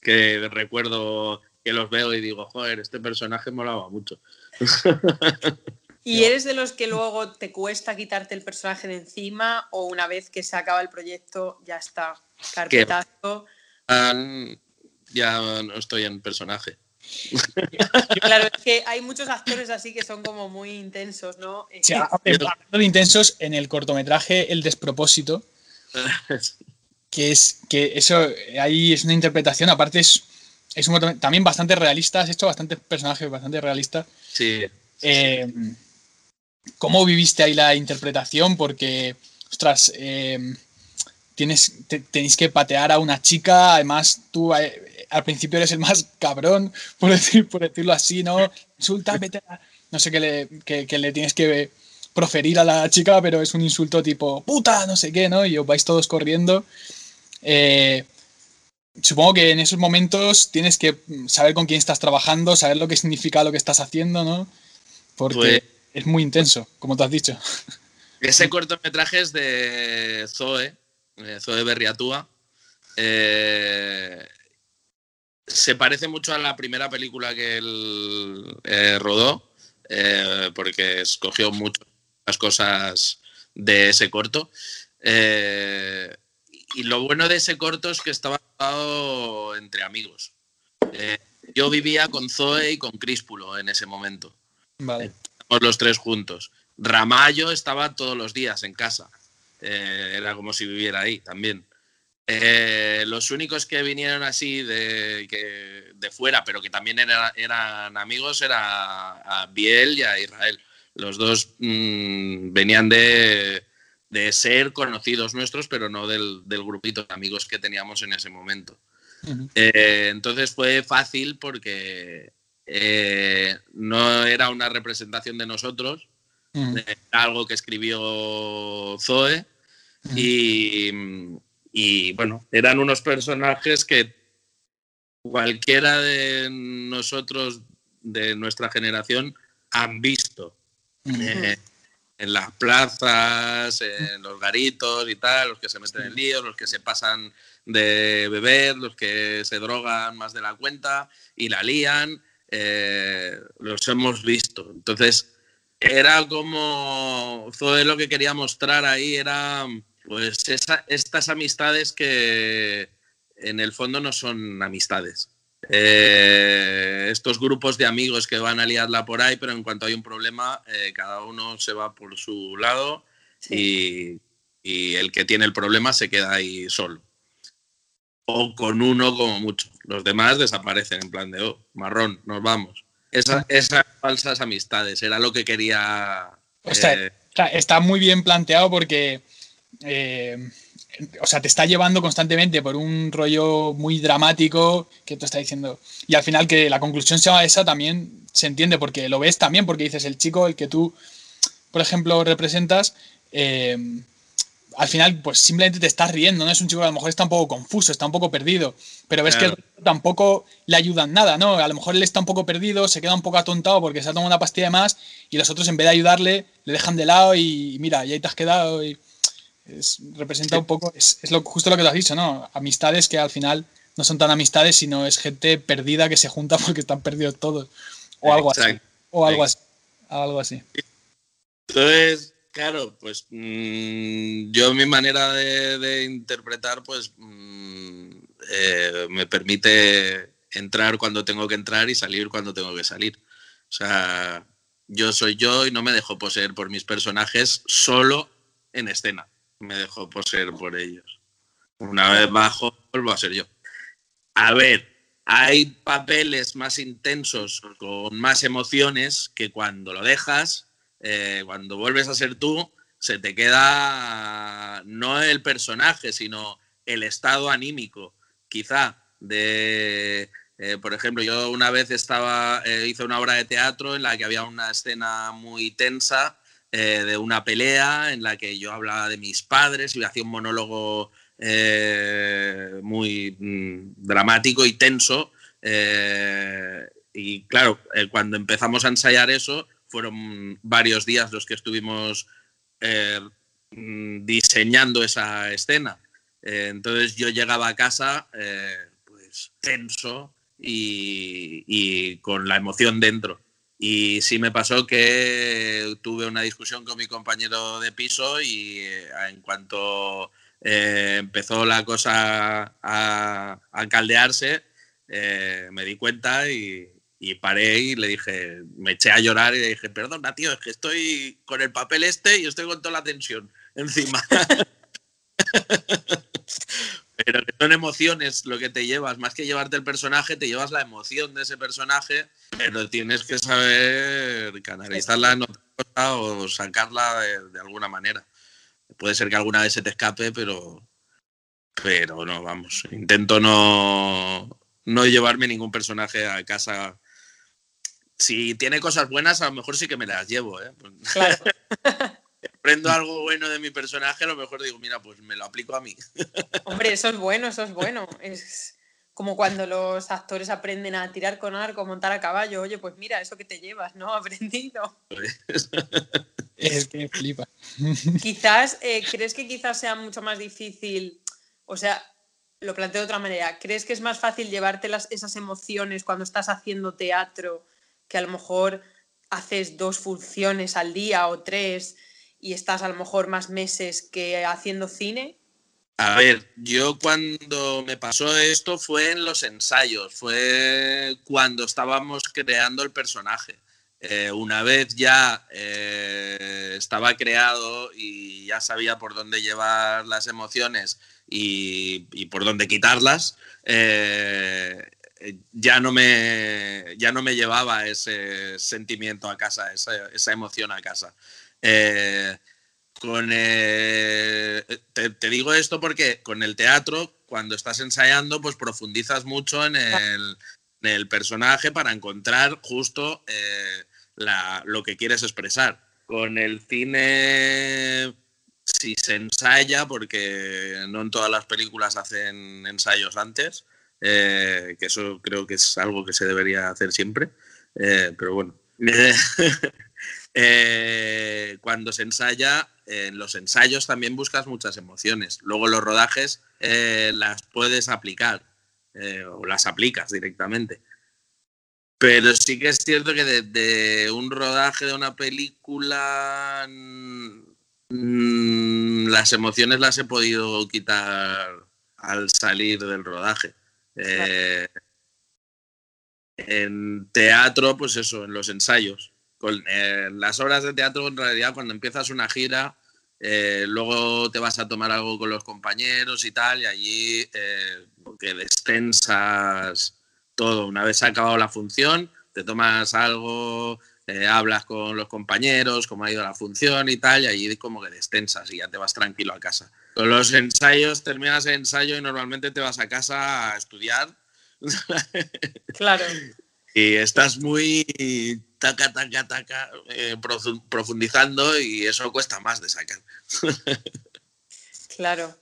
que recuerdo que los veo y digo, joder, este personaje molaba mucho. ¿Y eres de los que luego te cuesta quitarte el personaje de encima o una vez que se acaba el proyecto ya está carpetazo? Ya no estoy en personaje. Claro, es que hay muchos actores así que son como muy intensos, ¿no? Eh, O sea, hablando de intensos, en el cortometraje El despropósito, que es que eso ahí es una interpretación, aparte es, es un también bastante realista, has hecho bastantes personajes bastante realistas. Sí, Eh, ¿Cómo viviste ahí la interpretación? Porque, ostras, eh, tienes, te- tenéis que patear a una chica, además tú eh, al principio eres el más cabrón, por, decir, por decirlo así, ¿no? Insulta, vete a- No sé qué le, que, que le tienes que proferir a la chica, pero es un insulto tipo, puta, no sé qué, ¿no? Y os vais todos corriendo. Eh, supongo que en esos momentos tienes que saber con quién estás trabajando, saber lo que significa lo que estás haciendo, ¿no? Porque Pues- es muy intenso, como te has dicho. Ese cortometraje es de Zoe, eh, Zoe Berriatúa. Eh, se parece mucho a la primera película que él eh, rodó, eh, porque escogió muchas cosas de ese corto. Eh, y lo bueno de ese corto es que estaba entre amigos. Yo vivía con Zoe y con Críspulo en ese momento Vale. estábamos los tres juntos. Ramallo estaba todos los días en casa. Era como si viviera ahí también. Eh, los únicos que vinieron así de, que- de fuera, pero que también era- eran amigos, era a Biel y a Israel. Los dos mm, venían de, de ser conocidos nuestros, pero no del, del grupito de amigos que teníamos en ese momento. Eh, entonces fue fácil porque eh, no era una representación de nosotros, era algo que escribió Zoe y, y bueno, eran unos personajes que cualquiera de nosotros de nuestra generación han visto. Eh, en las plazas, en los garitos y tal, los que se meten en líos, los que se pasan de beber, los que se drogan más de la cuenta y la lían, eh, los hemos visto. Entonces, era como, todo lo que quería mostrar ahí era pues estas amistades que en el fondo no son amistades. Eh, estos grupos de amigos que van a liarla por ahí, pero en cuanto hay un problema, eh, cada uno se va por su lado y, el que tiene el problema se queda ahí solo. O con uno como mucho. Los demás desaparecen en plan de, oh, marrón, nos vamos. Ah. esas falsas amistades, era lo que quería... Eh, está, muy bien planteado porque o sea, te está llevando constantemente por un rollo muy dramático que te está diciendo. Y al final que la conclusión sea esa también se entiende porque lo ves también, porque dices el chico, el que tú, por ejemplo, representas, eh, al final pues simplemente te estás riendo, ¿no? Es un chico que a lo mejor está un poco confuso, está un poco perdido, pero ves que tampoco le ayudan nada, ¿no? A lo mejor él está un poco perdido, se queda un poco atontado porque se ha tomado una pastilla de más y los otros en vez de ayudarle le dejan de lado y mira, y ahí te has quedado y representa un poco, es, lo, justo lo que te has dicho, ¿no? Amistades que al final no son tan amistades, sino es gente perdida que se junta porque están perdidos todos. O algo así. O algo así. Algo así. Entonces, claro, pues mm, yo mi manera de, interpretar, pues mm, eh, me permite entrar cuando tengo que entrar y salir cuando tengo que salir. O sea, yo soy yo y no me dejo poseer por mis personajes solo en escena me dejo poseer por ellos. Una vez bajo, vuelvo a ser yo. A ver, hay papeles más intensos, con más emociones, que cuando lo dejas, eh, cuando vuelves a ser tú, se te queda no el personaje, sino el estado anímico, quizá, de, eh, por ejemplo, yo una vez estaba, eh, hice una obra de teatro en la que había una escena muy tensa eh, de una pelea en la que yo hablaba de mis padres y hacía un monólogo eh, muy mm, dramático y tenso. Eh, y claro, cuando empezamos a ensayar eso, fueron varios días los que estuvimos mm, diseñando esa escena. entonces yo llegaba a casa pues tenso y con la emoción dentro. Y sí me pasó que tuve una discusión con mi compañero de piso y eh, en cuanto eh, empezó la cosa a, caldearse, eh, me di cuenta y, paré y le dije, me eché a llorar y le dije, perdona tío, es que estoy con el papel este y estoy con toda la tensión encima. Pero que son emociones lo que te llevas, más que llevarte el personaje, te llevas la emoción de ese personaje, pero tienes que saber canalizarla en otra cosa o sacarla de, alguna manera. Puede ser que alguna vez se te escape, pero, pero no, vamos, intento no, no llevarme ningún personaje a casa. Si tiene cosas buenas, a lo mejor sí que me las llevo, ¿eh? Claro. aprendo algo bueno de mi personaje, a lo mejor digo, mira, pues me lo aplico a mí. Hombre, eso es bueno, eso es bueno. Es como cuando los actores aprenden a tirar con arco, montar a caballo. Oye, pues mira, eso que te llevas, ¿no? Aprendido. es que flipa. Quizás, eh, ¿crees que quizás sea mucho más difícil? O sea, lo planteo de otra manera. ¿Crees que es más fácil llevarte las, esas emociones cuando estás haciendo teatro que a lo mejor haces dos funciones al día o tres? Y estás a lo mejor más meses que haciendo cine? A ver, yo cuando me pasó esto fue en los ensayos, fue cuando estábamos creando el personaje. Eh, una vez ya eh, estaba creado y ya sabía por dónde llevar las emociones y, por dónde quitarlas, eh, ya, no me, ya no me llevaba ese sentimiento a casa, esa, esa emoción a casa. Eh, con te, digo esto porque con el teatro, cuando estás ensayando, pues profundizas mucho en el, personaje para encontrar justo eh, lo que quieres expresar. Con el cine, si se ensaya, porque no en todas las películas hacen ensayos antes, eh, que eso creo que es algo que se debería hacer siempre, eh, pero bueno. cuando se ensaya, en los ensayos también buscas muchas emociones. Luego los rodajes eh, las puedes aplicar eh, o las aplicas directamente. Pero sí que es cierto que de, un rodaje de una película mm, las emociones las he podido quitar al salir del rodaje. Eh, en teatro, pues eso, en los ensayos. Con las obras de teatro, en realidad, cuando empiezas una gira, eh, luego te vas a tomar algo con los compañeros y tal, y allí eh, que destensas todo. Una vez acabado la función, te tomas algo, eh, hablas con los compañeros, cómo ha ido la función y tal, y allí como que destensas y ya te vas tranquilo a casa. Con los ensayos, terminas el ensayo y normalmente te vas a casa a estudiar. Claro. Y estás muy taca, taca, taca, eh, profundizando y eso cuesta más de sacar. claro.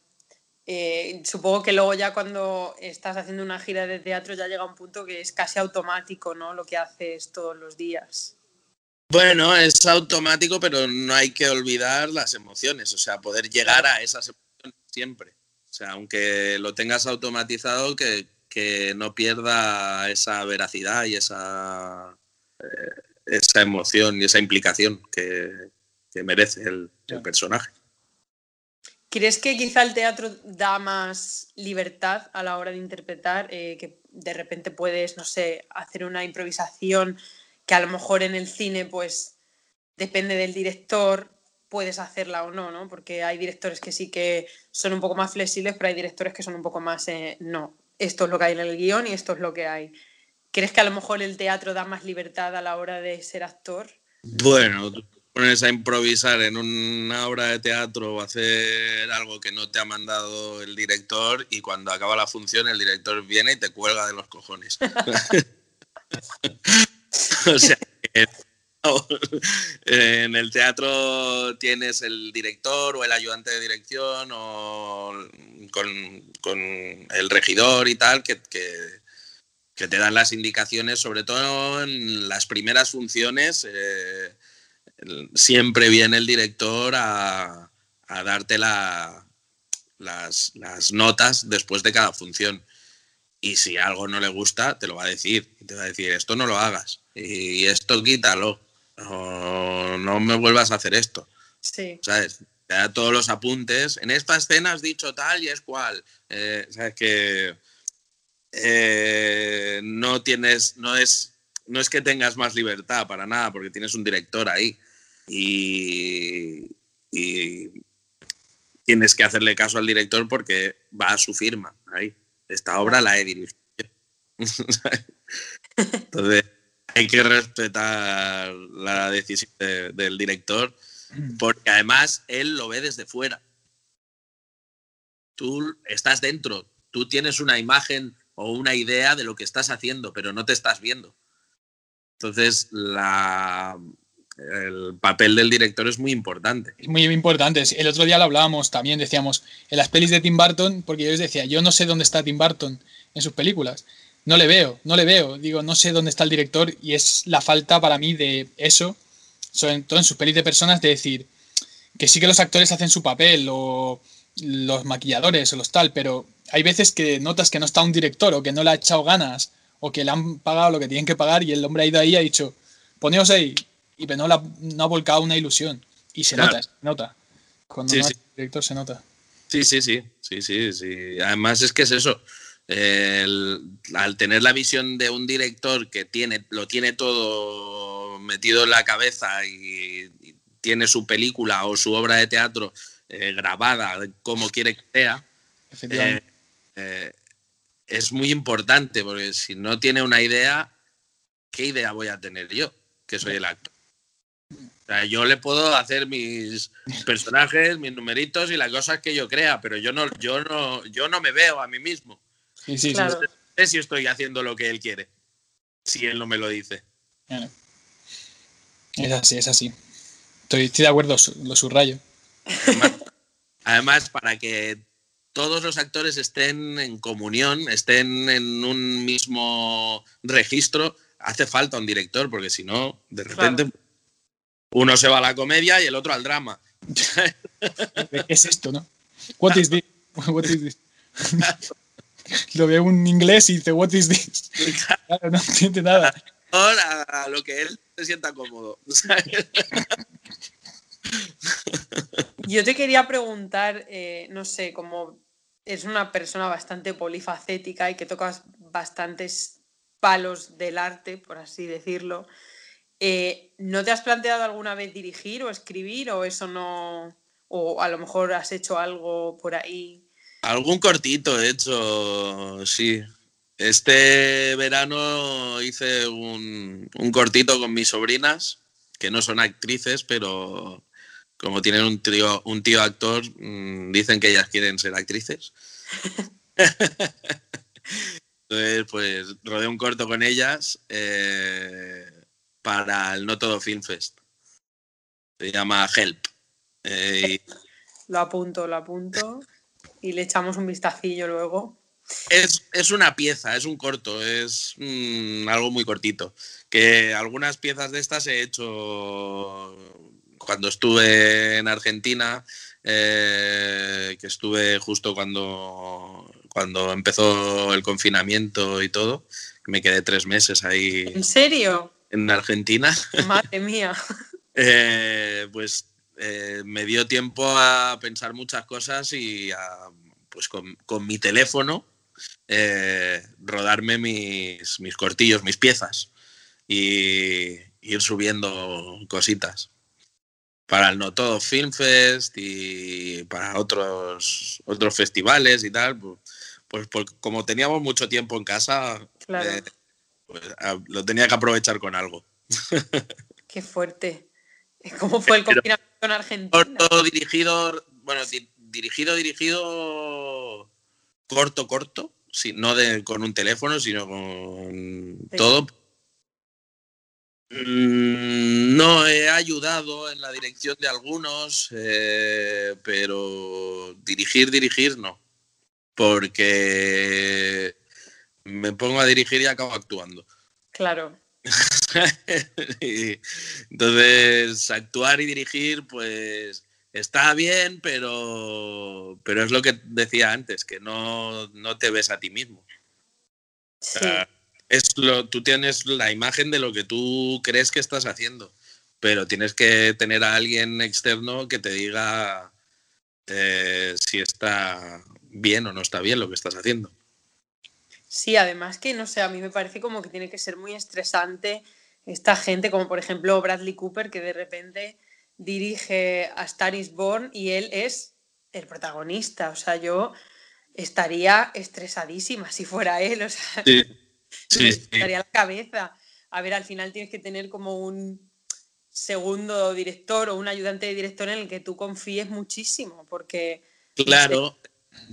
Eh, supongo que luego ya cuando estás haciendo una gira de teatro ya llega un punto que es casi automático, ¿no? Lo que haces todos los días. Bueno, es automático, pero no hay que olvidar las emociones, o sea, poder llegar a esas emociones siempre. O sea, aunque lo tengas automatizado, que, no pierda esa veracidad y esa, eh, esa emoción y esa implicación que, merece el, personaje. ¿Crees que quizá el teatro da más libertad a la hora de interpretar? Eh, que de repente puedes, no sé, hacer una improvisación que a lo mejor en el cine, pues depende del director, puedes hacerla o no, ¿no? Porque hay directores que sí que son un poco más flexibles, pero hay directores que son un poco más, eh, no, esto es lo que hay en el guion y esto es lo que hay. ¿Crees que a lo mejor el teatro da más libertad a la hora de ser actor? Bueno, tú pones a improvisar en una obra de teatro o hacer algo que no te ha mandado el director y cuando acaba la función el director viene y te cuelga de los cojones. o sea, en el teatro tienes el director o el ayudante de dirección o con, el regidor y tal que te dan las indicaciones, sobre todo en las primeras funciones, eh, siempre viene el director a, darte las, notas después de cada función. Y si algo no le gusta, te lo va a decir. Te va a decir, esto no lo hagas. Y esto quítalo. O no me vuelvas a hacer esto. Sí. ¿Sabes? Te da todos los apuntes. En esta escena has dicho tal y es cual. Eh, ¿Sabes? Que eh, no tienes, no es, no es que tengas más libertad para nada, porque tienes un director ahí y, tienes que hacerle caso al director porque va a su firma ahí. Esta obra la he dirigido. Entonces hay que respetar la decisión del director porque además él lo ve desde fuera. Tú estás dentro, tú tienes una imagen o una idea de lo que estás haciendo, pero no te estás viendo. Entonces, el papel del director es muy importante. Muy importante. El otro día lo hablábamos también, decíamos, en las pelis de Tim Burton, porque yo les decía, yo no sé dónde está Tim Burton en sus películas. No le veo, no le veo. Digo, no sé dónde está el director y es la falta para mí de eso, sobre todo en sus pelis de personas, de decir que sí que los actores hacen su papel o los maquilladores o los tal, pero hay veces que notas que no está un director o que no le ha echado ganas o que le han pagado lo que tienen que pagar y el hombre ha ido ahí y ha dicho, poneos ahí, y pero no, no ha volcado una ilusión. Y se nota, se nota. Cuando no hay director se nota. Sí, sí, sí, sí, sí, sí. Además es que es eso. Al tener la visión de un director que tiene, lo tiene todo metido en la cabeza y, tiene su película o su obra de teatro eh, grabada como quiere que sea, eh, eh, es muy importante, porque si no tiene una idea, ¿qué idea voy a tener yo, que soy el actor? sea, yo le puedo hacer mis personajes, mis numeritos y las cosas que yo crea, pero yo no, yo no, yo no me veo a mí mismo. Sí, sí, Claro. sí. No sé si estoy haciendo lo que él quiere, si él no me lo dice. Claro. Es así, es así. Estoy, estoy de acuerdo, lo subrayo. Además, además, para que todos los actores estén en comunión, estén en un mismo registro, hace falta un director, porque si no, de repente uno se va a la comedia y el otro al drama. ¿Qué es esto, no? What is this? What is this? Lo veo en inglés y dice, What is this? Claro, no entiende nada. Ahora a lo que él se sienta cómodo. ¿sabes? Yo te quería preguntar, eh, no sé, como es una persona bastante polifacética y que tocas bastantes palos del arte, por así decirlo, eh, ¿no te has planteado alguna vez dirigir o escribir o eso no, o a lo mejor has hecho algo por ahí? Algún cortito he hecho, sí. Este verano hice un, un cortito con mis sobrinas, que no son actrices, pero como tienen un tío, un tío actor, mm, dicen que ellas quieren ser actrices. Entonces, pues rodé un corto con ellas eh, para el No Todo Film Fest. Se llama Help. Eh, Lo apunto, lo apunto y le echamos un vistacillo luego. Es, es una pieza, es un corto, es mm, algo muy cortito. Que algunas piezas de estas he hecho cuando estuve en Argentina, eh, que estuve justo cuando, cuando empezó el confinamiento y todo. Me quedé tres meses ahí ¿En serio? en Argentina. Madre mía. Eh, pues eh, me dio tiempo a pensar muchas cosas y a, pues con, con mi teléfono eh, rodarme mis, mis cortillos, mis piezas y ir subiendo cositas para el No Todo Film Fest y para otros, otros festivales y tal. Pues, pues por- como teníamos mucho tiempo en casa, Claro. eh, pues, a- lo tenía que aprovechar con algo. Qué fuerte. ¿Cómo fue el Pero- confinamiento? Corto dirigido, bueno, di- dirigido, dirigido corto, corto, sí, no de, con un teléfono, sino con Sí. todo. Mm, No he ayudado en la dirección de algunos, eh, pero dirigir, dirigir no, porque me pongo a dirigir y acabo actuando. Claro. Entonces, actuar y dirigir, pues está bien, pero, pero es lo que decía antes, que no, no te ves a ti mismo. Sí. sea, Es lo, tú tienes la imagen de lo que tú crees que estás haciendo, pero tienes que tener a alguien externo que te diga eh, si está bien o no está bien lo que estás haciendo. Sí, además que no sé, a mí me parece como que tiene que ser muy estresante esta gente, como por ejemplo Bradley Cooper, que de repente dirige a Star is Born y él es el protagonista. O sea, yo estaría estresadísima si fuera él. O sea, Sí, me estaría la cabeza. A ver, al final tienes que tener como un segundo director o un ayudante de director en el que tú confíes muchísimo, porque Claro,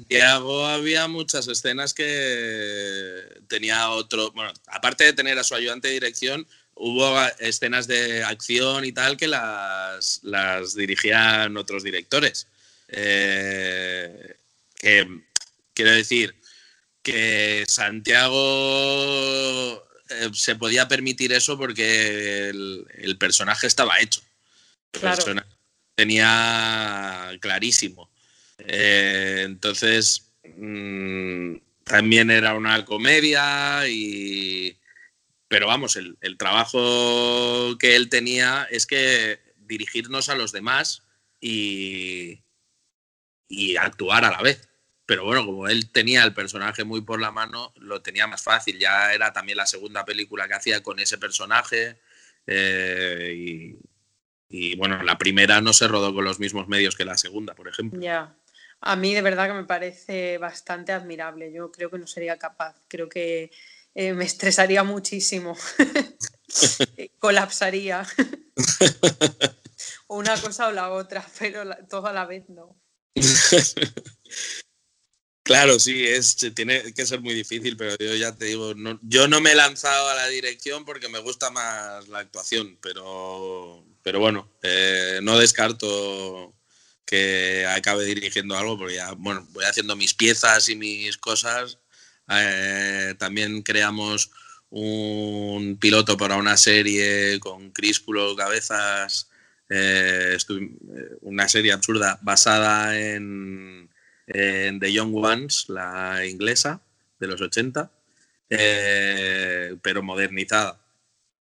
Diago había muchas escenas que tenía otro, bueno, aparte de tener a su ayudante de dirección, hubo escenas de acción y tal que las, las dirigían otros directores. Eh, que, quiero decir que Santiago eh, se podía permitir eso porque el, el personaje estaba hecho. El Claro. personaje tenía clarísimo. Eh, entonces, mm, también era una comedia y... Pero vamos, el, trabajo que él tenía es que dirigirnos a los demás y, actuar a la vez. Pero bueno, como él tenía el personaje muy por la mano, lo tenía más fácil. Ya era también la segunda película que hacía con ese personaje. eh, y, bueno, la primera no se rodó con los mismos medios que la segunda, por ejemplo. A mí de verdad que me parece bastante admirable. Yo creo que no sería capaz. Creo que eh, me estresaría muchísimo. Eh, Colapsaría. o una cosa o la otra, pero todo a la vez no. Claro, sí, es, tiene que ser muy difícil, pero yo ya te digo, yo no me he lanzado a la dirección porque me gusta más la actuación, pero, pero bueno, eh, no descarto que acabe dirigiendo algo, porque ya, bueno, voy haciendo mis piezas y mis cosas. Eh, también creamos un piloto para una serie con Críspulo Cabezas, eh, una serie absurda basada en en The Young Ones, la inglesa de los 80, eh, pero modernizada.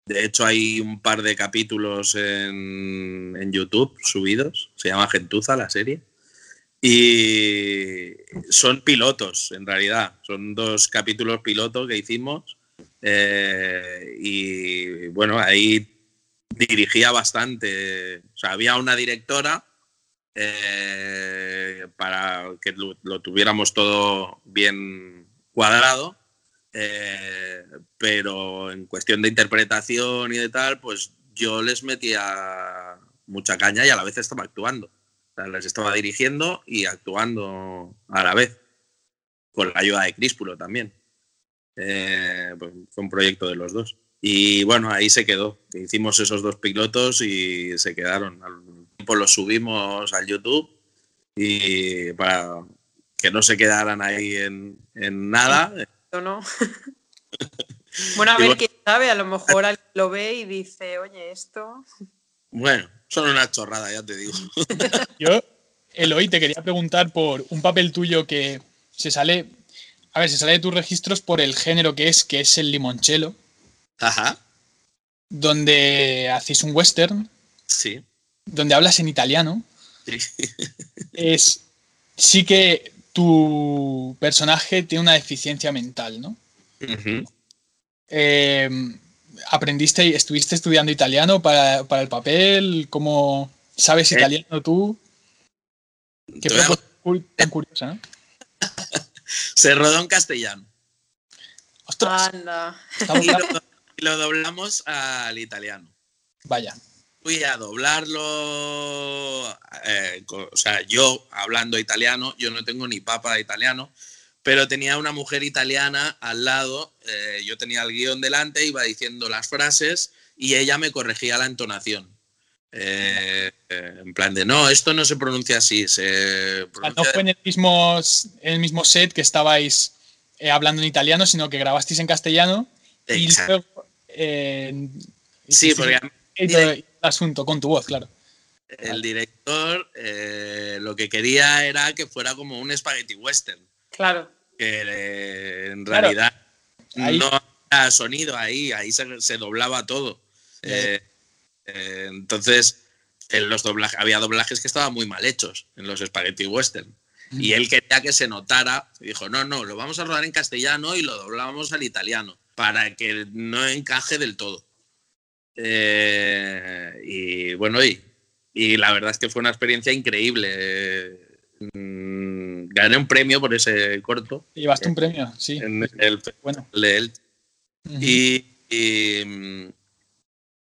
De hecho, hay un par de capítulos en, en, YouTube subidos, se llama Gentuza la serie, y son pilotos, en realidad, son dos capítulos pilotos que hicimos, eh, y bueno, ahí dirigía bastante, o sea, había una directora eh, para que lo, tuviéramos todo bien cuadrado. Eh, pero en cuestión de interpretación y de tal, pues yo les metía mucha caña y a la vez estaba actuando. les estaba dirigiendo y actuando a la vez, con la ayuda de Críspulo también. Eh, pues fue un proyecto de los dos. Y bueno, ahí se quedó. Hicimos esos dos pilotos y se quedaron pues los subimos al YouTube y para que no se quedaran ahí en, nada. No. bueno, a ver, quién sabe, a lo mejor alguien lo ve y dice, oye, esto. Bueno, son una chorrada, ya te digo. Yo, Eloy, te quería preguntar por un papel tuyo que se sale. A ver, se sale de tus registros por el género que es, que es el limonchelo. Ajá. Donde hacéis un western. Sí donde hablas en italiano, es sí que tu personaje tiene una deficiencia mental, ¿no? Em, ¿Aprendiste y estuviste estudiando italiano para, el papel? ¿Cómo sabes eh. italiano tú? Qué tan curiosa, ¿no? Se rodó en castellano. ¡Ostras! y lo doblamos al italiano. Vaya fui a doblarlo, eh, o sea, yo hablando italiano, yo no tengo ni papa de italiano, pero tenía una mujer italiana al lado, eh, yo tenía el guion delante, iba diciendo las frases y ella me corregía la entonación. Eh, en plan de, no, esto no se pronuncia así. Se No fue en el mismo, en el mismo set que estabais hablando en italiano, sino que grabasteis en castellano. Y luego, sí, porque asunto con tu voz, claro. El director eh, lo que quería era que fuera como un spaghetti western. Claro. Que eh, en realidad no había sonido ahí, ahí se, doblaba todo. Eh, entonces, en los doblajes, había doblajes que estaban muy mal hechos en los spaghetti western. Y él quería que se notara, dijo, no, no, lo vamos a rodar en castellano y lo doblamos al italiano, para que no encaje del todo. Eh, y bueno, y, y, la verdad es que fue una experiencia increíble. Mm, gané un premio por ese corto. Llevaste un premio, sí. En el, bueno. Y, mm,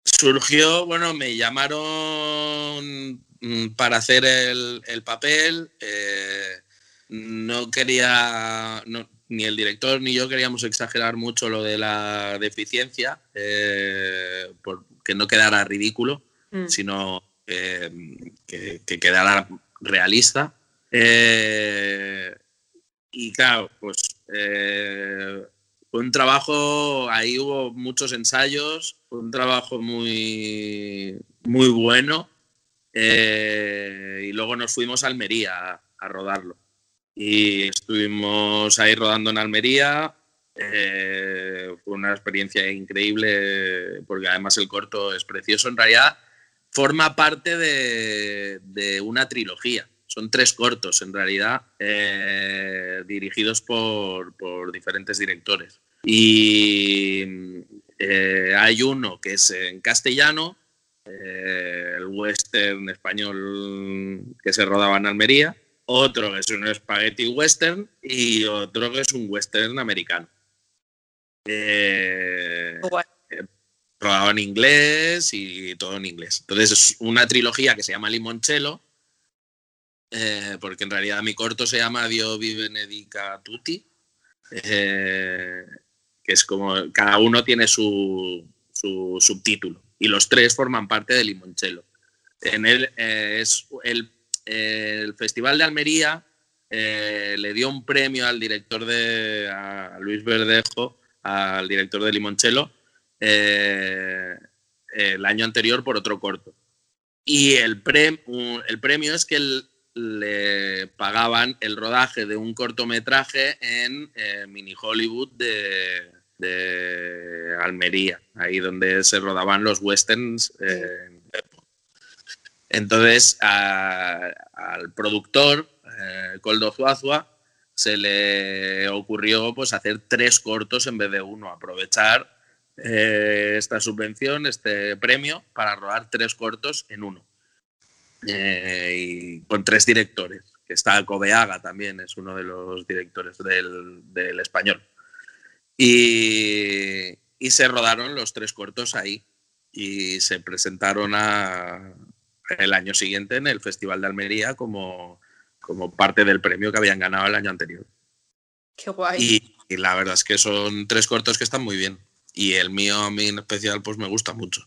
surgió, bueno, me llamaron mm, para hacer el, el papel. Eh, no quería, no, ni el director ni yo queríamos exagerar mucho lo de la deficiencia, eh, que no quedara ridículo, mm. sino eh, que, quedara realista. Eh, y claro, pues fue un trabajo, ahí hubo muchos ensayos, fue un trabajo muy, muy bueno. y luego nos fuimos a Almería a rodarlo y estuvimos ahí rodando en Almería. Eh, fue una experiencia increíble porque además el corto es precioso. En realidad forma parte de, una trilogía. Son tres cortos en realidad, eh, dirigidos por, diferentes directores. Y eh, hay uno que es en castellano, el western español que se rodaba en Almería otro que es un spaghetti western y otro que es un western americano. Eh, rodado en inglés y todo en inglés. Entonces es una trilogía que se llama Limoncello, eh, porque en realidad mi corto se llama Dio vive nedica tutti, eh, que es como cada uno tiene su, su, subtítulo y los tres forman parte de Limoncello. En él eh, es el, el, Festival de Almería le dio un premio al director de Luis Verdejo, al director de Limoncello, el año anterior por otro corto. Y el, el premio es que le pagaban el rodaje de un cortometraje en eh, Mini Hollywood de, Almería, ahí donde se rodaban los westerns. Eh, entonces al productor, Coldo Zuazua, se le ocurrió pues, hacer tres cortos en vez de uno, aprovechar eh, esta subvención, este premio, para rodar tres cortos en uno. Eh, y con tres directores, que está Cobeaga también, es uno de los directores del, español. Y, se rodaron los tres cortos ahí y se presentaron el año siguiente en el Festival de Almería como, como parte del premio que habían ganado el año anterior. Qué guay. y la verdad es que son tres cortos que están muy bien. Y el mío a mí en especial pues me gusta mucho.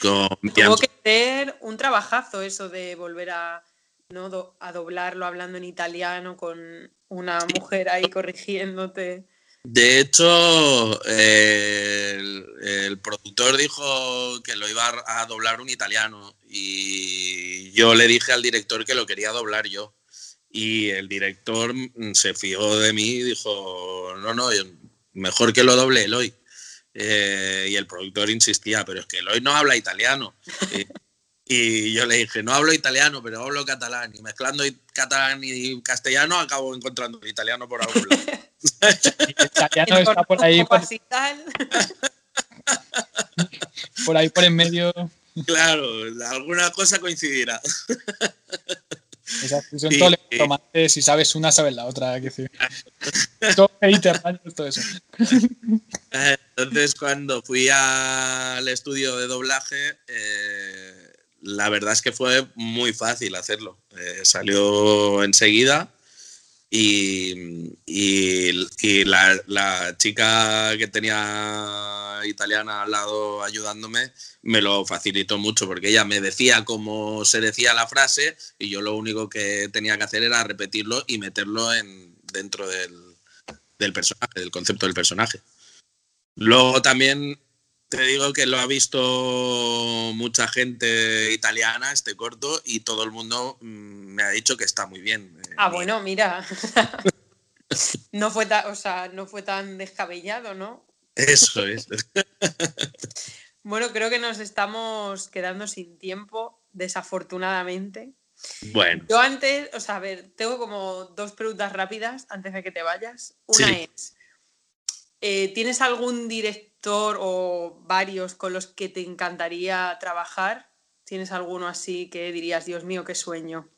Tuvo que ser un trabajazo eso de volver a, ¿no? a doblarlo hablando en italiano con una mujer ahí corrigiéndote. De hecho, el, el, productor dijo que lo iba a doblar un italiano y yo le dije al director que lo quería doblar yo. Y el director se fió de mí y dijo, no, no, mejor que lo doble Eloy. Eh, y el productor insistía, pero es que Eloy no habla italiano. y, yo le dije, no hablo italiano, pero hablo catalán. Y mezclando catalán y castellano acabo encontrando el italiano por algún lado. el italiano está por ahí. Por... por ahí por en medio. Claro, alguna cosa coincidirá. Esa fusión si sabes una, sabes la otra. Que decir. todo todo eso. Entonces, cuando fui al estudio de doblaje, eh, la verdad es que fue muy fácil hacerlo. Eh, salió enseguida y, y, la, chica que tenía italiana al lado ayudándome me lo facilitó mucho porque ella me decía cómo se decía la frase y yo lo único que tenía que hacer era repetirlo y meterlo en, dentro del, del personaje, del concepto del personaje. Luego también te digo que lo ha visto mucha gente italiana, este corto, y todo el mundo mm, me ha dicho que está muy bien. Ah, bueno, mira. no, fue o sea, no fue tan descabellado, ¿no? Eso es. bueno, creo que nos estamos quedando sin tiempo, desafortunadamente. Bueno. Yo antes, o sea, a ver, tengo como dos preguntas rápidas antes de que te vayas. Una es, eh, ¿tienes algún director o varios con los que te encantaría trabajar? ¿Tienes alguno así que dirías, Dios mío, qué sueño?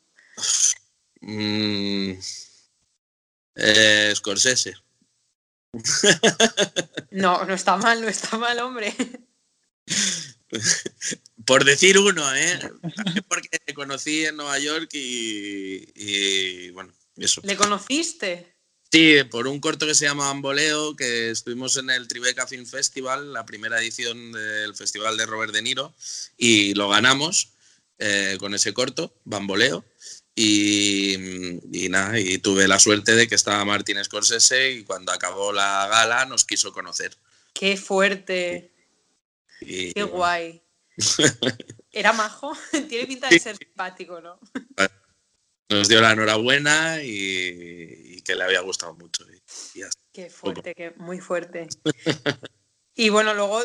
Mm, eh, Scorsese. No, no está mal, no está mal, hombre. Por decir uno, ¿eh? Porque te conocí en Nueva York y, y bueno, eso. ¿Le conociste? Sí, por un corto que se llama Bamboleo, que estuvimos en el Tribeca Film Festival, la primera edición del Festival de Robert De Niro, y lo ganamos eh, con ese corto, Bamboleo. Y, nada, y tuve la suerte de que estaba Martín Scorsese y cuando acabó la gala nos quiso conocer. ¡Qué fuerte! ¡Qué guay! ¿Era majo? Tiene pinta de ser simpático, ¿no? Nos dio la enhorabuena y, que le había gustado mucho. Qué fuerte, muy fuerte. y bueno, luego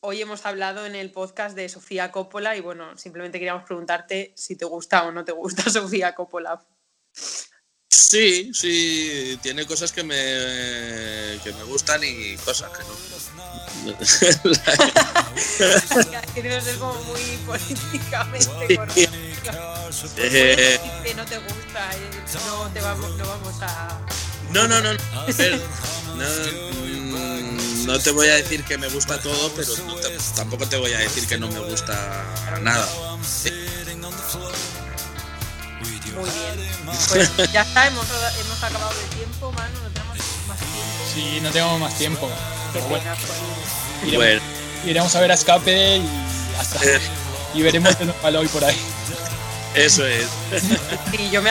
hoy hemos hablado en el podcast de Sofía Coppola y bueno, simplemente queríamos preguntarte si te gusta o no te gusta Sofía Coppola. Sí, sí, tiene cosas que me, que me gustan y cosas que no. Quiero ser como muy políticamente correcto. Eh, que no te gusta, eh, no, te vamos, no vamos a. No, no, no. no, no te voy a decir que me gusta todo, pero tampoco te voy a decir que no me gusta nada. Muy bien. Pues ya está, hemos, hemos acabado el tiempo, mano, no tenemos más tiempo. Sí, no tenemos más tiempo. Qué Pero pena, bueno, pues. iremos, Bueno, iremos a ver a Escape y hasta. Eh. Y veremos el hoy por ahí. eso es. Sí, yo me